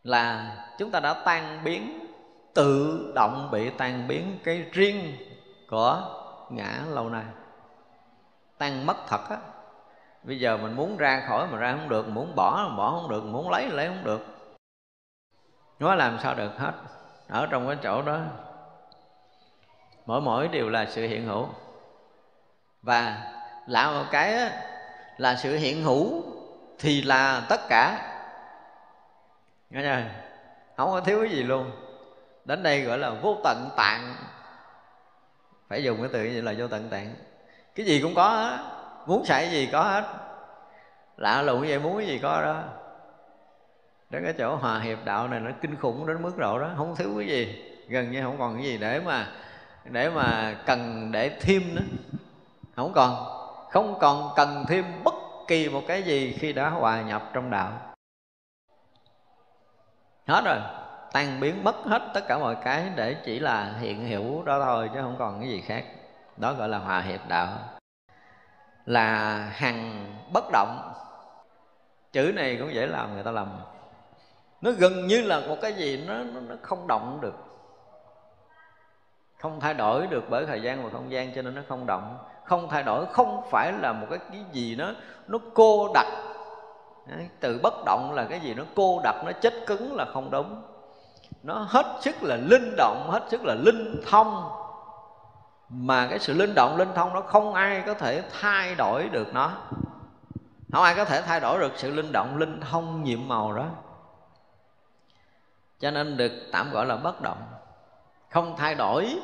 là chúng ta đã tan biến, tự động bị tan biến cái riêng của ngã lâu nay. Tan mất thật á. Bây giờ mình muốn ra khỏi mà ra không được, muốn bỏ mà bỏ không được, muốn lấy lấy không được. Nó làm sao được hết. Ở trong cái chỗ đó mỗi mỗi đều là sự hiện hữu. Và lạ một cái là sự hiện hữu thì là tất cả. Nghe chưa? Không có thiếu cái gì luôn. Đến đây gọi là vô tận tạng. Phải dùng cái từ như là vô tận tạng. Cái gì cũng có hết. Muốn xài gì có hết. Lạ lùng vậy muốn cái gì có đó. Đến cái chỗ hòa hiệp đạo này nó kinh khủng đến mức độ đó. Không thiếu cái gì. Gần như không còn cái gì để mà để mà cần để thêm nữa. Không còn không còn cần thêm bất kỳ một cái gì khi đã hòa nhập trong đạo. Hết rồi. Tan biến mất hết tất cả mọi cái để chỉ là hiện hữu đó thôi chứ không còn cái gì khác. Đó gọi là hòa hiệp đạo. Là hằng bất động. Chữ này cũng dễ làm người ta lầm. Nó gần như là một cái gì nó nó, nó không động được không thay đổi được bởi thời gian và không gian cho nên nó không động. Không thay đổi không phải là một cái, cái gì nó nó cô đặc. Từ bất động là cái gì nó cô đặc nó chết cứng là không đúng. Nó hết sức là linh động hết sức là linh thông. Mà cái sự linh động linh thông nó không ai có thể thay đổi được nó. Không ai có thể thay đổi được sự linh động linh thông nhiệm màu đó. Cho nên được tạm gọi là bất động. Không thay đổi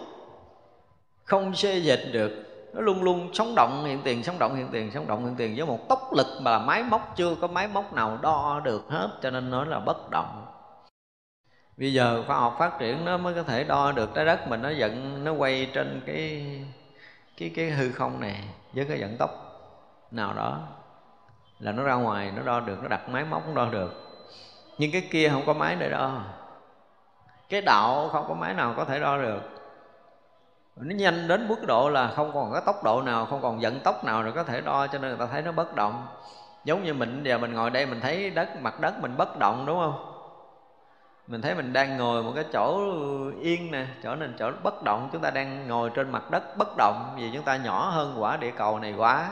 không xê dịch được. Nó luôn luôn sống động, hiện tiền sống động, hiện tiền sống động, hiện tiền với một tốc lực mà máy móc chưa có máy móc nào đo được hết, cho nên nói là bất động. Bây giờ khoa học phát triển nó mới có thể đo được trái đất mình nó giận nó quay trên cái cái cái hư không này với cái vận tốc nào đó. Là nó ra ngoài, nó đo được, nó đặt máy móc, nó đo được. Nhưng cái kia không có máy để đo. Cái đạo không có máy nào có thể đo được nó nhanh đến mức độ là không còn cái tốc độ nào, không còn vận tốc nào rồi có thể đo, cho nên người ta thấy nó bất động. Giống như mình giờ mình ngồi đây mình thấy đất, mặt đất mình bất động, đúng không? Mình thấy mình đang ngồi một cái chỗ yên nè, chỗ nên chỗ bất động. Chúng ta đang ngồi trên mặt đất bất động vì chúng ta nhỏ hơn quả địa cầu này quá.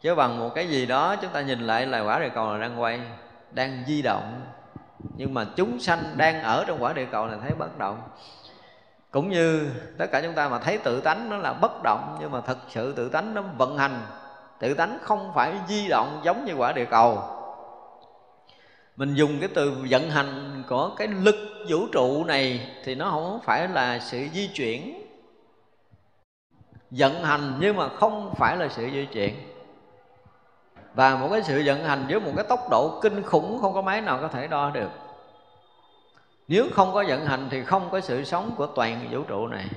Chứ bằng một cái gì đó chúng ta nhìn lại là quả địa cầu là đang quay, đang di động. Nhưng mà chúng sanh đang ở trong quả địa cầu này thấy bất động cũng như tất cả chúng ta mà thấy tự tánh nó là bất động, nhưng mà thật sự tự tánh nó vận hành. Tự tánh không phải di động giống như quả địa cầu. Mình dùng cái từ vận hành của cái lực vũ trụ này thì nó không phải là sự di chuyển. Vận hành nhưng mà không phải là sự di chuyển. Và một cái sự vận hành với một cái tốc độ kinh khủng không có máy nào có thể đo được nếu không có vận hành thì không có sự sống của toàn vũ trụ này.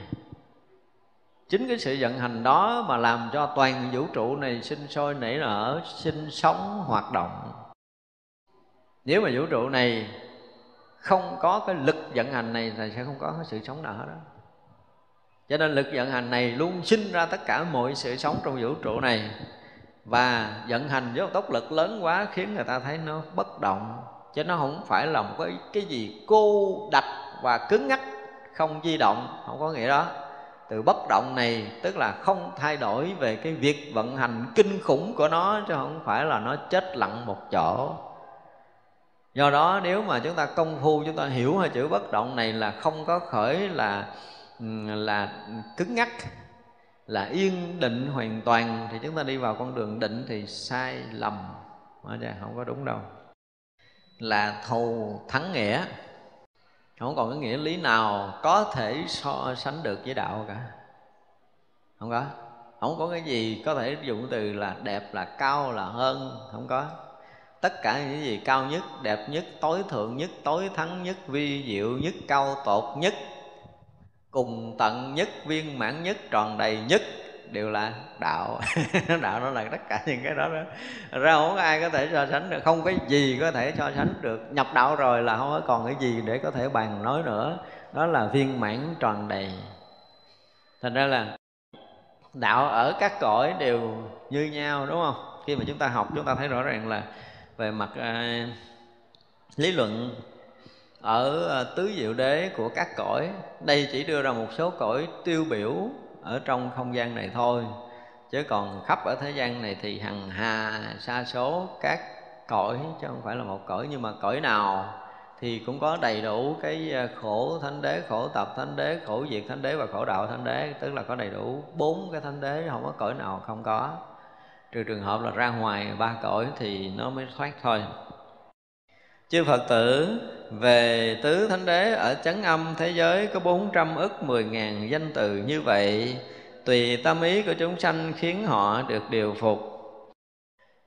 Chính cái sự vận hành đó mà làm cho toàn vũ trụ này sinh sôi nảy nở, sinh sống, hoạt động. Nếu mà vũ trụ này không có cái lực vận hành này thì sẽ không có cái sự sống nào hết đó. Cho nên lực vận hành này luôn sinh ra tất cả mọi sự sống trong vũ trụ này. Và vận hành với một tốc lực lớn quá khiến người ta thấy nó bất động chứ nó không phải là một cái cái gì cô đạch và cứng ngắc, không di động, không có nghĩa đó. Từ bất động này, tức là không thay đổi về cái việc vận hành kinh khủng của nó, chứ không phải là nó chết lặng một chỗ. Do đó, nếu mà chúng ta công phu, chúng ta hiểu hai chữ bất động này là không có khởi là ừ, là cứng ngắc, là yên định hoàn toàn, thì chúng ta đi vào con đường định thì sai lầm. Không có đúng đâu là thù thắng nghĩa. Không còn cái nghĩa lý nào có thể so sánh được với đạo cả. Không có. Không có cái gì có thể dùng từ là đẹp là cao là hơn. Không có. Tất cả những gì cao nhất, đẹp nhất, tối thượng nhất, tối thắng nhất, vi diệu nhất, cao tột nhất, cùng tận nhất, viên mãn nhất, tròn đầy nhất đều là đạo. Đạo nó là tất cả những cái đó đó. Ra không có ai có thể so sánh được không có gì có thể so sánh được. Nhập đạo rồi là không có còn cái gì để có thể bàn nói nữa. Đó là viên mãn tròn đầy. Thành ra là đạo ở các cõi đều như nhau đúng không? Khi mà chúng ta học chúng ta thấy rõ ràng là về mặt uh, lý luận ở à, tứ diệu đế của các cõi đây chỉ đưa ra một số cõi tiêu biểu ở trong không gian này thôi. Chứ còn khắp ở thế gian này thì hằng hà, sa số, các cõi, chứ không phải là một cõi, nhưng mà cõi nào thì cũng có đầy đủ cái ờ, khổ thánh đế, khổ tập thánh đế, khổ diệt thánh đế và khổ đạo thánh đế. Tức là có đầy đủ bốn cái thánh đế, không có cõi nào không có. Trừ trường hợp là ra ngoài ba cõi thì nó mới thoát thôi chư phật tử, về tứ thánh đế ở chấn âm thế giới có bốn trăm ức mười ngàn danh từ như vậy, tùy tâm ý của chúng sanh khiến họ được điều phục.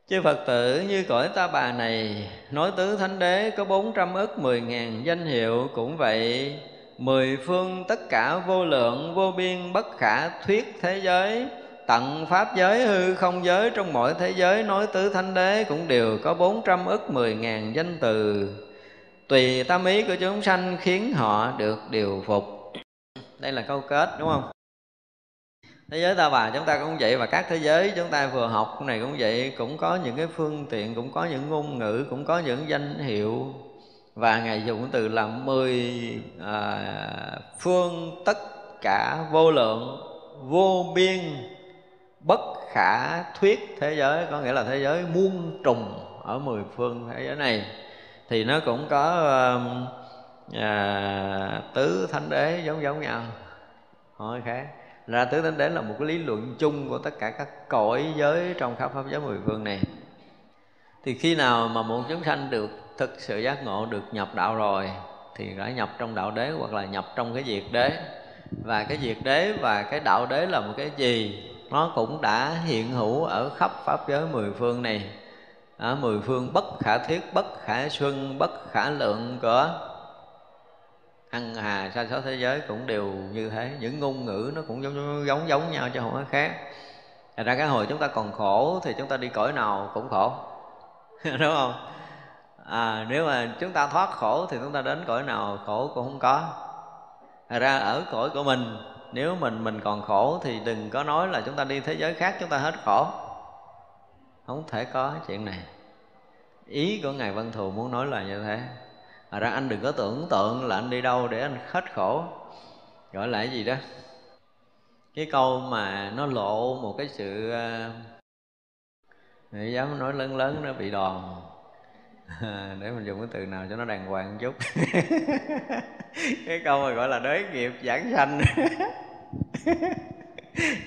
Chư phật tử, như cõi ta bà này, nói tứ thánh đế có bốn trăm ức mười ngàn danh hiệu cũng vậy, mười phương tất cả vô lượng vô biên bất khả thuyết thế giới tận pháp giới hư không giới trong mọi thế giới nói tứ thánh đế cũng đều có bốn trăm ức mười ngàn danh từ. Tùy tâm ý của chúng sanh khiến họ được điều phục. Đây là câu kết đúng không? Thế giới ta bà chúng ta cũng vậy và các thế giới chúng ta vừa học này cũng vậy cũng có những cái phương tiện cũng có những ngôn ngữ cũng có những danh hiệu. Và ngài dùng từ là mười à, phương tất cả vô lượng vô biên bất khả thuyết thế giới có nghĩa là thế giới muôn trùng ở mười phương thế giới này thì nó cũng có um, à, tứ thánh đế giống giống nhau. Hỏi khác ra tứ thánh đế là một cái lý luận chung của tất cả các cõi giới trong khắp pháp giới mười phương này. Thì khi nào mà một chúng sanh được thực sự giác ngộ được nhập đạo rồi thì phải nhập trong đạo đế hoặc là nhập trong cái diệt đế. Và cái diệt đế và cái đạo đế là một cái gì? Nó cũng đã hiện hữu ở khắp pháp giới mười phương này. Ở mười phương bất khả thiết bất khả xuân bất khả lượng của ăn hà sa số thế giới cũng đều như thế. Những ngôn ngữ nó cũng giống giống giống nhau chứ không có khác. Thật ra cái hồi chúng ta còn khổ thì chúng ta đi cõi nào cũng khổ. Đúng không? À, nếu mà chúng ta thoát khổ thì chúng ta đến cõi nào khổ cũng không có. Thật ra ở cõi của mình nếu mình mình còn khổ thì đừng có nói là chúng ta đi thế giới khác chúng ta hết khổ. Không thể có chuyện này. Ý của ngài văn thù muốn nói là như thế. À ra anh đừng có tưởng tượng là anh đi đâu để anh hết khổ. Gọi là cái gì đó? Cái câu mà nó lộ một cái sự uh, dám nói lớn lớn nó bị đòn. để mình dùng cái từ nào cho nó đàng hoàng một chút. Cái câu mà gọi là đới nghiệp giảng sanh.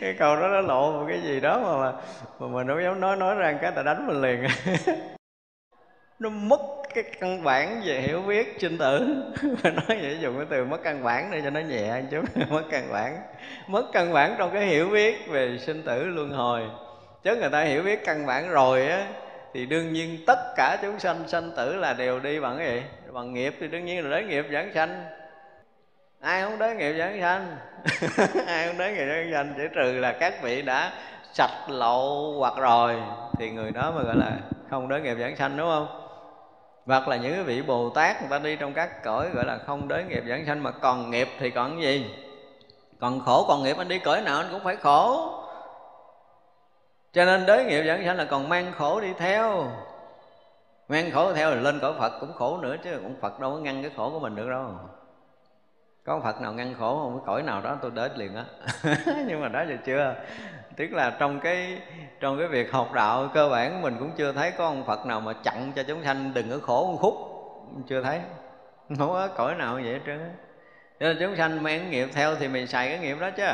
Cái câu đó nó lộ một cái gì đó mà mà, mà mình không dám nói nói ra cái ta đánh mình liền. Nó mất cái căn bản về hiểu biết sinh tử. Mà nói vậy dùng cái từ mất căn bản để cho nó nhẹ chút. Mất căn bản. Mất căn bản trong cái hiểu biết về sinh tử luân hồi. Chứ người ta hiểu biết căn bản rồi á thì đương nhiên tất cả chúng sanh sanh tử là đều đi bằng cái gì? Bằng nghiệp. Thì đương nhiên là đới nghiệp giảng sanh. Ai không đới nghiệp giảng sanh? Ai không đới nghiệp giảng sanh? Chỉ trừ là các vị đã sạch lậu hoặc rồi, thì người đó mà gọi là không đới nghiệp giảng sanh, đúng không? Hoặc là những cái vị bồ tát người ta đi trong các cõi gọi là không đới nghiệp giảng sanh, mà còn nghiệp thì còn cái gì? Còn khổ, còn nghiệp anh đi cõi nào anh cũng phải khổ cho nên đới nghiệp giảng sanh là còn mang khổ đi theo. Mang khổ theo là lên cõi phật cũng khổ nữa chứ, cũng phật đâu có ngăn cái khổ của mình được đâu. Có phật nào ngăn khổ không? Cái cõi nào đó tôi đến liền á. Nhưng mà đó giờ chưa. Tức là trong cái trong cái việc học đạo cơ bản mình cũng chưa thấy có ông phật nào mà chặn cho chúng sanh đừng có khổ một khúc. Chưa thấy. Không có cõi nào vậy hết trơn nên chúng sanh mang nghiệp theo thì mình xài cái nghiệp đó chứ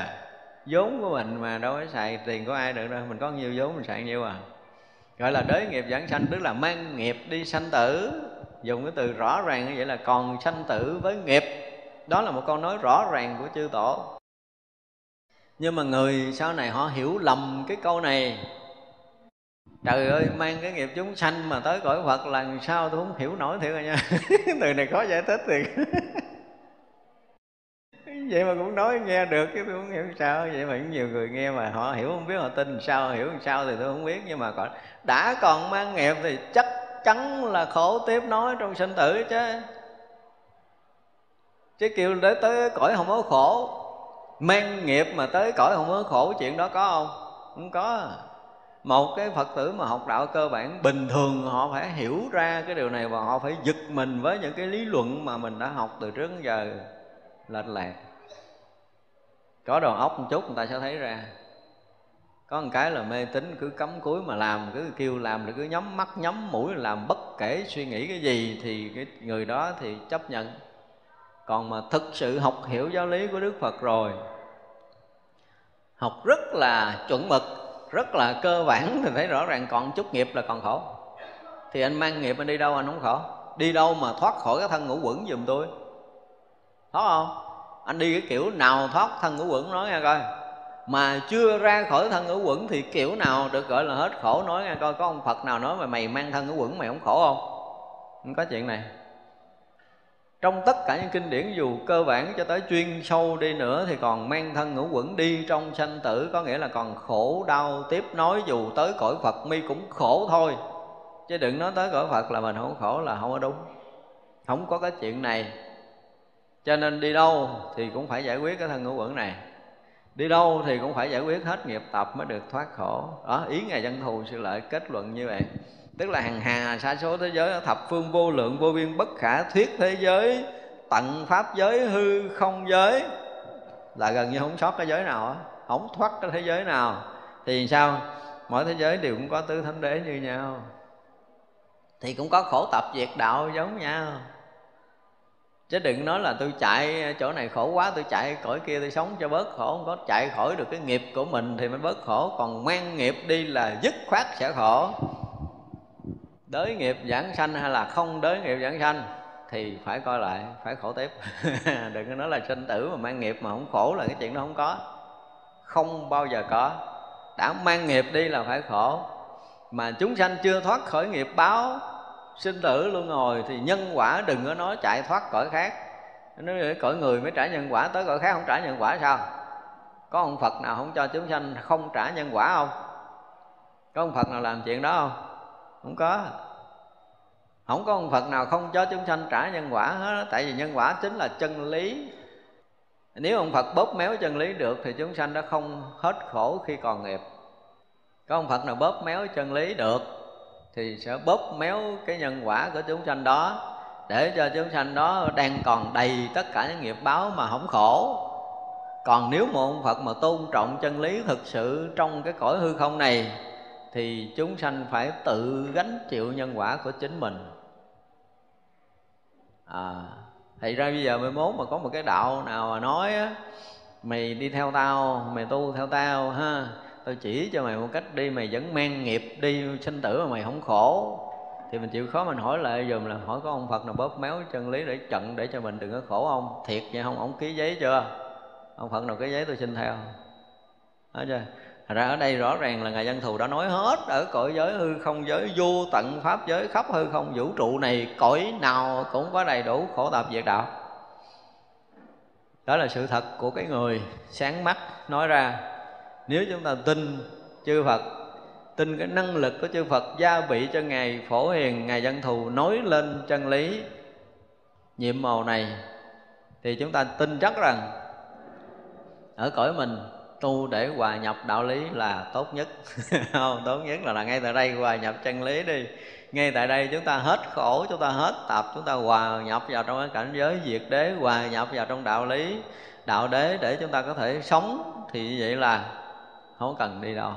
vốn của mình mà đâu có xài tiền của ai được đâu. Mình có nhiều vốn, mình xài nhiêu à. Gọi là đới nghiệp giảng sanh, tức là mang nghiệp đi sanh tử. Dùng cái từ rõ ràng như vậy là còn sanh tử với nghiệp. Đó là một câu nói rõ ràng của chư tổ. Nhưng mà người sau này họ hiểu lầm cái câu này. Trời ơi, mang cái nghiệp chúng sanh mà tới cõi phật lần sau tôi không hiểu nổi thiệt rồi nha. Từ này khó giải thích thiệt. vậy mà cũng nói nghe được chứ tôi không hiểu sao. Vậy mà nhiều người nghe mà họ hiểu không biết họ tin sao hiểu sao thì tôi không biết. Nhưng mà còn đã còn mang nghiệp thì chắc chắn là khổ tiếp nối trong sinh tử chứ. Chứ kêu để tới cõi không có khổ, mang nghiệp mà tới cõi không có khổ, chuyện đó có không? Không có. Một cái phật tử mà học đạo cơ bản, bình thường họ phải hiểu ra cái điều này và họ phải giật mình với những cái lý luận mà mình đã học từ trước đến giờ, lệch lạc có đầu óc một chút, người ta sẽ thấy ra. Có một cái là mê tín, cứ cấm cuối mà làm, cứ kêu làm, rồi cứ nhắm mắt, nhắm mũi, làm bất kể suy nghĩ cái gì thì cái người đó thì chấp nhận. Còn mà thực sự học hiểu giáo lý của đức phật rồi, học rất là chuẩn mực, rất là cơ bản thì thấy rõ ràng. Còn chút nghiệp là còn khổ. Thì anh mang nghiệp anh đi đâu, anh không khổ. Đi đâu mà thoát khỏi cái thân ngũ quẩn giùm tôi. Thoát không? Anh đi cái kiểu nào thoát thân ngũ quẩn nói nghe coi. Mà chưa ra khỏi thân ngũ quẩn thì kiểu nào được gọi là hết khổ nói nghe coi. Có ông phật nào nói mà mày mang thân ngũ quẩn mày không khổ không? Không có chuyện này. Trong tất cả những kinh điển, dù cơ bản cho tới chuyên sâu đi nữa thì còn mang thân ngũ quẩn đi trong sanh tử, có nghĩa là còn khổ, đau, tiếp nối dù tới cõi Phật, mi cũng khổ thôi. Chứ đừng nói tới cõi Phật là mình không khổ là không có đúng. Không có cái chuyện này cho nên đi đâu thì cũng phải giải quyết cái thân ngũ quẩn này. Đi đâu thì cũng phải giải quyết hết nghiệp tập mới được thoát khổ. Đó, ý ngài dân thù sự lợi kết luận như vậy. Tức là hàng hà sa số thế giới, thập phương vô lượng, vô biên, bất khả thuyết thế giới, tận pháp giới, hư không giới, là gần như không sót cái giới nào á, không thoát cái thế giới nào. Thì sao? Mỗi thế giới đều cũng có tứ thánh đế như nhau. Thì cũng có khổ tập diệt đạo giống nhau chứ đừng nói là tôi chạy chỗ này khổ quá, tôi chạy cõi kia tôi sống cho bớt khổ. Không có chạy khỏi được cái nghiệp của mình thì mới bớt khổ. Còn mang nghiệp đi là dứt khoát sẽ khổ. Đới nghiệp giảng sanh hay là không đới nghiệp giảng sanh thì phải coi lại, phải khổ tiếp. Đừng có nói là sinh tử mà mang nghiệp mà không khổ là cái chuyện đó không có. Không bao giờ có. Đã mang nghiệp đi là phải khổ. Mà chúng sanh chưa thoát khỏi nghiệp báo sinh tử luôn ngồi thì nhân quả đừng có nói chạy thoát cõi khác. Nói cõi người mới trả nhân quả, tới cõi khác không trả nhân quả sao? Có ông phật nào không cho chúng sanh không trả nhân quả không? Có ông phật nào làm chuyện đó không? Không có. Không có ông phật nào không cho chúng sanh trả nhân quả hết. Tại vì nhân quả chính là chân lý. Nếu ông phật bóp méo chân lý được thì chúng sanh đã không hết khổ khi còn nghiệp. Có ông phật nào bóp méo chân lý được? Thì sẽ bóp méo cái nhân quả của chúng sanh đó, để cho chúng sanh đó đang còn đầy tất cả những nghiệp báo mà không khổ. Còn nếu một ông Phật mà tôn trọng chân lý thực sự trong cái cõi hư không này, thì chúng sanh phải tự gánh chịu nhân quả của chính mình. À thì ra bây giờ mới mốt mà có một cái đạo nào mà nói á, mày đi theo tao, mày tu theo tao ha tao chỉ cho mày một cách đi, mày vẫn mang nghiệp đi, sinh tử mà mày không khổ. Thì mình chịu khó mình hỏi lại, dùm là hỏi có ông Phật nào bóp méo chân lý để trận để cho mình đừng có khổ không thiệt vậy không? Ông ký giấy chưa? Ông Phật nào ký giấy tôi xin theo. Đó chưa? Thật ra ở đây rõ ràng là Ngài dân Thù đã nói hết Ở cõi giới hư không giới, vô tận Pháp giới, khắp hư không, vũ trụ này, Cõi nào cũng có đầy đủ khổ tập diệt đạo. Đó là sự thật của cái người sáng mắt nói ra. Nếu chúng ta tin chư Phật Tin cái năng lực của chư Phật gia bị cho Ngài Phổ Hiền Ngài Văn Thù nói lên chân lý nhiệm màu này Thì chúng ta tin chắc rằng Ở cõi mình tu để hòa nhập đạo lý là tốt nhất. Không tốt nhất là, là ngay tại đây hòa nhập chân lý đi. Ngay tại đây chúng ta hết khổ chúng ta hết tập chúng ta hòa nhập vào trong cái cảnh giới diệt đế hòa nhập vào trong đạo lý đạo đế để chúng ta có thể sống. Thì vậy là không cần đi đâu.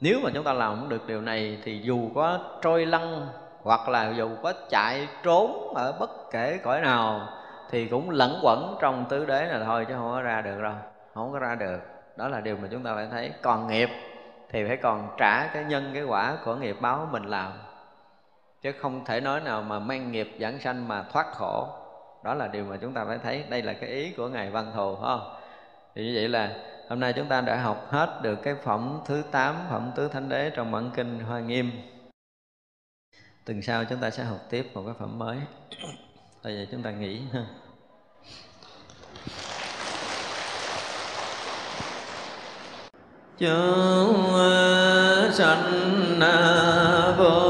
Nếu mà chúng ta làm không được điều này thì dù có trôi lăn hoặc là dù có chạy trốn ở bất kể cõi nào thì cũng lẫn quẩn trong tứ đế là thôi chứ không có ra được đâu. Không có ra được. Đó là điều mà chúng ta phải thấy. Còn nghiệp thì phải còn trả cái nhân, cái quả của nghiệp báo mình làm. Chứ không thể nói nào mà mang nghiệp giảng sanh mà thoát khổ. Đó là điều mà chúng ta phải thấy. Đây là cái ý của ngài văn thù không? Thì như vậy là hôm nay chúng ta đã học hết được cái phẩm thứ 8 phẩm tứ thánh đế trong bản kinh hoa nghiêm. Tuần sau chúng ta sẽ học tiếp một cái phẩm mới. Bây giờ chúng ta nghỉ. Ha chúng sanh vô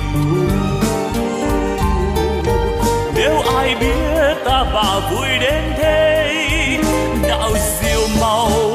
ai biết ta bà vui đến thế? Đạo diệu màu